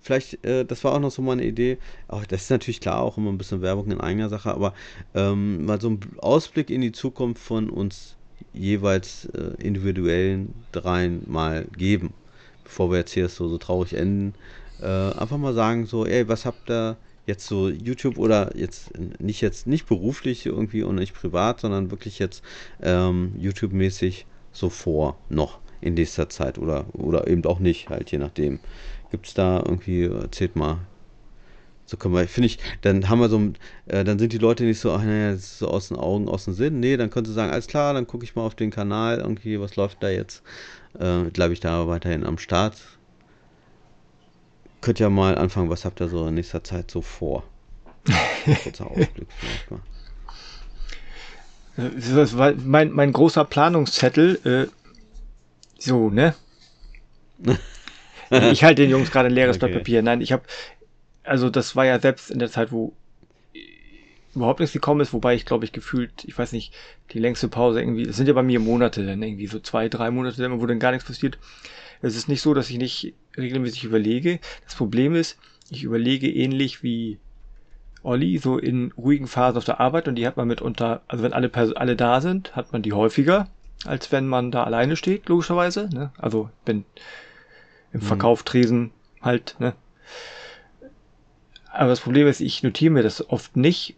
vielleicht, äh, das war auch noch so mal eine Idee, auch das ist natürlich klar auch immer ein bisschen Werbung in eigener Sache, aber ähm, mal so ein Ausblick in die Zukunft von uns jeweils äh, individuellen dreien mal geben, bevor wir jetzt hier so, so traurig enden. Äh, einfach mal sagen, so, ey, was habt ihr jetzt so YouTube oder jetzt nicht jetzt nicht beruflich irgendwie und nicht privat, sondern wirklich jetzt ähm, YouTube-mäßig so vor noch in nächster Zeit oder oder eben auch nicht, halt je nachdem. Gibt es da irgendwie, erzählt mal, so können wir, finde ich, dann haben wir so, äh, dann sind die Leute nicht so, ach naja, so aus den Augen, aus dem Sinn. Nee, dann können sie sagen, alles klar, dann gucke ich mal auf den Kanal, irgendwie, was läuft da jetzt? Äh, Bleibe ich da weiterhin am Start? Könnt ja mal anfangen, was habt ihr so in nächster Zeit so vor? Kurzer Ausblick vielleicht mal. Das war mein, mein großer Planungszettel, äh, so, ne? ich halte den Jungs gerade ein leeres okay. Blatt Papier. Nein, ich habe also das war ja selbst in der Zeit, wo überhaupt nichts gekommen ist, wobei ich glaube ich gefühlt, ich weiß nicht, die längste Pause irgendwie, es sind ja bei mir Monate dann irgendwie, so zwei, drei Monate, wo dann gar nichts passiert. Es ist nicht so, dass ich nicht regelmäßig überlege. Das Problem ist, ich überlege ähnlich wie Olli, so in ruhigen Phasen auf der Arbeit und die hat man mitunter, also wenn alle, Pers alle da sind, hat man die häufiger, als wenn man da alleine steht, logischerweise. Ne? Also wenn im mhm. Verkauf Tresen halt, ne? Aber das Problem ist, ich notiere mir das oft nicht.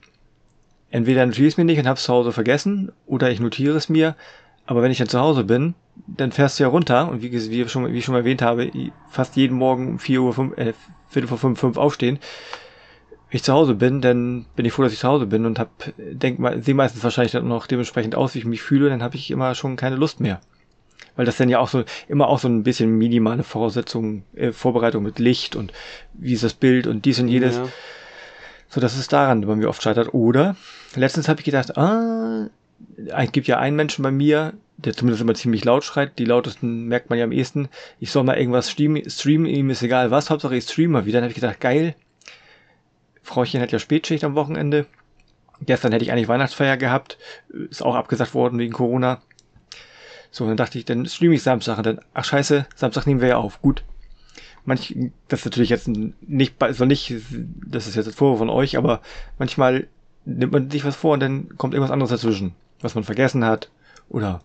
Entweder notiere ich es mir nicht und habe es zu Hause vergessen, oder ich notiere es mir. Aber wenn ich dann zu Hause bin, dann fährst du ja runter und wie, wie, schon, wie ich schon erwähnt habe, fast jeden Morgen um 4 Uhr, 5, äh, Viertel vor 5, 5 aufstehen. Wenn ich zu Hause bin, dann bin ich froh, dass ich zu Hause bin und hab, denk mal, sehe meistens wahrscheinlich dann noch dementsprechend aus, wie ich mich fühle, dann habe ich immer schon keine Lust mehr weil das dann ja auch so immer auch so ein bisschen minimale Voraussetzungen, äh, Vorbereitung mit Licht und wie ist das Bild und dies und jedes. Ja. So dass es daran bei mir oft scheitert. Oder letztens habe ich gedacht, ah, es gibt ja einen Menschen bei mir, der zumindest immer ziemlich laut schreit. Die lautesten merkt man ja am ehesten. Ich soll mal irgendwas streamen, ihm ist egal was, Hauptsache ich streame mal wieder. Dann habe ich gedacht, geil. Frauchen hat ja Spätschicht am Wochenende. Gestern hätte ich eigentlich Weihnachtsfeier gehabt. Ist auch abgesagt worden wegen Corona. So, dann dachte ich, dann streame ich Samstag und dann, ach scheiße, Samstag nehmen wir ja auf. Gut. Manch, das ist natürlich jetzt nicht, soll nicht, das ist jetzt das Vorwurf von euch, aber manchmal nimmt man sich was vor und dann kommt irgendwas anderes dazwischen, was man vergessen hat. Oder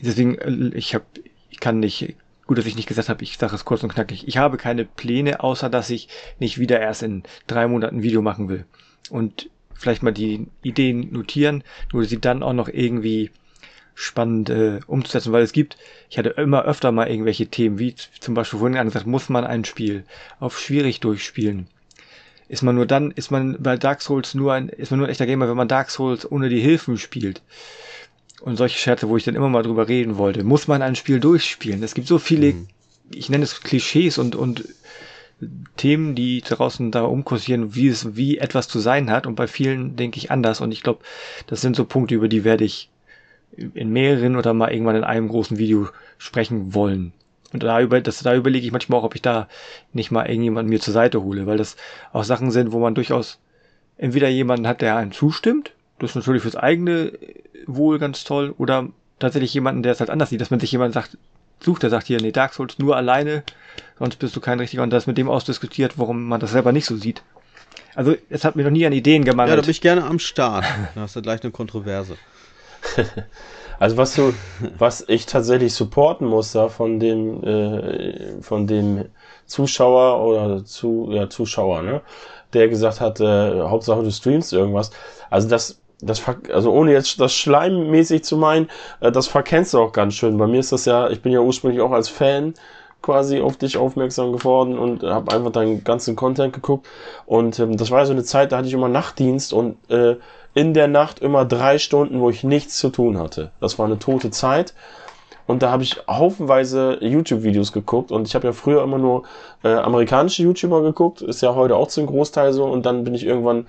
deswegen, äh, ich habe, ich kann nicht, gut, dass ich nicht gesagt habe, ich sage es kurz und knackig, ich habe keine Pläne, außer dass ich nicht wieder erst in drei Monaten Video machen will. Und vielleicht mal die Ideen notieren, nur sie dann auch noch irgendwie spannend äh, umzusetzen, weil es gibt, ich hatte immer öfter mal irgendwelche Themen, wie zum Beispiel vorhin gesagt, muss man ein Spiel auf schwierig durchspielen? Ist man nur dann, ist man bei Dark Souls nur ein, ist man nur ein echter Gamer, wenn man Dark Souls ohne die Hilfen spielt? Und solche Scherze, wo ich dann immer mal drüber reden wollte. Muss man ein Spiel durchspielen? Es gibt so viele, mhm. ich nenne es Klischees und, und Themen, die draußen da umkursieren, wie es, wie etwas zu sein hat. Und bei vielen denke ich anders. Und ich glaube, das sind so Punkte, über die werde ich in mehreren oder mal irgendwann in einem großen Video sprechen wollen. Und da, über, das, da überlege ich manchmal auch, ob ich da nicht mal irgendjemanden mir zur Seite hole, weil das auch Sachen sind, wo man durchaus entweder jemanden hat, der einem zustimmt, das ist natürlich fürs eigene Wohl ganz toll, oder tatsächlich jemanden, der es halt anders sieht, dass man sich jemanden sagt, sucht, der sagt hier, nee, Dark Souls nur alleine, sonst bist du kein richtiger, und das mit dem ausdiskutiert, warum man das selber nicht so sieht. Also, es hat mir noch nie an Ideen gemacht. Ja, da bin ich gerne am Start. Da hast du gleich eine Kontroverse. also was du, was ich tatsächlich supporten muss da von dem, äh, von dem Zuschauer oder zu, ja, Zuschauer, ne, der gesagt hat, äh, Hauptsache du streamst irgendwas. Also das das, also ohne jetzt das schleimmäßig zu meinen, äh, das verkennst du auch ganz schön. Bei mir ist das ja, ich bin ja ursprünglich auch als Fan quasi auf dich aufmerksam geworden und habe einfach deinen ganzen Content geguckt. Und ähm, das war so eine Zeit, da hatte ich immer Nachtdienst und äh, in der Nacht immer drei Stunden, wo ich nichts zu tun hatte. Das war eine tote Zeit. Und da habe ich haufenweise YouTube-Videos geguckt und ich habe ja früher immer nur äh, amerikanische YouTuber geguckt, ist ja heute auch zum Großteil so. Und dann bin ich irgendwann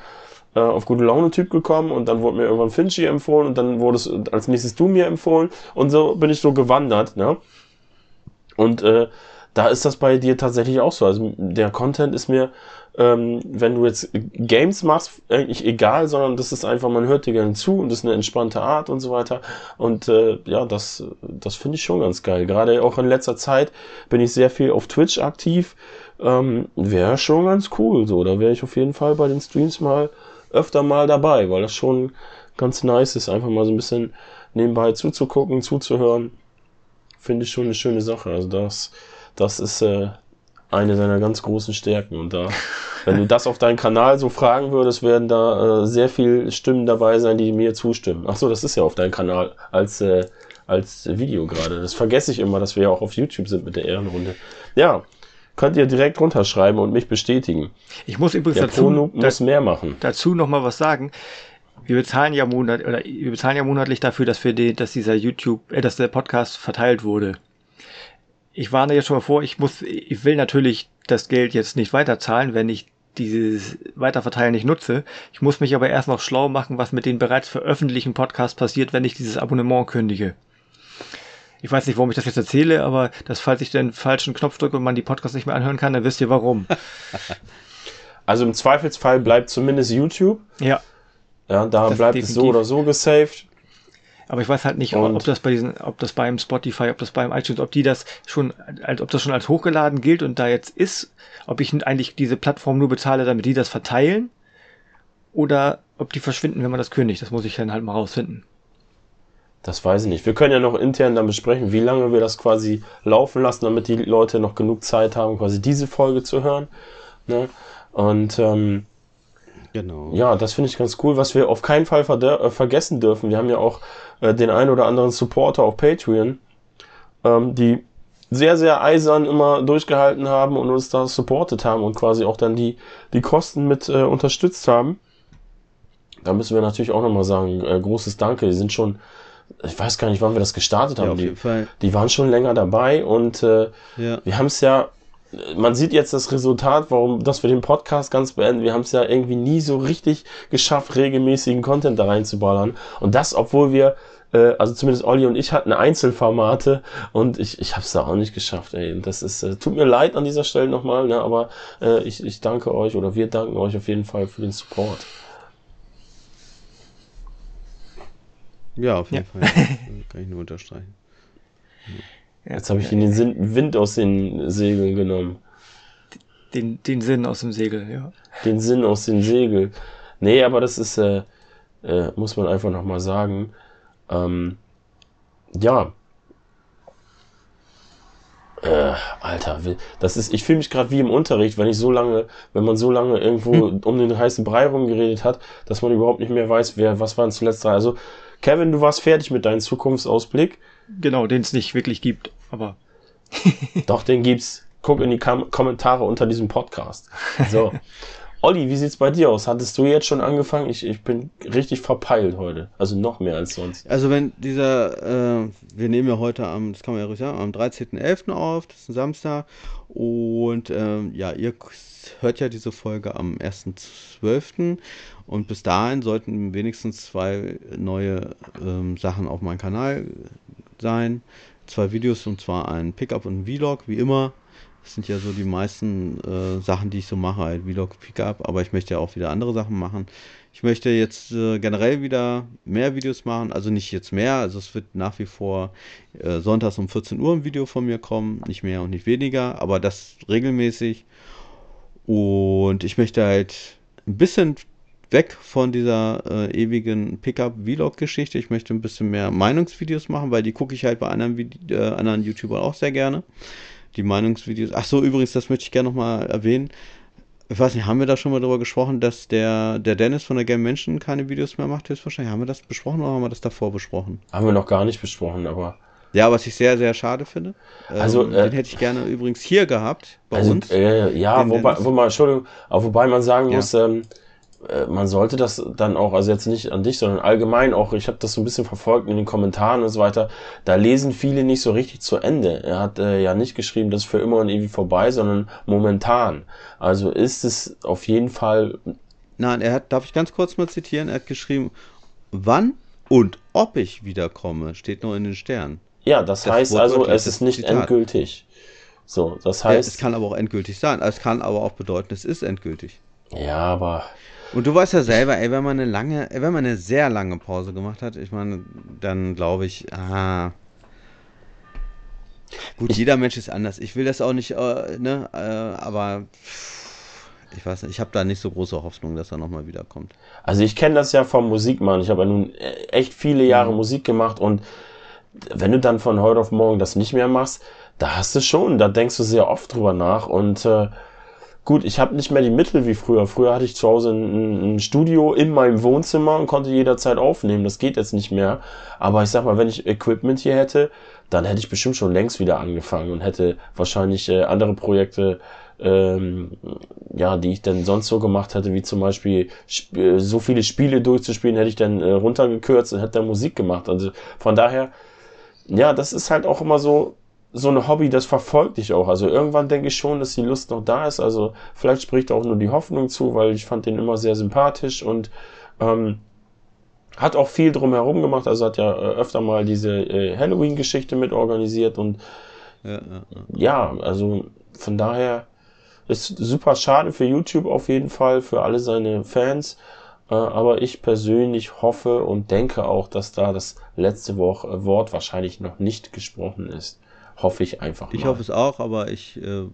äh, auf gute Laune-Typ gekommen und dann wurde mir irgendwann Finchi empfohlen und dann wurde es als nächstes du mir empfohlen und so bin ich so gewandert. Ne? Und äh, da ist das bei dir tatsächlich auch so. Also der Content ist mir, ähm, wenn du jetzt Games machst, eigentlich egal, sondern das ist einfach, man hört dir gerne zu und das ist eine entspannte Art und so weiter. Und äh, ja, das, das finde ich schon ganz geil. Gerade auch in letzter Zeit bin ich sehr viel auf Twitch aktiv. Ähm, wäre schon ganz cool. So, da wäre ich auf jeden Fall bei den Streams mal öfter mal dabei, weil das schon ganz nice ist, einfach mal so ein bisschen nebenbei zuzugucken, zuzuhören finde ich schon eine schöne Sache. Also das, das ist äh, eine seiner ganz großen Stärken. Und da, wenn du das auf deinen Kanal so fragen würdest, werden da äh, sehr viele Stimmen dabei sein, die mir zustimmen. Ach so, das ist ja auf deinem Kanal als, äh, als Video gerade. Das vergesse ich immer, dass wir ja auch auf YouTube sind mit der Ehrenrunde. Ja, könnt ihr direkt runterschreiben und mich bestätigen. Ich muss übrigens der dazu, muss mehr machen. dazu noch mal was sagen wir bezahlen ja monat oder wir bezahlen ja monatlich dafür, dass wir den, dass dieser YouTube, äh, dass der Podcast verteilt wurde. Ich warne jetzt schon mal vor, ich muss, ich will natürlich das Geld jetzt nicht weiterzahlen, wenn ich dieses Weiterverteilen nicht nutze. Ich muss mich aber erst noch schlau machen, was mit den bereits veröffentlichten Podcasts passiert, wenn ich dieses Abonnement kündige. Ich weiß nicht, warum ich das jetzt erzähle, aber dass, falls ich den falschen Knopf drücke und man die Podcasts nicht mehr anhören kann, dann wisst ihr warum. Also im Zweifelsfall bleibt zumindest YouTube. Ja. Ja, da das bleibt es so oder so gesaved. Aber ich weiß halt nicht, und ob das bei diesen, ob das beim Spotify, ob das beim iTunes, ob die das schon, als ob das schon als hochgeladen gilt und da jetzt ist, ob ich eigentlich diese Plattform nur bezahle, damit die das verteilen, oder ob die verschwinden, wenn man das kündigt. Das muss ich dann halt mal rausfinden. Das weiß ich nicht. Wir können ja noch intern dann besprechen, wie lange wir das quasi laufen lassen, damit die Leute noch genug Zeit haben, quasi diese Folge zu hören. Ne? Und ähm, Genau. Ja, das finde ich ganz cool. Was wir auf keinen Fall äh, vergessen dürfen, wir haben ja auch äh, den ein oder anderen Supporter auf Patreon, ähm, die sehr, sehr eisern immer durchgehalten haben und uns da supportet haben und quasi auch dann die, die Kosten mit äh, unterstützt haben. Da müssen wir natürlich auch nochmal sagen, äh, großes Danke. Die sind schon, ich weiß gar nicht, wann wir das gestartet haben. Ja, die, die, waren schon länger dabei und äh, ja. wir haben es ja man sieht jetzt das Resultat, warum, dass wir den Podcast ganz beenden. Wir haben es ja irgendwie nie so richtig geschafft, regelmäßigen Content da reinzuballern. Und das, obwohl wir, äh, also zumindest Olli und ich hatten Einzelformate und ich, ich habe es da auch nicht geschafft, ey. Das ist, äh, tut mir leid an dieser Stelle nochmal, ne, aber äh, ich, ich danke euch oder wir danken euch auf jeden Fall für den Support. Ja, auf jeden ja. Fall. Kann ich nur unterstreichen. Jetzt habe ich ja, den Wind aus den Segeln genommen. Den, den Sinn aus dem Segel, ja. Den Sinn aus dem Segel. Nee, aber das ist, äh, äh, muss man einfach nochmal sagen. Ähm, ja. Äh, Alter, das ist, ich fühle mich gerade wie im Unterricht, wenn ich so lange, wenn man so lange irgendwo hm. um den heißen Brei rumgeredet hat, dass man überhaupt nicht mehr weiß, wer, was waren zuletzt drei. Also, Kevin, du warst fertig mit deinem Zukunftsausblick. Genau, den es nicht wirklich gibt, aber. Doch, den gibt's. Guck in die Kam Kommentare unter diesem Podcast. So. Olli, wie sieht's bei dir aus? Hattest du jetzt schon angefangen? Ich, ich bin richtig verpeilt heute. Also noch mehr als sonst. Also wenn dieser, äh, wir nehmen ja heute am, das kann man ja ruhig sagen, am 13.11. auf, das ist ein Samstag. Und ähm, ja, ihr hört ja diese Folge am 1.12. Und bis dahin sollten wenigstens zwei neue ähm, Sachen auf meinem Kanal sein. Zwei Videos und zwar ein Pickup und ein Vlog, wie immer. Das sind ja so die meisten äh, Sachen, die ich so mache, halt Vlog, Pickup, aber ich möchte ja auch wieder andere Sachen machen. Ich möchte jetzt äh, generell wieder mehr Videos machen, also nicht jetzt mehr, also es wird nach wie vor äh, sonntags um 14 Uhr ein Video von mir kommen, nicht mehr und nicht weniger, aber das regelmäßig. Und ich möchte halt ein bisschen weg von dieser äh, ewigen Pickup-Vlog-Geschichte. Ich möchte ein bisschen mehr Meinungsvideos machen, weil die gucke ich halt bei anderen, Vide äh, anderen YouTubern auch sehr gerne. Die Meinungsvideos. Ach so, übrigens, das möchte ich gerne nochmal erwähnen. Ich weiß nicht, haben wir da schon mal drüber gesprochen, dass der, der Dennis von der Game Menschen keine Videos mehr macht, höchstwahrscheinlich? Haben wir das besprochen oder haben wir das davor besprochen? Haben wir noch gar nicht besprochen, aber. Ja, was ich sehr, sehr schade finde. Also, ähm, äh, den hätte ich gerne übrigens hier gehabt, bei Also, uns. äh, ja, wobei, wobei, Entschuldigung, aber wobei man sagen Ja. muss, ähm, äh, man sollte das dann auch, also jetzt nicht an dich, sondern allgemein auch, ich habe das so ein bisschen verfolgt in den Kommentaren und so weiter, da lesen viele nicht so richtig zu Ende. Er hat äh, ja nicht geschrieben, das ist für immer und ewig vorbei, sondern momentan. Also ist es auf jeden Fall, Nein, er hat, darf ich ganz kurz mal zitieren, er hat geschrieben, wann und ob ich wiederkomme, steht nur in den Sternen. ja, das, Das heißt also, es ist nicht Zitat. endgültig. So, das Ja, heißt, es kann aber auch endgültig sein. Es kann aber auch bedeuten, es ist endgültig. ja, aber Und du weißt ja selber, ey, wenn man eine lange, wenn man eine sehr lange Pause gemacht hat, ich meine, dann glaube ich, ah. Gut, jeder Mensch ist anders. Ich will das auch nicht, äh, ne, äh, aber ich weiß nicht, ich habe da nicht so große Hoffnung, dass er nochmal wiederkommt. Also ich kenne das ja vom Musikmachen. Ich habe ja nun äh, echt viele Jahre Musik gemacht und wenn du dann von heute auf morgen das nicht mehr machst, da hast du schon, da denkst du sehr oft drüber nach und äh, gut, ich habe nicht mehr die Mittel wie früher. Früher hatte ich zu Hause ein, ein Studio in meinem Wohnzimmer und konnte jederzeit aufnehmen. Das geht jetzt nicht mehr. Aber ich sag mal, wenn ich Equipment hier hätte, dann hätte ich bestimmt schon längst wieder angefangen und hätte wahrscheinlich äh, andere Projekte ähm, ja, die ich dann sonst so gemacht hätte, wie zum Beispiel sp äh, so viele Spiele durchzuspielen, hätte ich dann äh, runtergekürzt und hätte dann Musik gemacht. Also von daher, ja, das ist halt auch immer so, so ein Hobby, das verfolgt dich auch. Also irgendwann denke ich schon, dass die Lust noch da ist. Also vielleicht spricht auch nur die Hoffnung zu, weil ich fand den immer sehr sympathisch und ähm, hat auch viel drumherum gemacht. Also hat ja äh, öfter mal diese äh, Halloween-Geschichte mit organisiert und Ja, ja, ja. ja, also von daher ist super schade für YouTube auf jeden Fall, für alle seine Fans. Äh, aber ich persönlich hoffe und denke auch, dass da das letzte Wo Wort wahrscheinlich noch nicht gesprochen ist. Hoffe ich einfach Ich mal. hoffe es auch, aber ich äh,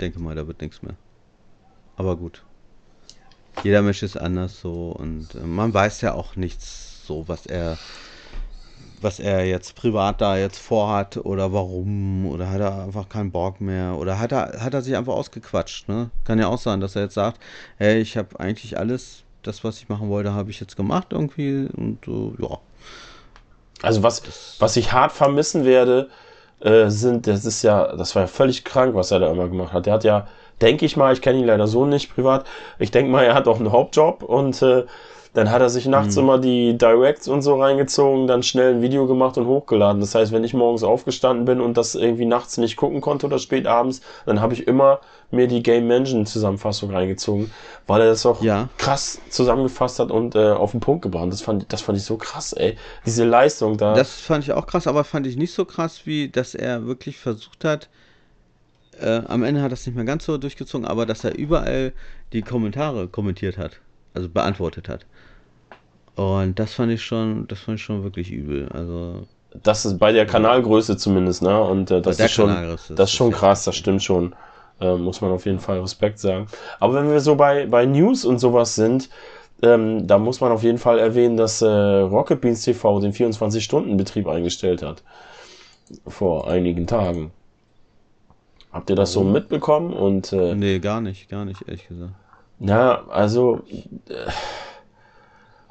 denke mal, da wird nichts mehr. Aber gut. Jeder Mensch ist anders so und äh, man weiß ja auch nichts so, was er was er jetzt privat da jetzt vorhat oder warum oder hat er einfach keinen Bock mehr oder hat er hat er sich einfach ausgequatscht, ne? Kann ja auch sein, dass er jetzt sagt, hey, ich habe eigentlich alles das, was ich machen wollte, habe ich jetzt gemacht irgendwie und äh, ja. Also was, was ich hart vermissen werde, äh, sind, das ist ja, das war ja völlig krank, was er da immer gemacht hat. Der hat ja, denke ich mal, ich kenne ihn leider so nicht privat, ich denke mal, er hat auch einen Hauptjob und äh, dann hat er sich nachts immer die Directs und so reingezogen, dann schnell ein Video gemacht und hochgeladen. Das heißt, wenn ich morgens aufgestanden bin und das irgendwie nachts nicht gucken konnte oder spät abends, dann habe ich immer mir die Game Engine Zusammenfassung reingezogen, weil er das auch Ja. krass zusammengefasst hat und äh, auf den Punkt gebracht. Das fand, das fand ich so krass, ey. Diese Leistung da. Das fand ich auch krass, aber fand ich nicht so krass, wie dass er wirklich versucht hat. Äh, am Ende hat er es nicht mehr ganz so durchgezogen, aber dass er überall die Kommentare kommentiert hat, also beantwortet hat. Und das fand ich schon, das fand ich schon wirklich übel. Also das ist bei der Kanalgröße zumindest, ne? Und äh, das ist schon, das ist schon krass, das stimmt schon. Äh, muss man auf jeden Fall Respekt sagen. Aber wenn wir so bei, bei News und sowas sind, ähm, da muss man auf jeden Fall erwähnen, dass äh, Rocket Beans TV den 24-Stunden-Betrieb eingestellt hat. Vor einigen Tagen. Habt ihr das so mitbekommen? Und äh, nee, gar nicht, gar nicht, ehrlich gesagt. Ja, also äh,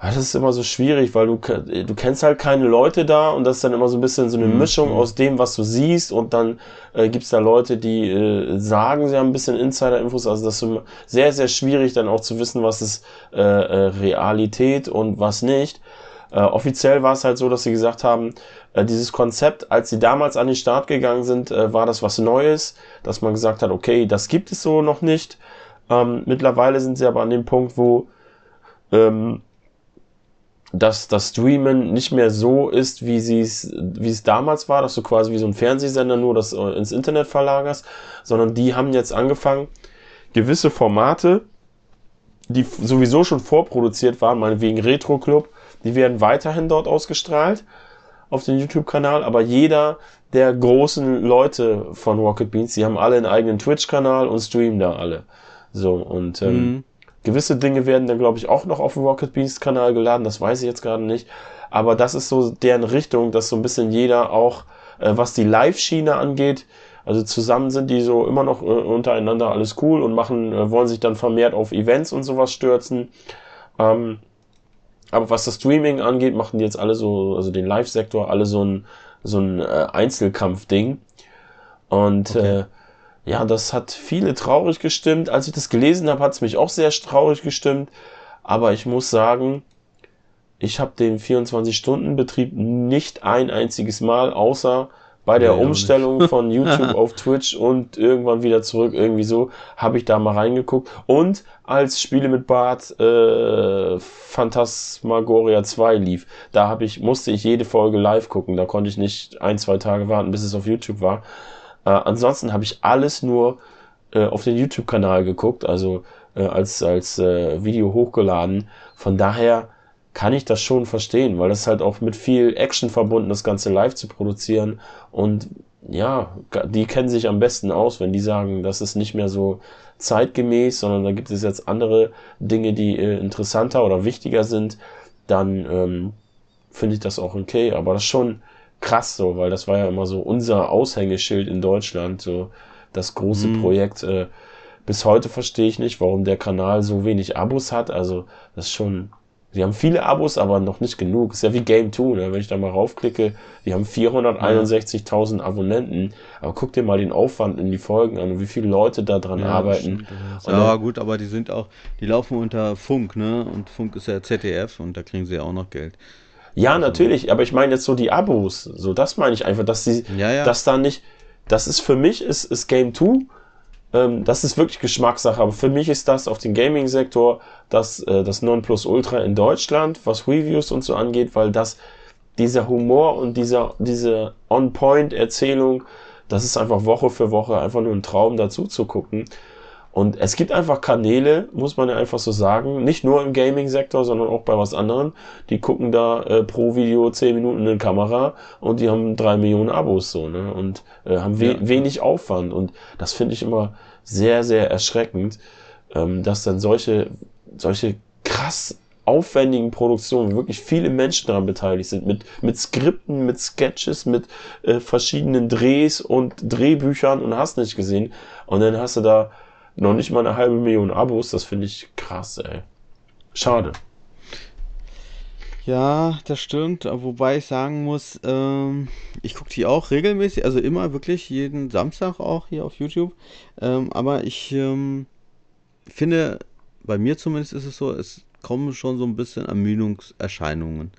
das ist immer so schwierig, weil du du kennst halt keine Leute da und das ist dann immer so ein bisschen so eine Mischung aus dem, was du siehst und dann äh, gibt's da Leute, die äh, sagen, sie haben ein bisschen Insider-Infos, also das ist sehr, sehr schwierig dann auch zu wissen, was ist äh, äh, Realität und was nicht. Äh, offiziell war es halt so, dass sie gesagt haben, äh, dieses Konzept, als sie damals an den Start gegangen sind, äh, war das was Neues, dass man gesagt hat, okay, das gibt es so noch nicht. Ähm, mittlerweile sind sie aber an dem Punkt, wo ähm, dass das Streamen nicht mehr so ist, wie es wie es damals war, dass du quasi wie so ein Fernsehsender nur das äh, ins Internet verlagerst, sondern die haben jetzt angefangen, gewisse Formate, die sowieso schon vorproduziert waren, meinetwegen Retro Club, die werden weiterhin dort ausgestrahlt auf den YouTube-Kanal, aber jeder der großen Leute von Rocket Beans, die haben alle einen eigenen Twitch-Kanal und streamen da alle. So, und ähm, Mhm. gewisse Dinge werden dann, glaube ich, auch noch auf dem Rocket Beans Kanal geladen, das weiß ich jetzt gerade nicht. Aber das ist so deren Richtung, dass so ein bisschen jeder auch, äh, was die Live-Schiene angeht, Also zusammen sind die so immer noch äh, untereinander alles cool und machen, äh, wollen sich dann vermehrt auf Events und sowas stürzen. Ähm, aber was das Streaming angeht, machen die jetzt alle so, also den Live-Sektor, alle so ein, so ein äh, Einzelkampf-Ding. Und okay. äh, ja, das hat viele traurig gestimmt. Als ich das gelesen habe, hat es mich auch sehr traurig gestimmt. Aber ich muss sagen, ich habe den 24-Stunden-Betrieb nicht ein einziges Mal, außer bei der nee, Umstellung von YouTube auf Twitch und irgendwann wieder zurück, irgendwie so, habe ich da mal reingeguckt. Und als Spiele mit Bart äh, Phantasmagoria 2 lief, da habe ich, musste ich jede Folge live gucken. Da konnte ich nicht ein, zwei Tage warten, bis es auf YouTube war. Äh, ansonsten habe ich alles nur äh, auf den YouTube-Kanal geguckt, also äh, als, als äh, Video hochgeladen. Von daher kann ich das schon verstehen, weil das halt auch mit viel Action verbunden, das Ganze live zu produzieren. Und ja, die kennen sich am besten aus, wenn die sagen, das ist nicht mehr so zeitgemäß, sondern da gibt es jetzt andere Dinge, die äh, interessanter oder wichtiger sind, dann ähm, finde ich das auch okay. Aber das ist schon krass so, weil das war ja immer so unser Aushängeschild in Deutschland, so das große mhm. Projekt. Äh, bis heute verstehe ich nicht, warum der Kanal so wenig Abos hat. Also das ist schon die haben viele Abos, aber noch nicht genug. Ist ja wie Game 2, ne? wenn ich da mal raufklicke, die haben 461.000 Abonnenten. Aber guck dir mal den Aufwand in die Folgen an und wie viele Leute da dran ja, arbeiten. ja, gut, aber die sind auch, die laufen unter Funk, ne? Und Funk ist ja ZDF und da kriegen sie ja auch noch Geld. Ja, natürlich, aber ich meine jetzt so die Abos, so das meine ich einfach, dass sie, ja, ja. dass da nicht, das ist für mich, ist, ist Game 2 ähm, das ist wirklich Geschmackssache, aber für mich ist das auf den Gaming-Sektor das, äh, das Nonplusultra in Deutschland, was Reviews und so angeht, weil das dieser Humor und dieser, diese On-Point-Erzählung, das ist einfach Woche für Woche einfach nur ein Traum dazu zu gucken. Und es gibt einfach Kanäle, muss man ja einfach so sagen, nicht nur im Gaming-Sektor, sondern auch bei was anderem. Die gucken da äh, pro Video 10 Minuten in die Kamera und die haben drei Millionen Abos so, ne? Und äh, haben we ja. wenig Aufwand. Und das finde ich immer sehr, sehr erschreckend, ähm, dass dann solche, solche krass aufwendigen Produktionen, wo wirklich viele Menschen daran beteiligt sind, mit, mit Skripten, mit Sketches, mit äh, verschiedenen Drehs und Drehbüchern und hast nicht gesehen. Und dann hast du da noch nicht mal eine halbe Million Abos, das finde ich krass, ey. Schade. Ja, das stimmt. Wobei ich sagen muss, ähm, ich gucke die auch regelmäßig, also immer wirklich jeden Samstag auch hier auf YouTube. Ähm, aber ich ähm, finde, bei mir zumindest ist es so, es kommen schon so ein bisschen Ermüdungserscheinungen.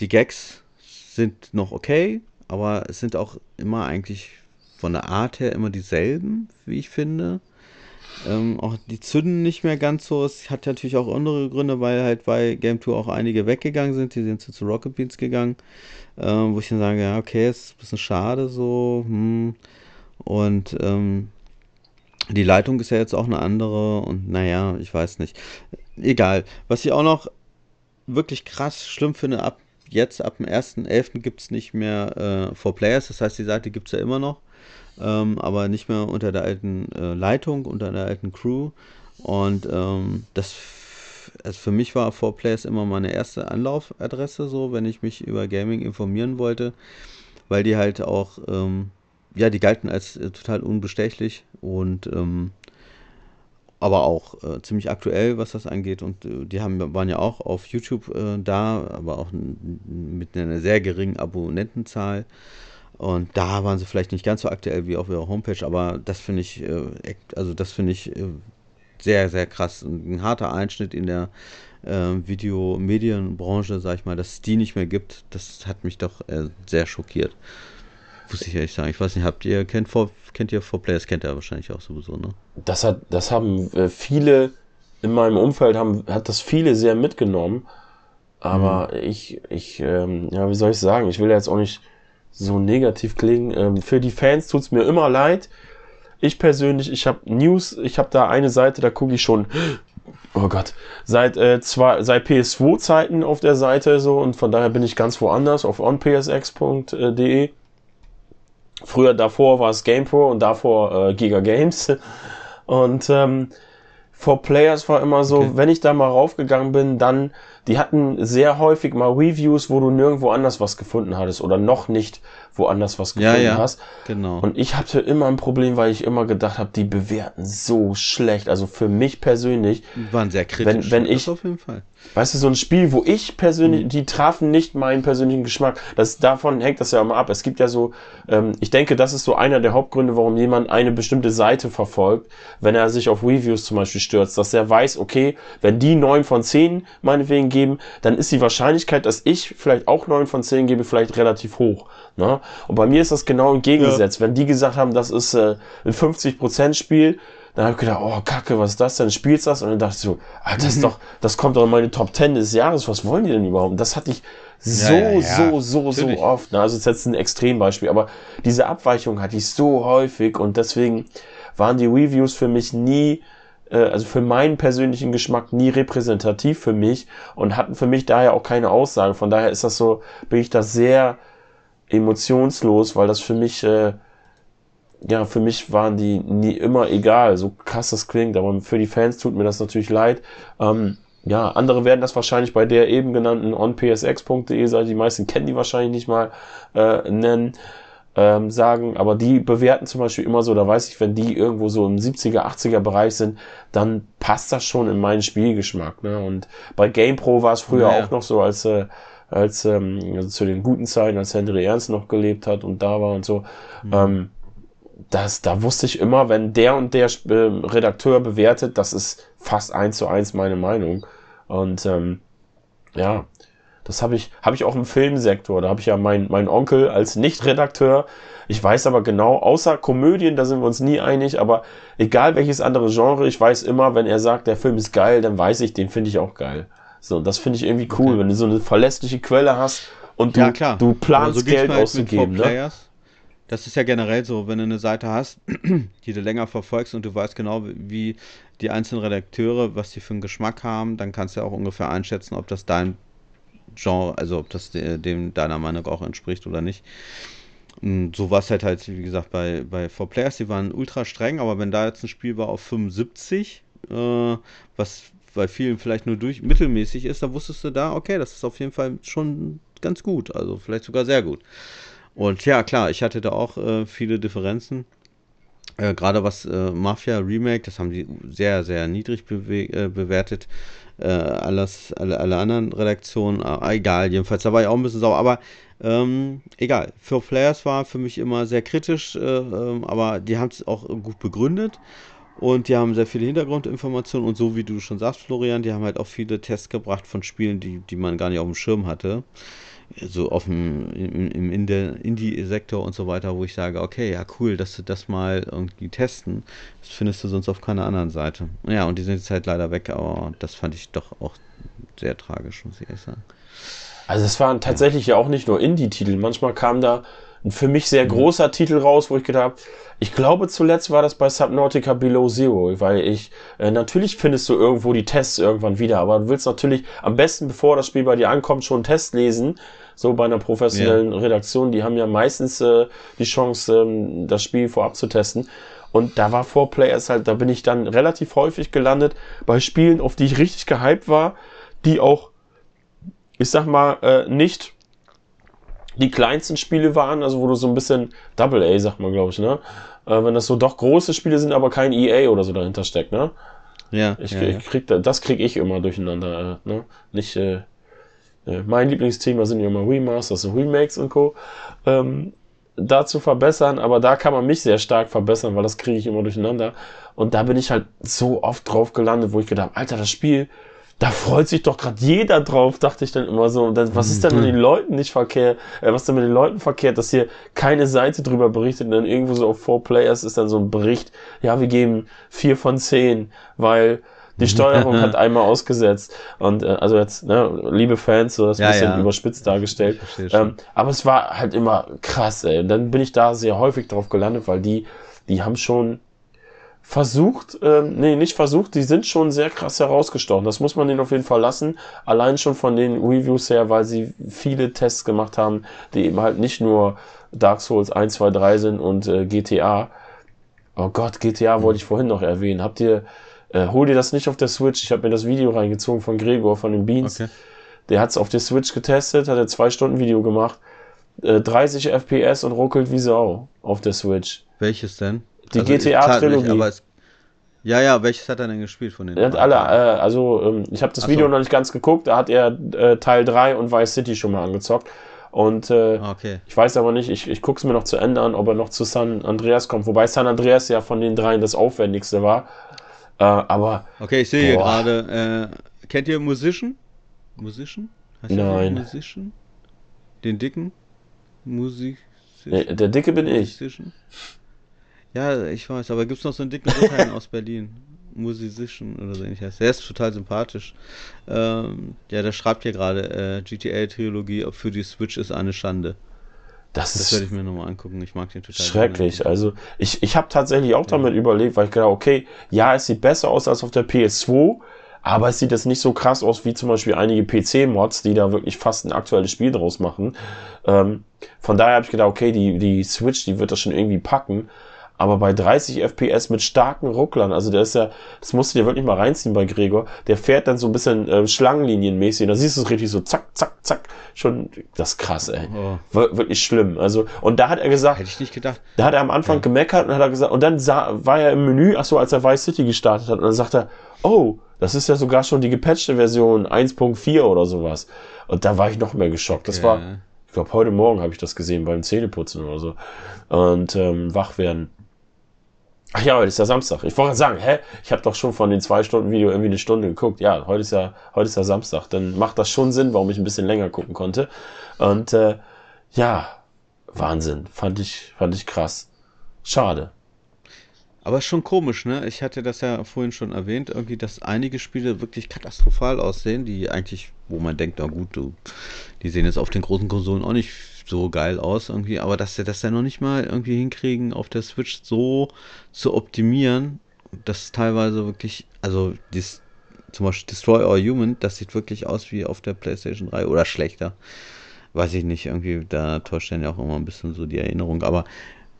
Die Gags sind noch okay, aber es sind auch immer eigentlich von der Art her immer dieselben, wie ich finde. Ähm, auch die zünden nicht mehr ganz so. Es hat natürlich auch andere Gründe, weil halt bei Game Tour auch einige weggegangen sind. Die sind zu, zu Rocket Beans gegangen. Ähm, wo ich dann sage, ja, okay, ist ein bisschen schade so. Hm. Und ähm, die Leitung ist ja jetzt auch eine andere. Und naja, ich weiß nicht. Egal. Was ich auch noch wirklich krass schlimm finde, ab jetzt, ab dem 1.11. gibt es nicht mehr äh, For Players. Das heißt, die Seite gibt es ja immer noch ähm, aber nicht mehr unter der alten äh, Leitung, unter der alten Crew. Und ähm, das also für mich war 4Players immer meine erste Anlaufadresse, so wenn ich mich über Gaming informieren wollte, weil die halt auch, ähm, ja, die galten als äh, total unbestechlich und ähm, aber auch äh, ziemlich aktuell, was das angeht. Und äh, die haben, waren ja auch auf YouTube äh, da, aber auch mit einer sehr geringen Abonnentenzahl. Und da waren sie vielleicht nicht ganz so aktuell wie auf ihrer Homepage, aber das finde ich, äh, also das finde ich äh, sehr, sehr krass. Ein harter Einschnitt in der äh, Videomedienbranche, sag ich mal, dass es die nicht mehr gibt, das hat mich doch äh, sehr schockiert. Muss ich ehrlich sagen. Ich weiß nicht, habt ihr, kennt, for, kennt ihr 4Players, kennt ihr wahrscheinlich auch sowieso, ne? Das hat, das haben viele in meinem Umfeld haben, hat das viele sehr mitgenommen. Aber mhm. ich, ich, ähm, ja, wie soll ich sagen? Ich will ja jetzt auch nicht so negativ klingen. Ähm, für die Fans tut's mir immer leid. Ich persönlich, ich habe News, ich habe da eine Seite, da gucke ich schon, oh Gott, seit äh, zwei, seit PS2-Zeiten auf der Seite so und von daher bin ich ganz woanders auf onpsx.de. Früher davor war es GamePro und davor äh, Giga Games. Und ähm, For Players war immer so, okay. wenn ich da mal raufgegangen bin, dann, die hatten sehr häufig mal Reviews, wo du nirgendwo anders was gefunden hattest oder noch nicht woanders was Ja, gefunden ja. hast. Genau. Und ich hatte immer ein Problem, weil ich immer gedacht habe, die bewerten so schlecht. Also für mich persönlich, waren sehr kritisch. wenn das ich- auf jeden Fall. weißt du, so ein Spiel, wo ich Mhm. persönlich, die trafen nicht meinen persönlichen Geschmack. Das, davon hängt das ja immer ab. Es gibt ja so, ähm, ich denke, das ist so einer der Hauptgründe, warum jemand eine bestimmte Seite verfolgt, wenn er sich auf Reviews zum Beispiel stürzt, dass er weiß, okay, wenn die neun von zehn meinetwegen geben, dann ist die Wahrscheinlichkeit, dass ich vielleicht auch neun von zehn gebe, vielleicht relativ hoch. Ne? Und bei mir ist das genau entgegengesetzt. Wenn die gesagt haben, das ist äh, ein 50% Spiel, dann habe ich gedacht, oh Kacke, was ist das denn? Spielst das? Und dann dachte ich so, ah, das ist doch, das kommt doch in meine Top 10 des Jahres. Was wollen die denn überhaupt? Und das hatte ich so, Ja, ja, ja. so, so, so Natürlich. oft. Ne? Also das ist jetzt ein Extrembeispiel, aber diese Abweichung hatte ich so häufig und deswegen waren die Reviews für mich nie, äh, also für meinen persönlichen Geschmack nie repräsentativ für mich und hatten für mich daher auch keine Aussage. Von daher ist das so, bin ich da sehr emotionslos, weil das für mich, äh, ja, für mich waren die nie immer egal, so krass das klingt, aber für die Fans tut mir das natürlich leid. Ähm, ja, andere werden das wahrscheinlich bei der eben genannten onpsx.de Seite, die meisten kennen die wahrscheinlich nicht mal, äh, nennen, ähm, sagen, aber die bewerten zum Beispiel immer so, da weiß ich, wenn die irgendwo so im 70er, 80er Bereich sind, dann passt das schon in meinen Spielgeschmack. Ne? Und bei GamePro war es früher Naja. auch noch so, als äh, als ähm, also zu den guten Zeiten, als Henry Ernst noch gelebt hat und da war und so, ähm, das, da wusste ich immer, wenn der und der äh, Redakteur bewertet, das ist fast eins zu eins meine Meinung. Und ähm, ja, das habe ich, habe ich auch im Filmsektor. Da habe ich ja meinen mein Onkel als Nicht-Redakteur. Ich weiß aber genau, außer Komödien, da sind wir uns nie einig, aber egal welches andere Genre, ich weiß immer, wenn er sagt, der Film ist geil, dann weiß ich, den finde ich auch geil. So, das finde ich irgendwie cool, wenn du so eine verlässliche Quelle hast und du, ja, klar. du planst so geht's Geld halt auszugeben. Ne? Das ist ja generell so, wenn du eine Seite hast, die du länger verfolgst und du weißt genau, wie die einzelnen Redakteure, was die für einen Geschmack haben, dann kannst du ja auch ungefähr einschätzen, ob das dein Genre, also ob das de- dem deiner Meinung auch entspricht oder nicht. Und so war es halt halt, wie gesagt, bei, bei 4Players, die waren ultra streng, aber wenn da jetzt ein Spiel war auf 75, äh, was bei vielen vielleicht nur durch mittelmäßig ist, dann wusstest du da, okay, das ist auf jeden Fall schon ganz gut, also vielleicht sogar sehr gut. Und ja, klar, ich hatte da auch äh, viele Differenzen. Äh, Gerade was äh, Mafia Remake, das haben die sehr, sehr niedrig äh, bewertet. Äh, alles, alle, alle anderen Redaktionen, äh, egal, jedenfalls, da war ich auch ein bisschen sauer, aber ähm, egal. Für Players war für mich immer sehr kritisch, äh, ähm, aber die haben es auch gut begründet und die haben sehr viele Hintergrundinformationen und so wie du schon sagst, Florian, die haben halt auch viele Tests gebracht von Spielen, die, die man gar nicht auf dem Schirm hatte so auf dem im, im Indie-Sektor und so weiter, wo ich sage, okay, ja cool, dass sie das mal irgendwie testen. Das findest du sonst auf keiner anderen Seite. Ja, und die sind jetzt halt leider weg, aber das fand ich doch auch sehr tragisch, muss ich ehrlich sagen. Also es waren tatsächlich ja auch nicht nur Indie-Titel. Manchmal kam da ein für mich sehr großer Titel raus, wo ich gedacht habe, ich glaube zuletzt war das bei Subnautica Below Zero, weil ich, äh, natürlich findest du irgendwo die Tests irgendwann wieder, aber du willst natürlich am besten, bevor das Spiel bei dir ankommt, schon einen Test lesen. So bei einer professionellen Redaktion, die haben ja meistens äh, die Chance, ähm, das Spiel vorab zu testen. Und da war 4Players halt, da bin ich dann relativ häufig gelandet bei Spielen, auf die ich richtig gehypt war, die auch ich sag mal, äh, nicht die kleinsten Spiele waren, also wo du so ein bisschen Double A, sagt man, glaube ich, ne? Äh, wenn das so doch große Spiele sind, aber kein EA oder so dahinter steckt, ne? Ja, Ich, ja, ich krieg da, das krieg ich immer durcheinander, äh, ne? Nicht, äh, äh, mein Lieblingsthema sind ja immer Remasters und Remakes und Co. Ähm, da zu verbessern, aber da kann man mich sehr stark verbessern, weil das kriege ich immer durcheinander. Und da bin ich halt so oft drauf gelandet, wo ich gedacht habe, Alter, das Spiel, da freut sich doch gerade jeder drauf, dachte ich dann immer so. Und dann, was ist denn mit den Leuten nicht verkehrt? Äh, was ist denn mit den Leuten verkehrt, dass hier keine Seite drüber berichtet und dann irgendwo so auf Four Players ist dann so ein Bericht, ja, wir geben vier von zehn, weil die Steuerung hat einmal ausgesetzt. Und äh, also jetzt, ne, liebe Fans, so das Ja, bisschen ja. überspitzt dargestellt. Ähm, aber es war halt immer krass, ey. Und dann bin ich da sehr häufig drauf gelandet, weil die, die haben schon versucht, ähm, nee, nicht versucht, die sind schon sehr krass herausgestochen. Das muss man denen auf jeden Fall lassen. Allein schon von den Reviews her, weil sie viele Tests gemacht haben, die eben halt nicht nur Dark Souls 1, 2, 3 sind und äh, GTA. Oh Gott, GTA wollte ich vorhin noch erwähnen. Habt ihr, äh, hol dir das nicht auf der Switch. Ich habe mir das Video reingezogen von Gregor von den Beans. Okay. Der hat es auf der Switch getestet, hat er zwei Stunden Video gemacht. äh, 30 FPS und ruckelt wie Sau auf der Switch. Welches denn? Die Also, GTA-Trilogie. Ja, ja, welches hat er denn gespielt von den Er hat alle, äh, also ähm, ich habe das Ach Video so. noch nicht ganz geguckt, da hat er äh, Teil 3 und Vice City schon mal angezockt. Und äh, Okay. ich weiß aber nicht, ich, ich gucke es mir noch zu Ende an, ob er noch zu San Andreas kommt. Wobei San Andreas ja von den dreien das aufwendigste war. Äh, aber Okay, ich sehe hier gerade, äh, kennt ihr Musician? Musician? Heißt der Nein. Musician? Den dicken? Musik. nee, der Dicke bin ich. Musician? Ja, ich weiß, aber gibt's noch so einen dicken Russen aus Berlin? Musician oder so ähnlich heißt. Der ist total sympathisch. Ähm, ja, der schreibt hier gerade, äh, GTA-Trilogie für die Switch ist eine Schande. Das, Das werde ich mir nochmal angucken. Ich mag den total. schrecklich. gerne. Also ich, ich habe tatsächlich auch damit überlegt, weil ich gedacht, okay, ja, es sieht besser aus als auf der PS2, aber es sieht jetzt nicht so krass aus wie zum Beispiel einige PC-Mods, die da wirklich fast ein aktuelles Spiel draus machen. Ähm, von daher habe ich gedacht, okay, die, die Switch, die wird das schon irgendwie packen. Aber bei 30 FPS mit starken Rucklern, also der ist ja, das musst du dir wirklich mal reinziehen bei Gregor, der fährt dann so ein bisschen äh, Schlangenlinienmäßig, und da siehst du es richtig so zack, zack, zack, schon, das ist krass, ey. Oh, Wir- Wirklich schlimm. Also, und da hat er gesagt, hätte ich nicht gedacht. da hat er am Anfang gemeckert und hat er gesagt, und dann sah, war er im Menü, ach so, als er Vice City gestartet hat, und dann sagt er, oh, das ist ja sogar schon die gepatchte Version 1.4 oder sowas. Und da war ich noch mehr geschockt. Das war, Ja. ich glaube, heute Morgen habe ich das gesehen beim Zähneputzen oder so. Und ähm, wach werden. Ach ja, heute ist ja Samstag. Ich wollte sagen, hä? Ich habe doch schon von den zwei Stunden Video irgendwie eine Stunde geguckt. Ja, heute ist ja, heute ist ja Samstag. Dann macht das schon Sinn, warum ich ein bisschen länger gucken konnte. Und äh, ja, Wahnsinn. Fand ich, fand ich krass. Schade. Aber schon komisch, ne? Ich hatte das ja vorhin schon erwähnt, irgendwie, dass einige Spiele wirklich katastrophal aussehen, die eigentlich, wo man denkt, na gut, du, die sehen jetzt auf den großen Konsolen auch nicht so geil aus, irgendwie, aber dass sie das ja noch nicht mal irgendwie hinkriegen, auf der Switch so zu optimieren, dass teilweise wirklich, also das, zum Beispiel Destroy All Human, das sieht wirklich aus wie auf der PlayStation 3 oder schlechter. Weiß ich nicht, irgendwie, da täuscht dann ja auch immer ein bisschen so die Erinnerung, aber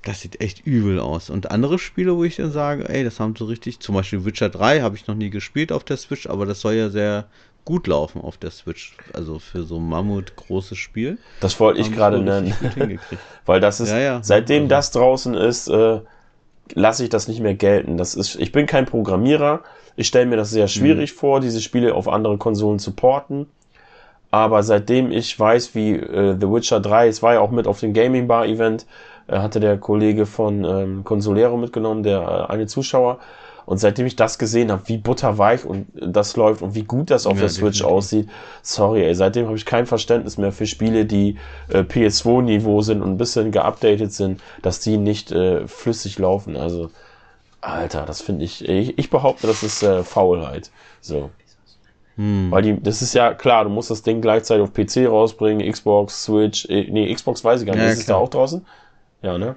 das sieht echt übel aus. Und andere Spiele, wo ich dann sage, ey, das haben so richtig, zum Beispiel Witcher 3 habe ich noch nie gespielt auf der Switch, aber das soll ja sehr gut laufen auf der Switch. Also für so ein Mammut großes Spiel. Das wollte ich gerade nennen. Weil das ist, Ja, ja. seitdem Also- das draußen ist, äh, lasse ich das nicht mehr gelten. Das ist, ich bin kein Programmierer. Ich stelle mir das sehr schwierig vor, diese Spiele auf andere Konsolen zu porten. Aber seitdem ich weiß, wie äh, The Witcher 3, es war ja auch mit auf dem Gaming Bar Event, äh, hatte der Kollege von ähm, Consolero mitgenommen, der äh, eine Zuschauer. Und seitdem ich das gesehen habe, wie butterweich und das läuft und wie gut das auf Ja, der Switch definitiv. aussieht, sorry, ey, seitdem habe ich kein Verständnis mehr für Spiele, die äh, PS2-Niveau sind und ein bisschen geupdatet sind, dass die nicht äh, flüssig laufen. Also, Alter, das finde ich, ich, ich behaupte, das ist äh, Faulheit. So. Hm. Weil die, das ist ja klar, du musst das Ding gleichzeitig auf PC rausbringen, Xbox, Switch, äh, nee, Xbox weiß ich gar nicht, Ja, ist es da klar. auch draußen? Ja, ne?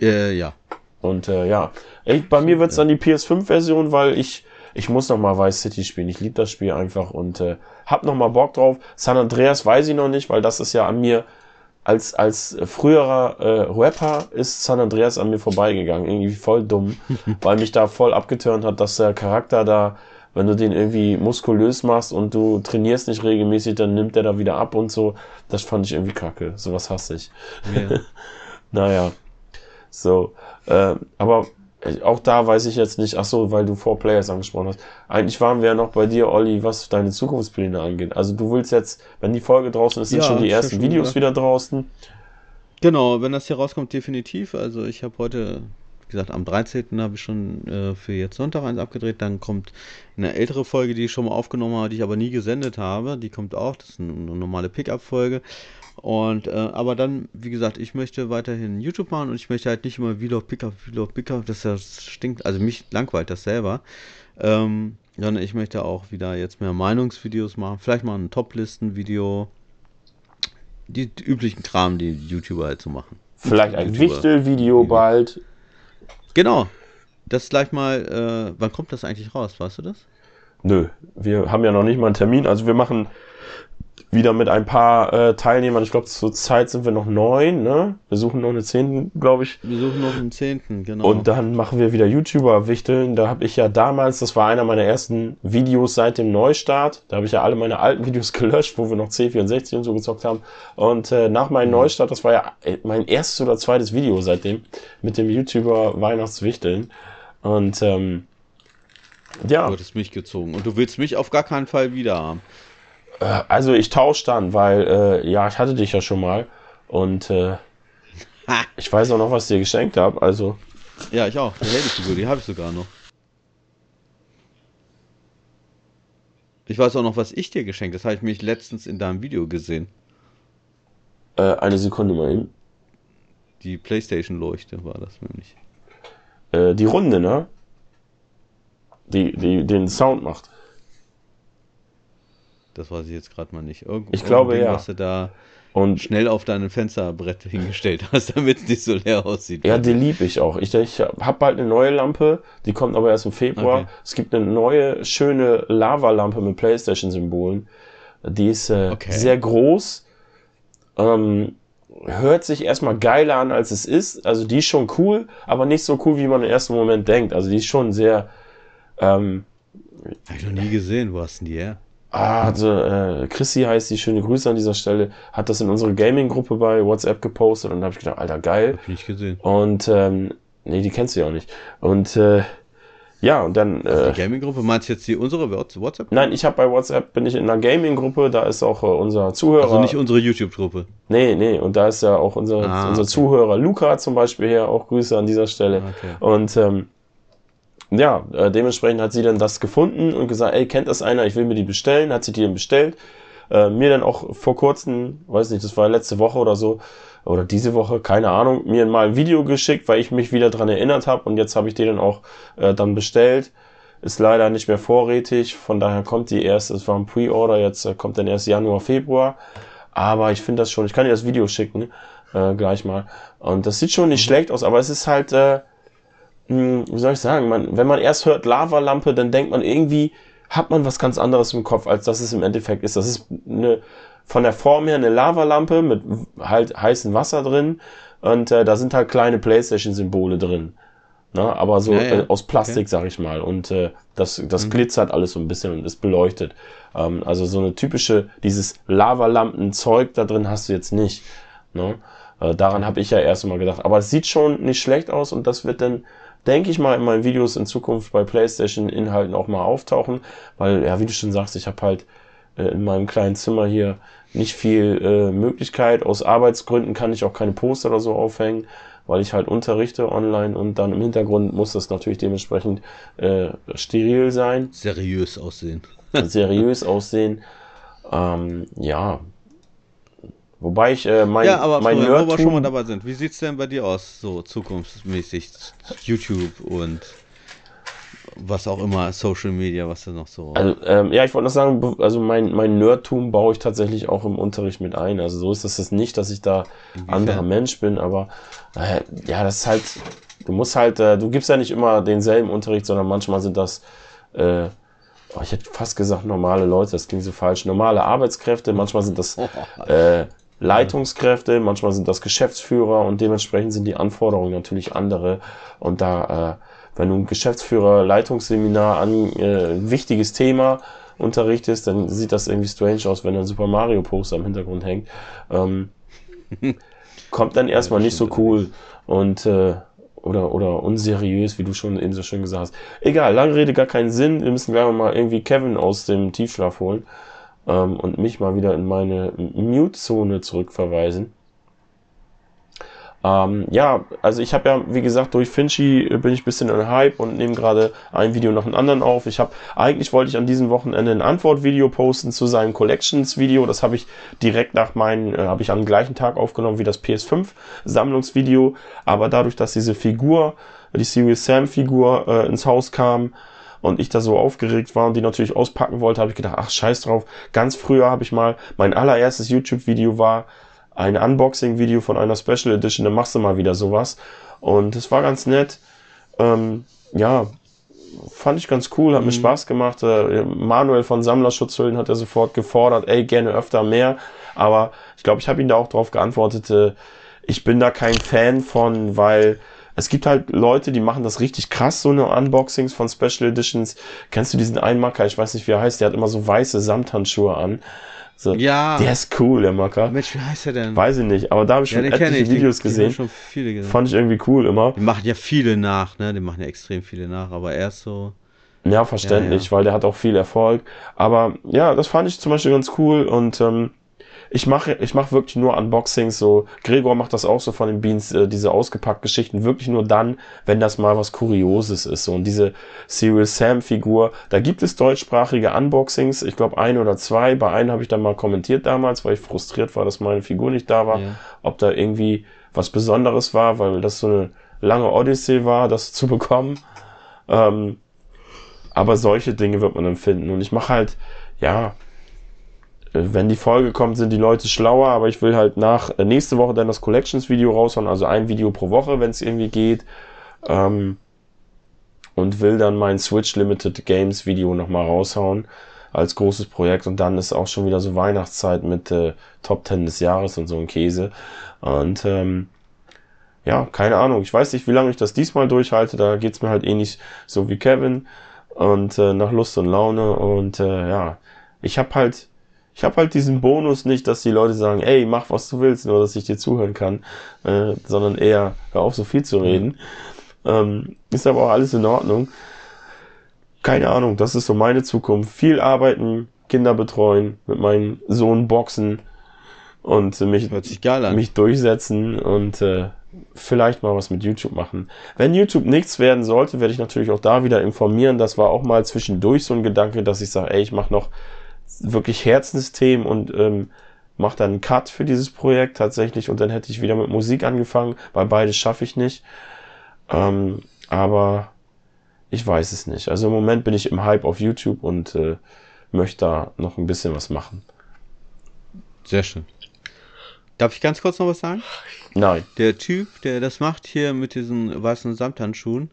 Äh, ja. Und äh, ja, ich, bei mir wird's dann die PS5-Version, weil ich ich muss noch mal Vice City spielen. Ich liebe das Spiel einfach und äh, hab noch mal Bock drauf. San Andreas weiß ich noch nicht, weil das ist ja an mir als als früherer äh, Rapper ist San Andreas an mir vorbeigegangen. Irgendwie voll dumm, weil mich da voll abgeturnt hat, dass der Charakter da, wenn du den irgendwie muskulös machst und du trainierst nicht regelmäßig, dann nimmt der da wieder ab und so. Das fand ich irgendwie kacke. Sowas hasse ich. ja. Naja, so. ähm, aber auch da weiß ich jetzt nicht, ach so, weil du Four Players angesprochen hast. Eigentlich waren wir ja noch bei dir, Olli, was deine Zukunftspläne angeht. Also du willst jetzt, wenn die Folge draußen ist, sind Ja, schon die ja ersten schon Videos gesagt. wieder draußen. Genau, wenn das hier rauskommt, definitiv. Also ich habe heute, wie gesagt, am 13. habe ich schon äh, für jetzt Sonntag eins abgedreht. Dann kommt eine ältere Folge, die ich schon mal aufgenommen habe, die ich aber nie gesendet habe. Die kommt auch. Das ist eine normale Pickup-Folge. Und äh, aber dann, wie gesagt, ich möchte weiterhin YouTube machen und ich möchte halt nicht immer Vlog, Pickup, Vlog, Pickup, das, das stinkt, also mich langweilt das selber. Ähm, sondern ich möchte auch wieder jetzt mehr Meinungsvideos machen, vielleicht mal ein Top-Listen-Video, die, üblichen Kram, die YouTuber halt so machen. Vielleicht ein. Wichtel-Video bald. Genau. Das gleich mal, äh, wann kommt das eigentlich raus, weißt du das? Nö, wir haben ja noch nicht mal einen Termin. Also wir machen wieder mit ein paar äh, Teilnehmern. Ich glaube, zurzeit sind wir noch neun, ne? Wir suchen noch eine zehnten, glaube ich. Wir suchen noch einen Zehnten, genau. Und dann machen wir wieder YouTuber-Wichteln. Da habe ich ja damals, das war einer meiner ersten Videos seit dem Neustart. Da habe ich ja alle meine alten Videos gelöscht, wo wir noch C64 und so gezockt haben. Und äh, nach meinem Neustart, das war ja äh, mein erstes oder zweites Video seitdem, mit dem YouTuber Weihnachtswichteln. Und ähm, ja. Du hattest mich gezogen. Und du willst mich auf gar keinen Fall wieder haben. Äh, Also ich tausche dann, weil äh, ja, ich hatte dich ja schon mal und äh, ich weiß auch noch, was ich dir geschenkt habe. Also Ja, ich auch. Die Heldenfigur, die habe ich sogar noch. Ich weiß auch noch, was ich dir geschenkt habe. Das habe ich mich letztens in deinem Video gesehen. äh, eine Sekunde mal eben. Die Playstation-Leuchte war das nämlich. Äh, die Runde, ne? Die, die den Sound macht. Das weiß ich jetzt gerade mal nicht. Irgend, Ich glaube, Ding, ja. Was du da Und schnell auf deinem Fensterbrett hingestellt hast, damit es nicht so leer aussieht. ja, die lieb ich auch. Ich, ich habe bald eine neue Lampe, die kommt aber erst im Februar. Okay. Es gibt eine neue, schöne Lavalampe mit Playstation-Symbolen. Die ist äh, Okay. sehr groß. Ähm, hört sich erstmal geiler an, als es ist. Also die ist schon cool, aber nicht so cool, wie man im ersten Moment denkt. Also die ist schon sehr... Ähm, Habe ich noch nie gesehen. Wo hast du denn die her? Ah, also, äh, Chrissy heißt die, schöne Grüße an dieser Stelle, hat das in unsere Gaming-Gruppe bei WhatsApp gepostet und dann habe ich gedacht, Alter, geil. Hab ich nicht gesehen. Und, ähm, nee, die kennst du ja auch nicht. Und, äh, ja, und dann, äh, Die Gaming-Gruppe, meinst du jetzt die unsere WhatsApp? nein, ich habe bei WhatsApp, bin ich in einer Gaming-Gruppe, da ist auch äh, unser Zuhörer. Also nicht unsere YouTube-Gruppe. nee, nee, und da ist ja auch unser, Ah, unser okay. Zuhörer Luca zum Beispiel her, auch Grüße an dieser Stelle. Okay. Und ähm, ja, äh, dementsprechend hat sie dann das gefunden und gesagt, ey, kennt das einer, ich will mir die bestellen, hat sie die dann bestellt. Äh, mir dann auch vor kurzem, weiß nicht, das war letzte Woche oder so, oder diese Woche, keine Ahnung, mir mal ein Video geschickt, weil ich mich wieder dran erinnert habe und jetzt habe ich die dann auch äh, dann bestellt. Ist leider nicht mehr vorrätig, von daher kommt die erst, es war ein Pre-Order, jetzt äh, kommt dann erst Januar, Februar. Aber ich finde das schon, ich kann dir das Video schicken, äh, gleich mal. Und das sieht schon nicht schlecht aus, aber es ist halt, äh, hm, wie soll ich sagen, man, wenn man erst hört Lavalampe, dann denkt man irgendwie, hat man was ganz anderes im Kopf, als das es im Endeffekt ist. Das ist eine, von der Form her eine Lavalampe mit halt heißem Wasser drin und äh, da sind halt kleine Playstation-Symbole drin. Ne? Aber so Ja, ja. Äh, aus Plastik, Okay. sag ich mal. Und äh, das, das glitzert alles so ein bisschen und ist beleuchtet. Ähm, also so eine typische, dieses Lavalampen-Zeug da drin hast du jetzt nicht. Ne? Äh, daran habe ich ja erst mal gedacht. Aber es sieht schon nicht schlecht aus und das wird dann, denke ich mal, in meinen Videos in Zukunft bei PlayStation-Inhalten auch mal auftauchen. Weil, ja, wie du schon sagst, ich habe halt äh, in meinem kleinen Zimmer hier nicht viel äh, Möglichkeit. Aus Arbeitsgründen kann ich auch keine Poster oder so aufhängen, weil ich halt unterrichte online und dann im Hintergrund muss das natürlich dementsprechend äh, steril sein Seriös aussehen. seriös aussehen. Ähm, ja. Wobei ich äh, mein, ja, aber mein Florian, wo wir schon mal Nerdtum, dabei sind, wie sieht's denn bei dir aus, so zukunftsmäßig YouTube und was auch immer, Social Media, was du noch so. also, ähm, ja, ich wollte noch sagen, also mein, mein Nerdtum baue ich tatsächlich auch im Unterricht mit ein. Also so ist das jetzt nicht, dass ich da Inwiefern? anderer Mensch bin, aber äh, ja, das ist halt, du musst halt, äh, du gibst ja nicht immer denselben Unterricht, sondern manchmal sind das, äh, oh, ich hätte fast gesagt normale Leute, das klingt so falsch, normale Arbeitskräfte, manchmal sind das äh, Leitungskräfte, manchmal sind das Geschäftsführer und dementsprechend sind die Anforderungen natürlich andere. Und da, äh, wenn du ein Geschäftsführer Leitungsseminar an äh, wichtiges Thema unterrichtest, dann sieht das irgendwie strange aus, wenn ein Super Mario Poster im Hintergrund hängt. Ähm, kommt dann erstmal nicht so cool und äh, oder oder unseriös, wie du schon eben so schön gesagt hast. Egal, lange Rede gar keinen Sinn. Wir müssen gleich mal irgendwie Kevin aus dem Tiefschlaf holen ähm, und mich mal wieder in meine Mute-Zone zurückverweisen. Ähm, ja, also ich habe ja, wie gesagt, durch Finchi bin ich ein bisschen in Hype und nehme gerade ein Video nach dem anderen auf. Ich habe, eigentlich wollte ich an diesem Wochenende ein Antwortvideo posten zu seinem Collections-Video. Das habe ich direkt nach meinen, äh, habe ich am gleichen Tag aufgenommen wie das PS5-Sammlungsvideo. Aber dadurch, dass diese Figur, die Serious Sam-Figur äh, ins Haus kam, und ich da so aufgeregt war und die natürlich auspacken wollte, habe ich gedacht, ach scheiß drauf. Ganz früher habe ich mal, mein allererstes YouTube-Video war ein Unboxing-Video von einer Special Edition, dann machst du mal wieder sowas. Und es war ganz nett. Ähm, ja, fand ich ganz cool, hat mir Spaß gemacht. Äh, Manuel von Sammlerschutzhüllen hat er sofort gefordert, ey, gerne öfter mehr. Aber ich glaube, ich habe ihn da auch drauf geantwortet, äh, ich bin da kein Fan von, weil es gibt halt Leute, die machen das richtig krass, so eine Unboxings von Special Editions. Kennst du diesen Einmacker? Ich weiß nicht, wie er heißt. Der hat immer so weiße Samthandschuhe an. So, Ja. Der ist cool, der Macker. Mensch, wie heißt der denn? Weiß ich nicht, aber da habe ich ja, schon etliche ich. Videos den gesehen. ich schon viele gesehen. Fand ich irgendwie cool immer. Die machen ja viele nach, ne? Die machen ja extrem viele nach, aber er ist so. Ja, verständlich, Ja, weil der hat auch viel Erfolg. Aber ja, das fand ich zum Beispiel ganz cool und ähm, ich mache ich mache wirklich nur Unboxings. So Gregor macht das auch so von den Beans, äh, diese ausgepackt Geschichten wirklich nur dann, wenn das mal was Kurioses ist. So und diese Serial Sam Figur, da gibt es deutschsprachige Unboxings. Ich glaube ein oder zwei. Bei einem habe ich dann mal kommentiert damals, weil ich frustriert war, dass meine Figur nicht da war. Ja. Ob da irgendwie was Besonderes war, weil das so eine lange Odyssee war, das zu bekommen. Ähm, aber solche Dinge wird man dann finden. Und ich mache halt, ja, wenn die Folge kommt, sind die Leute schlauer, aber ich will halt nach äh, nächste Woche dann das Collections-Video raushauen, also ein Video pro Woche, wenn es irgendwie geht. Ähm, und will dann mein Switch Limited Games Video nochmal raushauen als großes Projekt und dann ist auch schon wieder so Weihnachtszeit mit äh, Top 10 des Jahres und so ein Käse. Und ähm, ja, keine Ahnung. Ich weiß nicht, wie lange ich das diesmal durchhalte. Da geht's mir halt ähnlich so wie Kevin und äh, nach Lust und Laune und äh, ja, ich habe halt ich habe halt diesen Bonus nicht, dass die Leute sagen, ey, mach was du willst, nur dass ich dir zuhören kann, äh, sondern eher hör auf so viel zu reden. Ähm, ist aber auch alles in Ordnung. Keine Ahnung, das ist so meine Zukunft. Viel arbeiten, Kinder betreuen, mit meinem Sohn boxen und mich mich durchsetzen und äh, vielleicht mal was mit YouTube machen. Wenn YouTube nichts werden sollte, werde ich natürlich auch da wieder informieren. Das war auch mal zwischendurch so ein Gedanke, dass ich sage, ey, ich mache noch wirklich Herzensthemen und ähm, mache dann einen Cut für dieses Projekt tatsächlich und dann hätte ich wieder mit Musik angefangen, weil beides schaffe ich nicht. Ähm, aber ich weiß es nicht. Also im Moment bin ich im Hype auf YouTube und äh, möchte da noch ein bisschen was machen. Sehr schön. Darf ich ganz kurz noch was sagen? Nein. Der Typ, der das macht hier mit diesen weißen Samthandschuhen,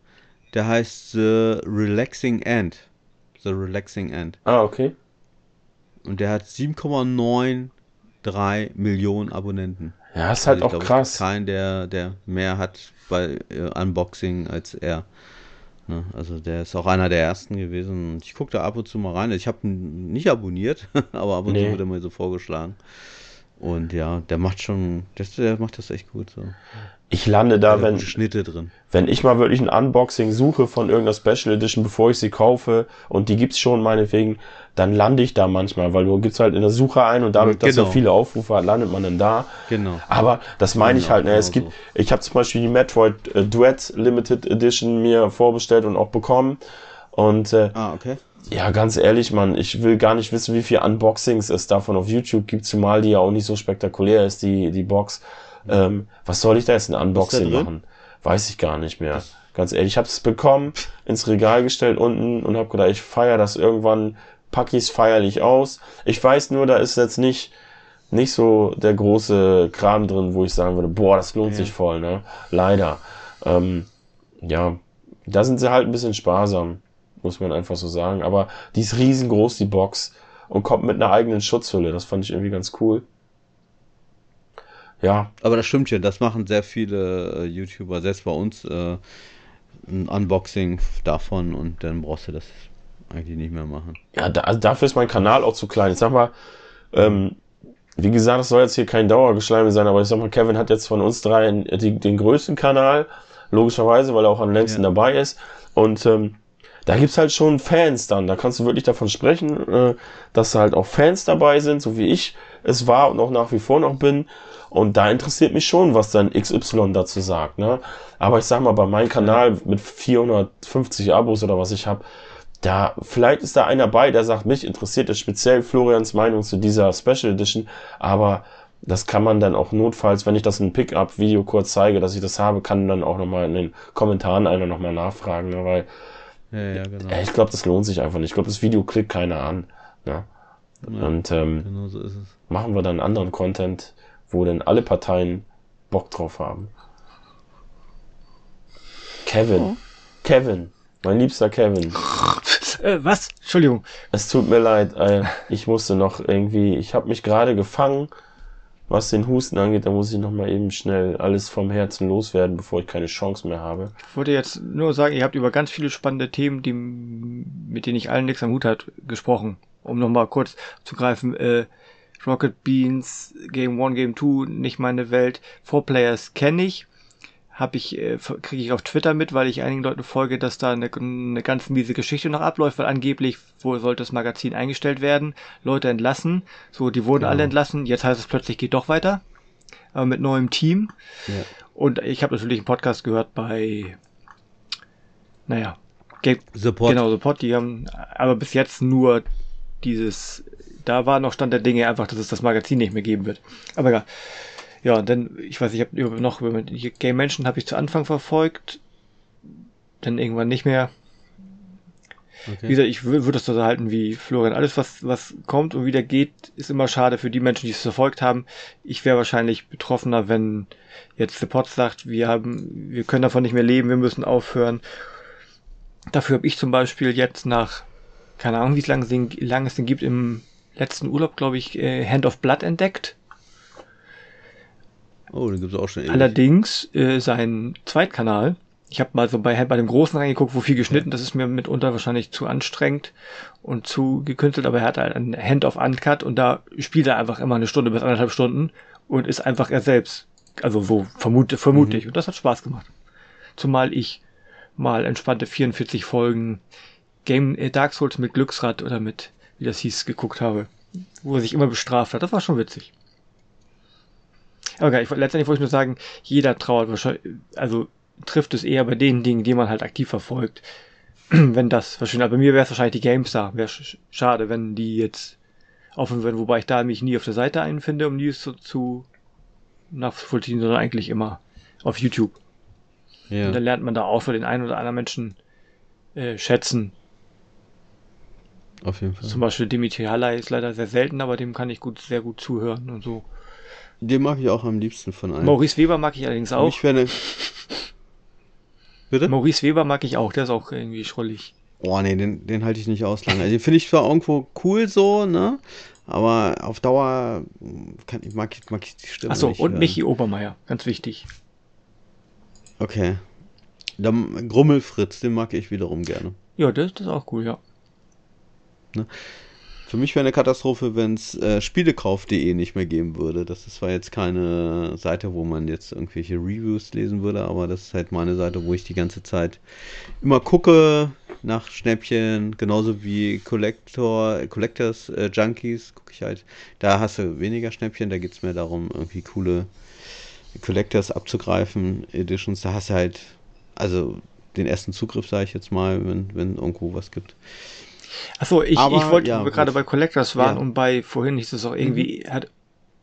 der heißt The Relaxing End. The Relaxing End. Ah, okay. Und der hat 7,93 Millionen Abonnenten. Ja, ist halt Also auch krass. Kein, der, der mehr hat bei äh, Unboxing als er. Ne? Also der ist auch einer der ersten gewesen. Ich gucke da ab und zu mal rein. Ich habe ihn nicht abonniert, aber ab und Nee. zu wird er mir so vorgeschlagen. Und ja, der macht schon, der, der macht das echt gut so. Ich lande da, wenn, Schnitte drin. wenn ich mal wirklich ein Unboxing suche von irgendeiner Special Edition, bevor ich sie kaufe, und die gibt's schon meinetwegen, dann lande ich da manchmal, weil du gibst halt in der Suche ein und dadurch, dass er Genau. viele Aufrufe hat, landet man dann da. Genau. Aber das meine ich Genau, halt, ne, es genau gibt, ich habe zum Beispiel die Metroid äh, Duet Limited Edition mir vorbestellt und auch bekommen. Und äh, Ah, okay. Ja, ganz ehrlich, Mann, ich will gar nicht wissen, wie viele Unboxings es davon auf YouTube gibt, zumal die ja auch nicht so spektakulär ist, die, die Box. Ähm, was soll ich da jetzt ein Unboxing machen? Weiß ich gar nicht mehr. Ganz ehrlich, ich habe es bekommen, ins Regal gestellt unten und habe gedacht, ich feiere das irgendwann, pack ich's feierlich aus. Ich weiß nur, da ist jetzt nicht nicht so der große Kram drin, wo ich sagen würde, boah, das lohnt Ja. sich voll, ne? Leider. Ähm, ja, da sind sie halt ein bisschen sparsam, muss man einfach so sagen. Aber die ist riesengroß, die Box, und kommt mit einer eigenen Schutzhülle. Das fand ich irgendwie ganz cool. Ja, Aber das stimmt ja, das machen sehr viele äh, YouTuber, selbst bei uns, äh, ein Unboxing davon und dann brauchst du das eigentlich nicht mehr machen. ja, da, also dafür ist mein Kanal auch zu klein. Ich sag mal, ähm, wie gesagt, das soll jetzt hier kein Dauergeschleime sein, aber ich sag mal, Kevin hat jetzt von uns drei den, den größten Kanal, logischerweise, weil er auch am längsten Ja. dabei ist. Und ähm, da gibt's halt schon Fans dann. Da kannst du wirklich davon sprechen, äh, dass da halt auch Fans dabei sind, so wie ich es war und auch nach wie vor noch bin. Und da interessiert mich schon, was dann XY dazu sagt. Ne? Aber ich sag mal, bei meinem Kanal mit 450 Abos oder was ich habe, da vielleicht ist da einer bei, der sagt, mich interessiert es speziell Florians Meinung zu dieser Special Edition, aber das kann man dann auch notfalls, wenn ich das in Pickup-Video kurz zeige, dass ich das habe, kann dann auch nochmal in den Kommentaren einer nochmal nachfragen, ne? weil Ja, ja, genau. ich glaube, das lohnt sich einfach nicht. Ich glaube, das Video klickt keiner an. Ne? Ja, Und ähm, genau so ist es. machen wir dann anderen Content, wo dann alle Parteien Bock drauf haben. Kevin, Kevin, Mein liebster Kevin. Äh, was? Entschuldigung. Es tut mir leid, äh, ich musste noch irgendwie, ich habe mich gerade gefangen, was den Husten angeht, da muss ich noch mal eben schnell alles vom Herzen loswerden, bevor ich keine Chance mehr habe. Ich wollte jetzt nur sagen, ihr habt über ganz viele spannende Themen, die, mit denen ich allen nichts am Hut hat, gesprochen. Um nochmal kurz zu greifen, äh, Rocket Beans, Game 1, Game 2, nicht meine Welt. Four Players kenne ich. Hab ich, äh, kriege ich auf Twitter mit, weil ich einigen Leuten folge, dass da eine, eine ganz miese Geschichte noch abläuft, weil angeblich wo sollte das Magazin eingestellt werden, Leute entlassen. So, die wurden Ja. alle entlassen. Jetzt heißt es plötzlich geht doch weiter. Aber mit neuem Team. Ja. Und ich habe natürlich einen Podcast gehört bei, naja, Game, Support. Genau, Pod, die haben aber bis jetzt nur dieses, da war noch Stand der Dinge einfach, dass es das Magazin nicht mehr geben wird. Aber egal. Ja, und dann, ich weiß, ich habe noch über Game Menschen habe ich zu Anfang verfolgt, dann irgendwann nicht mehr. Wie Okay. gesagt, ich wür- würde das so halten wie Florian. Alles, was, was kommt und wieder geht, ist immer schade für die Menschen, die es verfolgt haben. Ich wäre wahrscheinlich betroffener, wenn jetzt The Pod sagt, wir haben, wir können davon nicht mehr leben, wir müssen aufhören. Dafür habe ich zum Beispiel jetzt nach, keine Ahnung, wie es lange, es den- lange es den gibt, im letzten Urlaub, glaube ich, äh, Hand of Blood entdeckt. Oh, den gibt's auch schon ewig. Allerdings äh, sein Zweitkanal. Ich habe mal so bei, bei dem Großen reingeguckt, wo viel geschnitten, das ist mir mitunter wahrscheinlich zu anstrengend und zu gekünstelt, aber er hat halt ein Hand of Uncut und da spielt er einfach immer eine Stunde bis anderthalb Stunden und ist einfach er selbst. Also so vermute, vermute ich. Und das hat Spaß gemacht. Zumal ich mal entspannte 44 Folgen Game äh, Dark Souls mit Glücksrad oder mit, wie das hieß, geguckt habe. Wo er sich immer bestraft hat. Das war schon witzig. Egal, ich, letztendlich wollte ich nur sagen, jeder trauert wahrscheinlich, also trifft es eher bei den Dingen, die man halt aktiv verfolgt. wenn das verschwindet. Aber bei mir wäre es wahrscheinlich die GameStar. Wäre sch schade, wenn die jetzt aufhören würden, wobei ich da mich nie auf der Seite einfinde, um News zu, zu nachzuvollziehen, sondern eigentlich immer auf YouTube. Ja. Und dann lernt man da auch so den einen oder anderen Menschen äh, schätzen. Auf jeden Fall. Zum Beispiel Dimitri Halley ist leider sehr selten, aber dem kann ich gut, sehr gut zuhören und so. Den mag ich auch am liebsten von allen. Maurice Weber mag ich allerdings auch. Ich werde. Bitte? Maurice Weber mag ich auch, der ist auch irgendwie schrullig. Oh nee, den, den halte ich nicht aus lange. Also, Den finde ich zwar irgendwo cool so, ne? Aber auf Dauer kann, ich mag, ich- mag ich die Stimme Achso, und hören. Michi Obermeier, ganz wichtig. Okay. Dann Grummelfritz, den mag ich wiederum gerne. Ja, das, das ist auch cool, ja. Für mich wäre eine Katastrophe, wenn es äh, spielekauf.de nicht mehr geben würde. Das ist zwar jetzt keine Seite, wo man jetzt irgendwelche Reviews lesen würde, aber das ist halt meine Seite, wo ich die ganze Zeit immer gucke nach Schnäppchen, genauso wie Collector, Collectors äh, Junkies, gucke ich halt. Da hast du weniger Schnäppchen, da geht es mehr darum, irgendwie coole Collectors abzugreifen, Editions. Da hast du halt, also den ersten Zugriff, sage ich jetzt mal, wenn, wenn irgendwo was gibt. Achso, ich, Aber, ich wollte, ja, wo wir gerade bei Collectors waren Ja. und bei, vorhin hieß es auch irgendwie, hat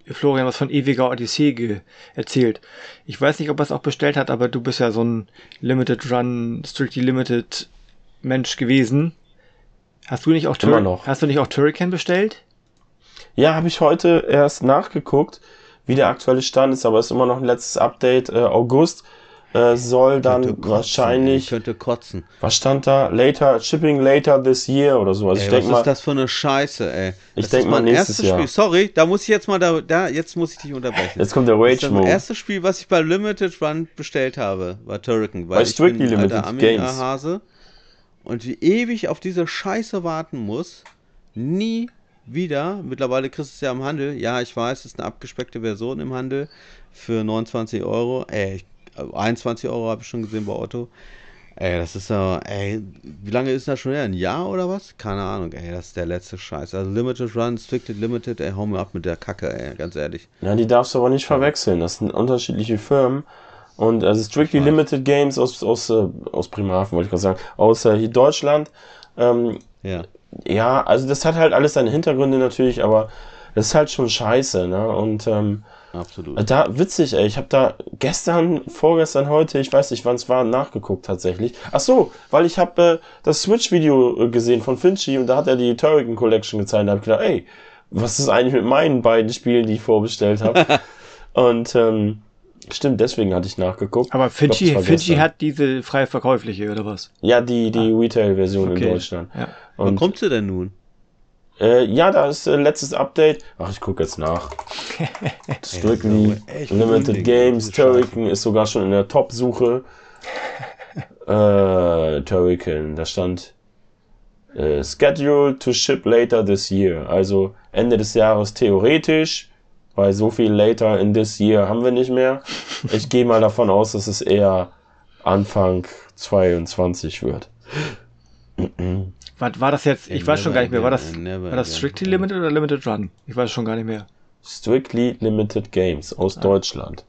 Florian was von ewiger Odyssee ge erzählt. Ich weiß nicht, ob er es auch bestellt hat, aber du bist ja so ein Limited Run, Strictly Limited Mensch gewesen. Hast du nicht auch, Immer Tur- noch. Hast du nicht auch Turrican bestellt? Ja, habe ich heute erst nachgeguckt, wie der aktuelle Stand ist, aber es ist immer noch ein letztes Update. Äh, August äh, soll dann Könnte kotzen, wahrscheinlich, ey, könnte kotzen. was stand da? Later, shipping later this year oder so. Also ey, ich was denke mal, ist das für eine Scheiße, ey? Ich Das denk ist mal nächstes Jahr. Spiel. Sorry, da muss ich jetzt mal da, da jetzt muss ich dich unterbrechen. jetzt kommt der das, ist Rage das Mode. erste Spiel, was ich bei Limited Run bestellt habe, war Turrican, weil Bei ich Strictly bin Limited alter Games. Amiga-Hase und wie ewig auf diese Scheiße warten muss, nie wieder. Mittlerweile kriegst du es ja im Handel. Ja, ich weiß, es ist eine abgespeckte Version im Handel für 29 Euro. Ey, ich, 21 Euro habe ich schon gesehen bei Otto. Ey, das ist ja, ey, wie lange ist das schon her? Ein Jahr oder was? Keine Ahnung, ey, das ist der letzte Scheiß. Also Limited Run, Strictly Limited, ey, hau mir ab mit der Kacke, ey, ganz ehrlich. Ja, die darfst du aber nicht verwechseln. Das sind unterschiedliche Firmen. Und also Strictly. Limited Games aus, aus, äh, aus Bremerhaven, wollte ich gerade sagen, aus äh, hier Deutschland. Ähm, Ja. ja, also das hat halt alles seine Hintergründe natürlich, aber das ist halt schon scheiße, ne? Und ähm, Absolut. da, witzig, ey, ich habe da gestern, vorgestern, heute, ich weiß nicht, wann es war, nachgeguckt tatsächlich. Ach so, weil ich habe äh, das Switch-Video äh, gesehen von Finchi und da hat er die Turrican Collection gezeigt und da hab ich gedacht, ey, was ist eigentlich mit meinen beiden Spielen, die ich vorbestellt habe? und ähm, Stimmt, deswegen hatte ich nachgeguckt. Aber Finchi, glaub, Finchi hat diese frei verkäufliche, oder was? Ja, die, die Retail-Version Okay. in Deutschland. Ja. Wann Und kommt sie denn nun? Äh, ja, da ist äh, letztes Update. Ach, ich gucke jetzt nach. Strictly echt Limited Games. Turrican ist sogar schon in der Top-Suche. äh, Turrican, da stand äh, Scheduled to ship later this year. Also Ende des Jahres theoretisch, weil so viel later in this year haben wir nicht mehr. Ich gehe mal davon aus, dass es eher Anfang 22 wird. War, war das jetzt, ich weiß schon gar nicht mehr, war das, war das. Strictly Limited oder Limited Run? Ich weiß schon gar nicht mehr. Strictly Limited Games aus Deutschland.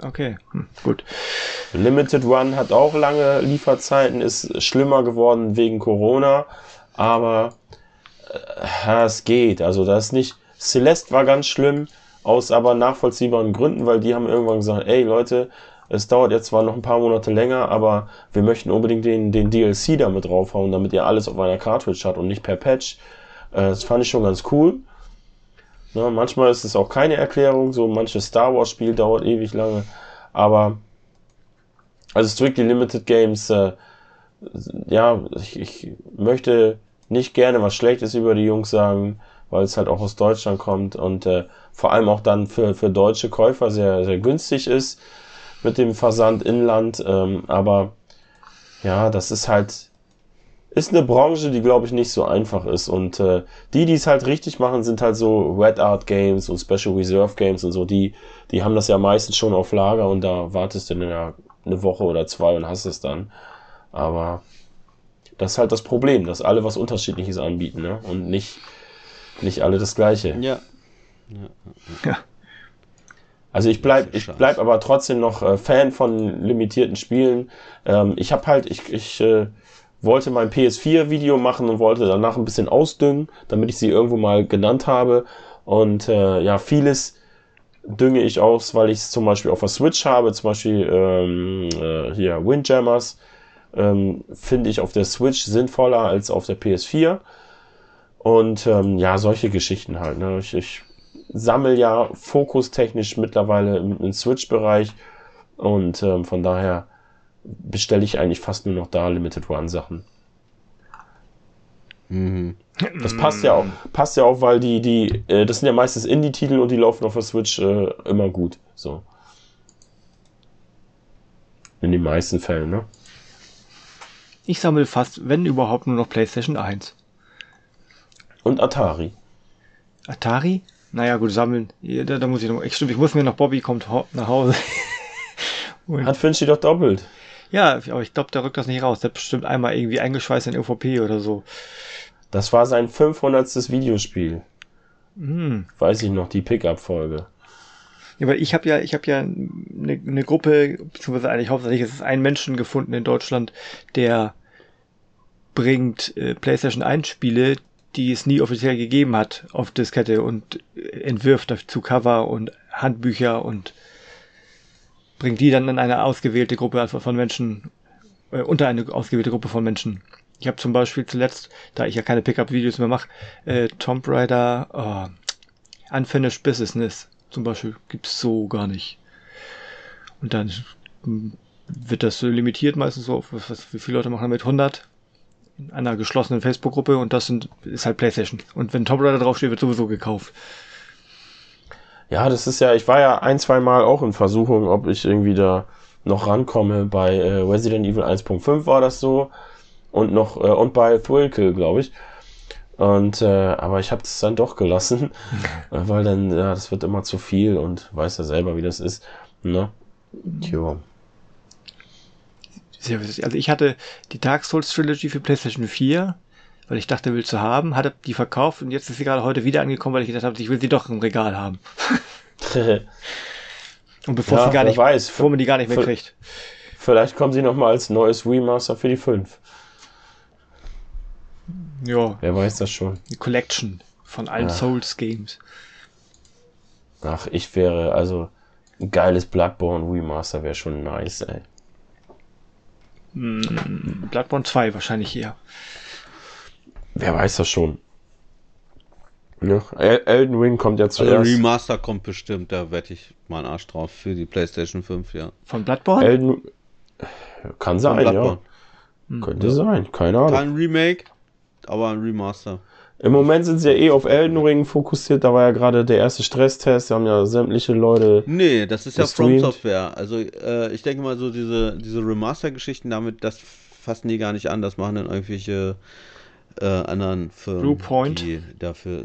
Okay, hm, gut. Limited One hat auch lange Lieferzeiten, ist schlimmer geworden wegen Corona, aber äh, es geht. Also das ist nicht. Celeste war ganz schlimm, aus aber nachvollziehbaren Gründen, weil die haben irgendwann gesagt, ey Leute, es dauert jetzt zwar noch ein paar Monate länger, aber wir möchten unbedingt den, den DLC damit draufhauen, damit ihr alles auf einer Cartridge habt und nicht per Patch. Äh, das fand ich schon ganz cool. Ne, manchmal ist es auch keine Erklärung, so manches Star Wars Spiel dauert ewig lange, aber also Strictly Limited Games, äh, ja, ich, ich möchte nicht gerne was Schlechtes über die Jungs sagen, weil es halt auch aus Deutschland kommt und äh, vor allem auch dann für, für deutsche Käufer sehr, sehr günstig ist mit dem Versand Inland, ähm, aber ja, das ist halt, ist eine Branche, die glaube ich nicht so einfach ist und äh, die, die es halt richtig machen, sind halt so Red Art Games und Special Reserve Games und so, die, die haben das ja meistens schon auf Lager und da wartest du dann ja eine Woche oder zwei und hast es dann. Aber das ist halt das Problem, dass alle was Unterschiedliches anbieten, ne? Und nicht, nicht alle das Gleiche. Ja. Also ich bleib, ich bleib aber trotzdem noch äh, Fan von limitierten Spielen. Ähm, ich habe halt, ich, ich äh, wollte mein PS4-Video machen und wollte danach ein bisschen ausdüngen, damit ich sie irgendwo mal genannt habe. Und äh, ja, vieles dünge ich aus, weil ich es zum Beispiel auf der Switch habe, zum Beispiel ähm, äh, hier Windjammers, ähm, finde ich auf der Switch sinnvoller als auf der PS4. Und ähm, ja, solche Geschichten halt. Ne? Ich, ich sammel ja fokustechnisch mittlerweile im, im Switch-Bereich und ähm, von daher bestelle ich eigentlich fast nur noch da Limited One Sachen. Mhm. Das passt ja auch, passt ja auch, weil die, die, äh, das sind ja meistens Indie-Titel und die laufen auf der Switch äh, immer gut. So. In den meisten Fällen, ne? Ich sammle fast, wenn überhaupt, nur noch PlayStation 1. Und Atari. Atari? Naja, gut, sammeln. Ja, Da, da muss ich noch, ich, stimmt, ich muss mir noch, Bobby kommt nach Hause. Hat Finchi doch doppelt. ja, aber ich glaube, der rückt das nicht raus. Der hat bestimmt einmal irgendwie eingeschweißt in OVP oder so. Das war sein 500. Videospiel. Hm. Weiß ich noch, die Pickup-Folge. Ja, weil ich habe ja, ich habe ja eine, eine Gruppe, beziehungsweise eigentlich hauptsächlich ist es ein Menschen gefunden in Deutschland, der bringt äh, PlayStation 1 Spiele, die es nie offiziell gegeben hat, auf Diskette und entwirft dazu Cover und Handbücher und bringt die dann in eine ausgewählte Gruppe also von Menschen, äh, unter eine ausgewählte Gruppe von Menschen. Ich habe zum Beispiel zuletzt, da ich ja keine Pickup-Videos mehr mache, äh, Tomb Raider oh, Unfinished Business zum Beispiel gibt's so gar nicht. Und dann mm, wird das so limitiert meistens so, auf, was, wie viele Leute machen damit? 100 in einer geschlossenen Facebook-Gruppe und das sind, ist halt PlayStation. Und wenn Tomb Raider draufsteht, wird sowieso gekauft. Ja, das ist ja, ich war ja ein, zwei Mal auch in Versuchung, ob ich irgendwie da noch rankomme. Bei äh, Resident Evil 1.5 war das so. Und noch, äh, und bei Thrill glaube ich. Und, äh, aber ich habe es dann doch gelassen, äh, weil dann, ja, das wird immer zu viel und weiß ja selber, wie das ist. Ne? Tja. Also ich hatte die Dark Souls Trilogy für PlayStation 4, weil ich dachte, will zu haben, hatte die verkauft und jetzt ist sie gerade heute wieder angekommen, weil ich gedacht habe, ich will sie doch im Regal haben. Und bevor Ja, sie gar nicht, weiß. bevor man die gar nicht mehr kriegt. Vielleicht kommen sie noch mal als neues Remaster für die 5. Ja, Wer weiß das schon. die Collection von allen Ja. Souls Games. Ach, ich wäre, also, ein geiles Bloodborne Remaster wäre schon nice, ey. Hm, Bloodborne 2 wahrscheinlich eher. Wer weiß das schon. Ja, El Elden Ring kommt ja Also zuerst. Remaster kommt bestimmt, da wette ich meinen Arsch drauf für die PlayStation 5, ja. Von Bloodborne? Elden kann sein, ja. Bloodborne. Könnte sein, keine Ahnung. Kein Remake, aber ein Remaster. Im Moment sind sie ja eh auf Elden Ring fokussiert. Da war ja gerade der erste Stresstest. Da haben ja sämtliche Leute. Nee, das ist ja From Gestreamt. Software. Also äh, ich denke mal so diese, diese Remaster-Geschichten damit, das fassen die gar nicht an. Das machen dann irgendwelche äh, anderen Firmen, Bluepoint. die dafür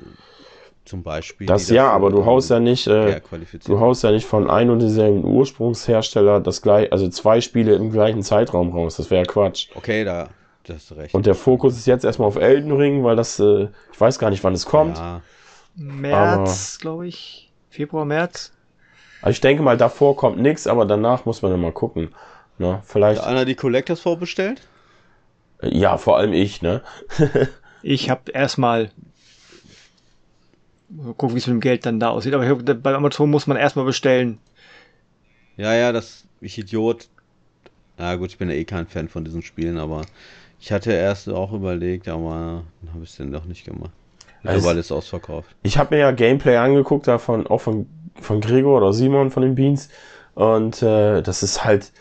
zum Beispiel. Das ja, aber du haust ja nicht, äh, du haust ja nicht von ein und denselben Ursprungshersteller das gleich, also zwei Spiele im gleichen Zeitraum raus. Das wäre Quatsch. Okay, da da hast du recht. Und der Fokus ist jetzt erstmal auf Elden Ring, weil das, äh, ich weiß gar nicht, wann es kommt. ja, März, glaube ich. Februar, März. Also ich denke mal, davor kommt nichts, aber danach muss man dann mal gucken. Ne? Vielleicht, hat einer die Collectors vorbestellt? ja, vor allem ich, ne? Ich habe erstmal mal gucken, wie es mit dem Geld dann da aussieht. Aber ich hab, bei Amazon muss man erstmal bestellen. Ja, ja, das, ich Idiot. Na gut, ich bin ja eh kein Fan von diesen Spielen, aber ich hatte erst auch überlegt, aber dann habe ich es dann doch nicht gemacht. Also- Mittlerweile ist es ausverkauft. Ich habe mir ja Gameplay angeguckt, davon, auch von, von Gregor oder Simon von den Beans. Und äh, das ist halt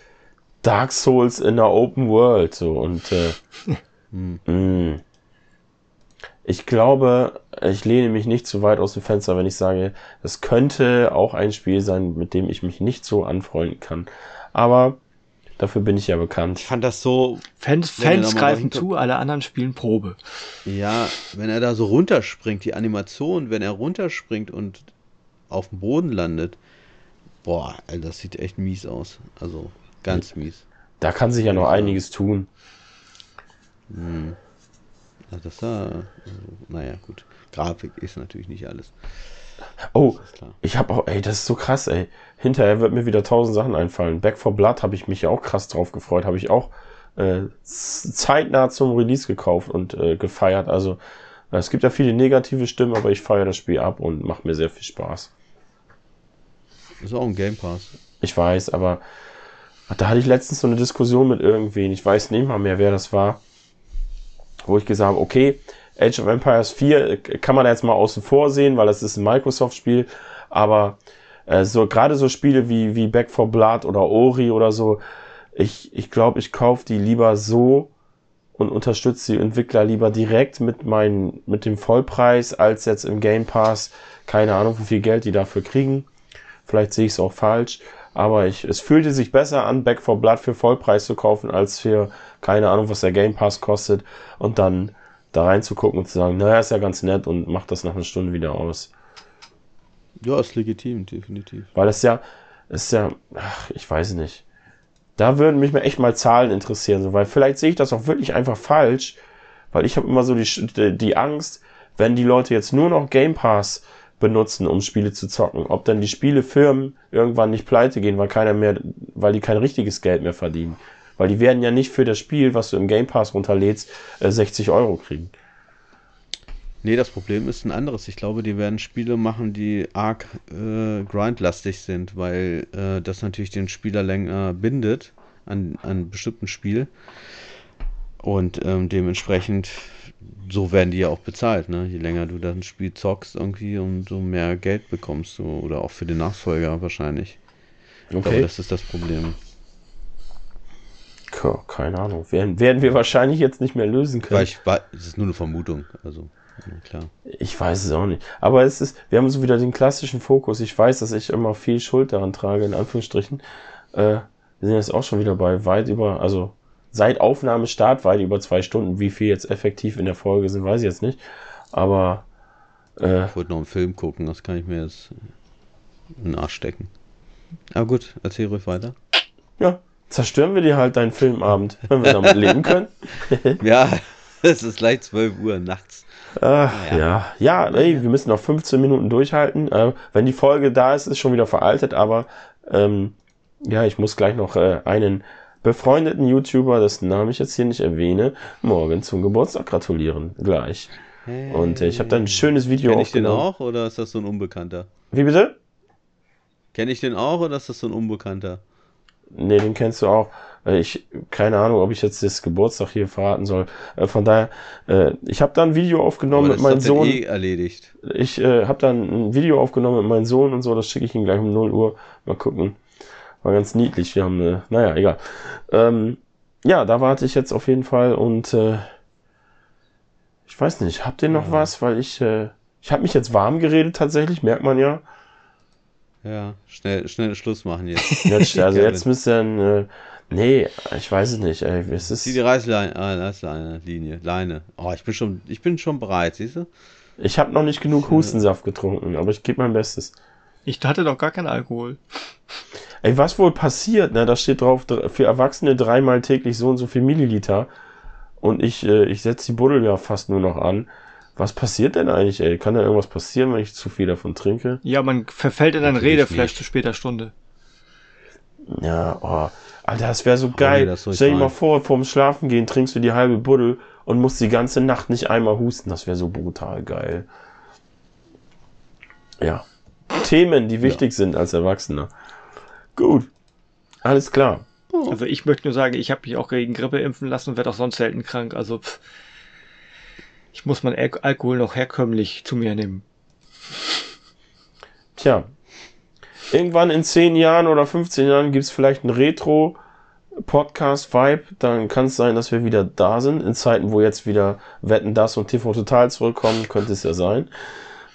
Dark Souls in der Open World. So. Und äh, mh. ich glaube, ich lehne mich nicht zu weit aus dem Fenster, wenn ich sage, das könnte auch ein Spiel sein, mit dem ich mich nicht so anfreunden kann. Aber dafür bin ich ja bekannt. Ich fand das so, Fans, Fans greifen zu, alle anderen spielen Probe. ja, wenn er da so runterspringt, die Animation, wenn er runterspringt und auf dem Boden landet, boah, Alter, das sieht echt mies aus. Also, ganz mies. Da kann sich ja noch einiges tun. Also das da, also, naja, gut. Grafik ist natürlich nicht alles. Oh, ich habe auch, ey, das ist so krass, ey. Hinterher wird mir wieder tausend Sachen einfallen. Back for Blood habe ich mich ja auch krass drauf gefreut, habe ich auch äh, zeitnah zum Release gekauft und äh, gefeiert. Also äh, es gibt ja viele negative Stimmen, aber ich feiere das Spiel ab und macht mir sehr viel Spaß. Ist auch ein Game Pass. Ich weiß, aber da hatte ich letztens so eine Diskussion mit irgendwen, ich weiß nicht mal mehr, wer das war, wo ich gesagt habe, okay, Age of Empires 4 äh, kann man jetzt mal außen vor sehen, weil das ist ein Microsoft-Spiel, aber äh, so gerade so Spiele wie, wie Back for Blood oder Ori oder so, ich, ich glaube, ich kaufe die lieber so und unterstütze die Entwickler lieber direkt mit meinen, mit dem Vollpreis, als jetzt im Game Pass, keine Ahnung, wie viel Geld die dafür kriegen. Vielleicht sehe ich es auch falsch, aber ich, es fühlte sich besser an, Back for Blood für Vollpreis zu kaufen, als für keine Ahnung, was der Game Pass kostet. Und dann da reinzugucken und zu sagen, naja, ist ja ganz nett und macht das nach einer Stunde wieder aus. Ja, ist legitim, definitiv. Weil das ja, ist ja, ach, ich weiß nicht. Da würden mich mal echt mal Zahlen interessieren, so, weil vielleicht sehe ich das auch wirklich einfach falsch, weil ich habe immer so die, die, die Angst, wenn die Leute jetzt nur noch Game Pass benutzen, um Spiele zu zocken, ob dann die Spielefirmen irgendwann nicht pleite gehen, weil keiner mehr, weil die kein richtiges Geld mehr verdienen. Weil die werden ja nicht für das Spiel, was du im Game Pass runterlädst, äh, 60 Euro kriegen. Nee, das Problem ist ein anderes. Ich glaube, die werden Spiele machen, die arg äh, grindlastig sind, weil äh, das natürlich den Spieler länger bindet an, an einem bestimmten Spiel. Und ähm, dementsprechend, so werden die ja auch bezahlt, ne? Je länger du das Spiel zockst irgendwie, umso mehr Geld bekommst du. Oder auch für den Nachfolger wahrscheinlich. Ich glaube, Okay. das ist das Problem. Ko- Keine Ahnung. Werden, werden wir wahrscheinlich jetzt nicht mehr lösen können. Weil ich, es ist nur eine Vermutung. Also, klar. Ich weiß es auch nicht. Aber es ist, wir haben so wieder den klassischen Fokus. Ich weiß, dass ich immer viel Schuld daran trage, in Anführungsstrichen. Äh, wir sind jetzt auch schon wieder bei weit über, also seit Aufnahmestart weit über zwei Stunden. Wie viel jetzt effektiv in der Folge sind, weiß ich jetzt nicht. Aber äh, Ich wollte noch einen Film gucken, das kann ich mir jetzt in den Arsch stecken. Aber gut, erzähl ruhig weiter. ja, zerstören wir dir halt deinen Filmabend, wenn wir damit leben können. Ja, es ist gleich 12 Uhr nachts. Ach, ja. ja, ey, wir müssen noch 15 Minuten durchhalten. Äh, wenn die Folge da ist, ist schon wieder veraltet, aber ähm, ja, ich muss gleich noch äh, einen befreundeten YouTuber, dessen Namen ich jetzt hier nicht erwähne, morgen zum Geburtstag gratulieren. Gleich. Und äh, ich habe da ein schönes Video Kenn ich den aufgenommen. auch oder ist das so ein Unbekannter? Wie bitte? Kenn ich den auch oder ist das so ein Unbekannter? Nee, den kennst du auch. Äh, Ich, keine Ahnung, ob ich jetzt das Geburtstag hier verraten soll. Äh, Von daher, äh, ich habe da ein Video aufgenommen mit meinem Sohn. eh erledigt. Ich äh, habe dann ein Video aufgenommen mit meinem Sohn und so, das schicke ich ihm gleich um 0 Uhr. Mal gucken. War ganz niedlich. Wir haben, äh, naja, egal. Ähm, ja, da warte ich jetzt auf jeden Fall und äh, ich weiß nicht, habt ihr noch Ja. was? Weil ich, äh, ich habe mich jetzt warm geredet tatsächlich, merkt man ja. Ja, schnell, schnell Schluss machen jetzt. Jetzt, also jetzt müsst ihr, äh, nee, ich weiß es nicht. Ey, es ist, Zieh die Reißleine, äh, Reißleine, Linie, Leine. Oh, ich bin schon, ich bin schon bereit, siehst du? ich habe noch nicht genug Hustensaft getrunken, aber ich gebe mein Bestes. Ich hatte doch gar keinen Alkohol. Ey, was wohl passiert, ne? Da steht drauf, dr- für Erwachsene dreimal täglich so und so viel Milliliter. Und ich, äh, ich setze die Buddel ja fast nur noch an. Was passiert denn eigentlich, ey? Kann da irgendwas passieren, wenn ich zu viel davon trinke? Ja, man verfällt in ein nicht. zu später Stunde. Ja, oh. Alter, das wäre so geil. das soll ich Stell dir mal vor, vorm Schlafen gehen trinkst du die halbe Buddel und musst die ganze Nacht nicht einmal husten. Das wäre so brutal geil. Ja. Themen, die wichtig sind als Erwachsener. Gut. Alles klar. Also ich möchte nur sagen, ich habe mich auch gegen Grippe impfen lassen und werde auch sonst selten krank. Also pff, ich muss meinen Al Alkohol noch herkömmlich zu mir nehmen. Tja. Irgendwann in 10 Jahren oder 15 Jahren gibt's vielleicht einen Retro-Podcast-Vibe. Dann kann es sein, dass wir wieder da sind. In Zeiten, wo jetzt wieder Wetten, Das und TV Total zurückkommen, könnte es ja sein.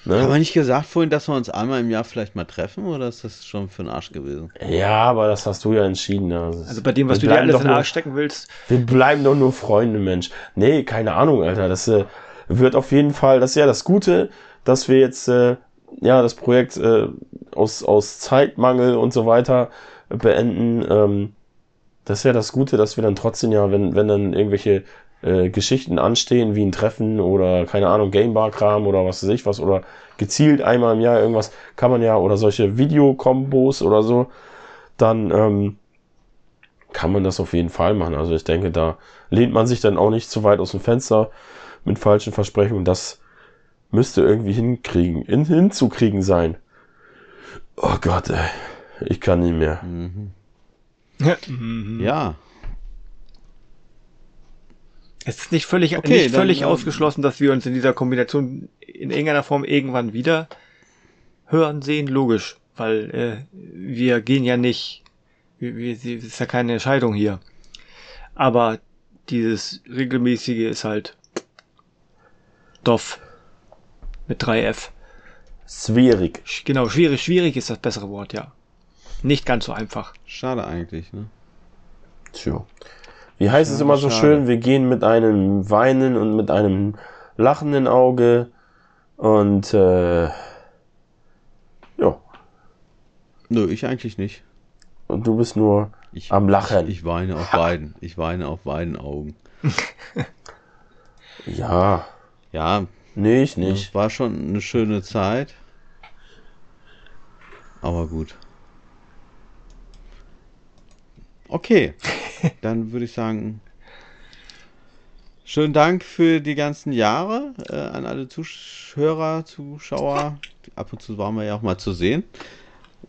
Haben Ne? wir nicht gesagt vorhin, dass wir uns einmal im Jahr vielleicht mal treffen oder ist das schon für den Arsch gewesen? Ja, aber das hast du ja entschieden. Das- Also bei dem, was du dir alles in den nur- Arsch stecken willst, Wir bleiben doch nur Freunde, Mensch. Nee, keine Ahnung, Alter. Das äh, wird auf jeden Fall, das ist ja das Gute, dass wir jetzt äh, ja das Projekt äh, aus, aus Zeitmangel und so weiter beenden. Ähm, das ist ja das Gute, dass wir dann trotzdem ja, wenn, wenn dann irgendwelche äh, Geschichten anstehen, wie ein Treffen oder keine Ahnung, Gamebar-Kram oder was weiß ich was oder gezielt einmal im Jahr irgendwas, kann man ja, oder solche Videokombos oder so, dann ähm, kann man das auf jeden Fall machen. Also ich denke, da lehnt man sich dann auch nicht zu weit aus dem Fenster mit falschen Versprechungen. Das müsste irgendwie hinkriegen, in, hinzukriegen sein. Oh Gott, ey. Ich kann nicht mehr. Mhm. Ja, es ist nicht völlig, Okay, nicht dann, völlig ähm, ausgeschlossen, dass wir uns in dieser Kombination in irgendeiner Form irgendwann wieder hören sehen. Logisch, weil äh, wir gehen ja nicht, wir, wir, es ist ja keine Entscheidung hier. Aber dieses regelmäßige ist halt Doff mit 3F. Schwierig. Sch- Genau, schwierig, schwierig ist das bessere Wort, ja. Nicht ganz so einfach. schade eigentlich, ne? Tja. Wie heißt es Schade, immer so schade. schön? Wir gehen mit einem weinen und mit einem lachenden Auge. Und äh, ja. Nö, ich eigentlich nicht. Und du bist nur Ich, am Lachen. Ich weine auf beiden. Ich weine auf beiden Augen. ja. Ja, Nee, ich es nicht. war schon eine schöne Zeit. Aber gut. Okay, dann würde ich sagen, schönen Dank für die ganzen Jahre äh, an alle Zuschauer, Zuschauer. Ab und zu waren wir ja auch mal zu sehen.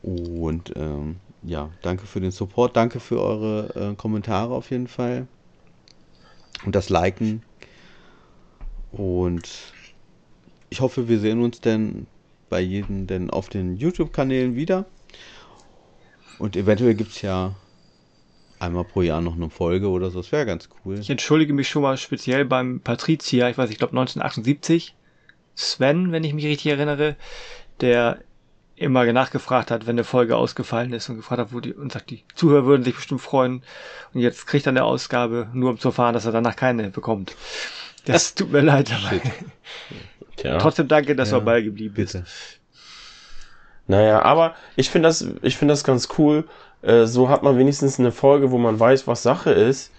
Und ähm, ja, danke für den Support, danke für eure äh, Kommentare auf jeden Fall. Und das Liken. Und ich hoffe, wir sehen uns denn bei jedem denn auf den YouTube-Kanälen wieder. Und eventuell gibt es ja einmal pro Jahr noch eine Folge oder so. Das wäre ganz cool. Ich entschuldige mich schon mal speziell beim Patrizier, ich weiß, ich glaube 1978, Sven, wenn ich mich richtig erinnere, der immer nachgefragt hat, wenn eine Folge ausgefallen ist und gefragt hat, wo die, und sagt, die Zuhörer würden sich bestimmt freuen. Und jetzt kriegt er eine Ausgabe, nur um zu erfahren, dass er danach keine bekommt. Das tut mir leid, aber Tja. trotzdem danke, dass Ja, du dabei geblieben bist. Bitte. Naja, aber ich finde das, ich finde das ganz cool. Äh, so hat man wenigstens eine Folge, wo man weiß, was Sache ist,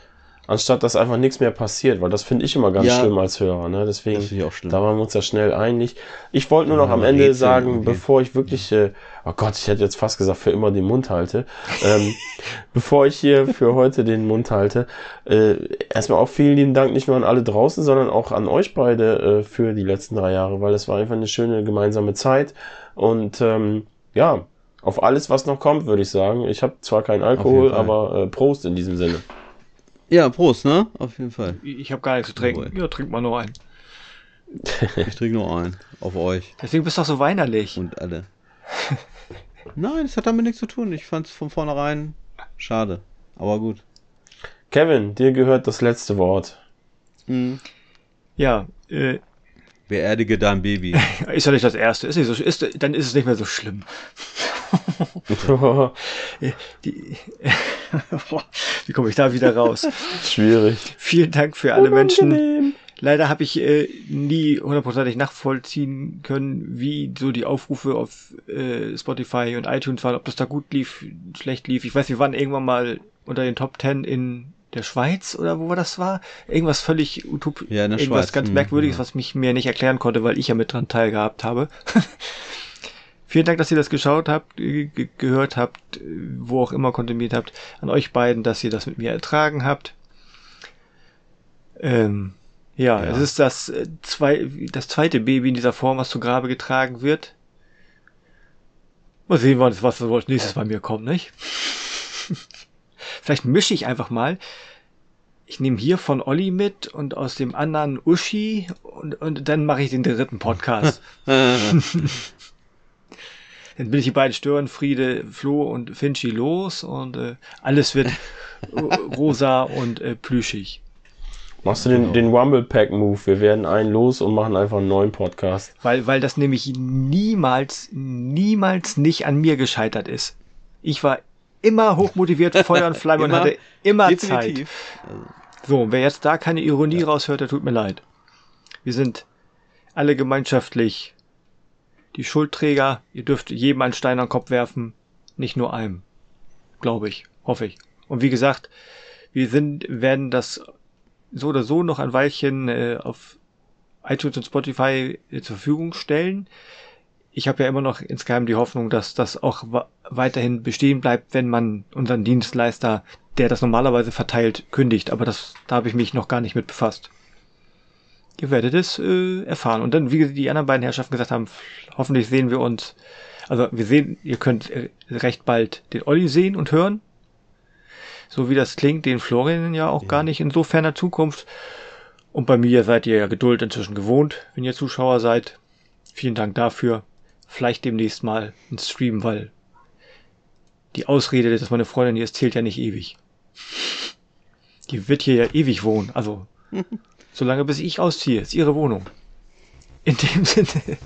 anstatt dass einfach nichts mehr passiert, weil das finde ich immer ganz Ja. schlimm als Hörer, ne? Deswegen, Das ich auch schlimm. da waren wir uns ja schnell einig. Ich wollte nur noch Ja, am Ende Rätsel sagen, irgendwie. bevor ich wirklich, äh, oh Gott, ich hätte jetzt fast gesagt, für immer den Mund halte, ähm, bevor ich hier für heute den Mund halte, äh, erstmal auch vielen lieben Dank nicht nur an alle draußen, sondern auch an euch beide äh, für die letzten drei Jahre, weil das war einfach eine schöne gemeinsame Zeit und ähm, ja, Auf alles, was noch kommt, würde ich sagen. Ich habe zwar keinen Alkohol, aber äh, Prost in diesem Sinne. Ja, Prost, ne? Auf jeden Fall. Ich habe gar nichts zu trinken. Jawohl. Ja, trink mal nur einen. Ich trinke nur einen. Auf euch Deswegen bist du doch so weinerlich. und alle. Nein, das hat damit nichts zu tun. Ich fand's von vornherein schade. Aber gut. Kevin, dir gehört das letzte Wort. Hm. Ja, äh, Beerdige dein Baby. ist ja nicht das erste. Ist nicht so, ist, dann ist es nicht mehr so schlimm. Die, wie komme ich da wieder raus? Schwierig. Vielen Dank für alle Menschen. Unangenehm. Leider habe ich äh, nie hundertprozentig nachvollziehen können, wie so die Aufrufe auf äh, Spotify und iTunes waren, ob das da gut lief, schlecht lief. Ich weiß, wir waren irgendwann mal unter den Top 10 in der Schweiz oder wo das war. Irgendwas völlig utop Ja, irgendwas Schweiz. ganz Mhm, merkwürdiges, ja. was mich mir nicht erklären konnte, weil ich ja mit dran teilgehabt habe. Vielen Dank, dass ihr das geschaut habt, ge ge- gehört habt, äh, wo auch immer konsumiert habt. An euch beiden, dass ihr das mit mir ertragen habt. Ähm, ja, Ja. es ist das, äh, zwei, das zweite Baby in dieser Form, was zu Grabe getragen wird. Mal sehen, was, was nächstes bei mir kommt, nicht? Vielleicht mische ich einfach mal. Ich nehme hier von Olli mit und aus dem anderen Uschi und, und dann mache ich den dritten Podcast. Dann bin ich die beiden Störenfriede, Flo und Finchi los und äh, alles wird rosa und äh, plüschig. Machst du den, den Rumble-Pack-Move? Wir werden einen los und machen einfach einen neuen Podcast. Weil, weil das nämlich niemals, niemals nicht an mir gescheitert ist. Ich war immer hochmotiviert, Feuer und Flamme und hatte immer Zeit. Definitiv. Also, So, wer jetzt da keine Ironie raushört, der tut mir leid. Wir sind alle gemeinschaftlich die Schuldträger. Ihr dürft jedem einen Stein an den Kopf werfen, nicht nur einem. Glaube ich, hoffe ich. Und wie gesagt, wir sind, werden das so oder so noch ein Weilchen äh, auf iTunes und Spotify äh, zur Verfügung stellen. Ich habe ja immer noch insgeheim die Hoffnung, dass das auch weiterhin bestehen bleibt, wenn man unseren Dienstleister, der das normalerweise verteilt, kündigt. Aber das, da habe ich mich noch gar nicht mit befasst. Ihr werdet es äh, erfahren. Und dann, wie die anderen beiden Herrschaften gesagt haben, hoffentlich sehen wir uns. Also wir sehen, ihr könnt äh, recht bald den Olli sehen und hören. So wie das klingt, den Florian ja auch gar nicht in so ferner Zukunft. Und bei mir seid ihr ja Geduld inzwischen gewohnt, wenn ihr Zuschauer seid. Vielen Dank dafür. Vielleicht demnächst mal ein Stream, weil die Ausrede, dass meine Freundin hier ist, zählt ja nicht ewig. Die wird hier ja ewig wohnen. Also, solange bis ich ausziehe, ist ihre Wohnung. In dem Sinne.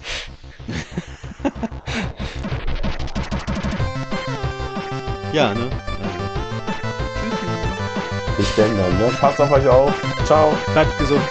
ja, ne? Bis denn dann, ne? Passt auf euch auf. Ciao. Bleibt gesund.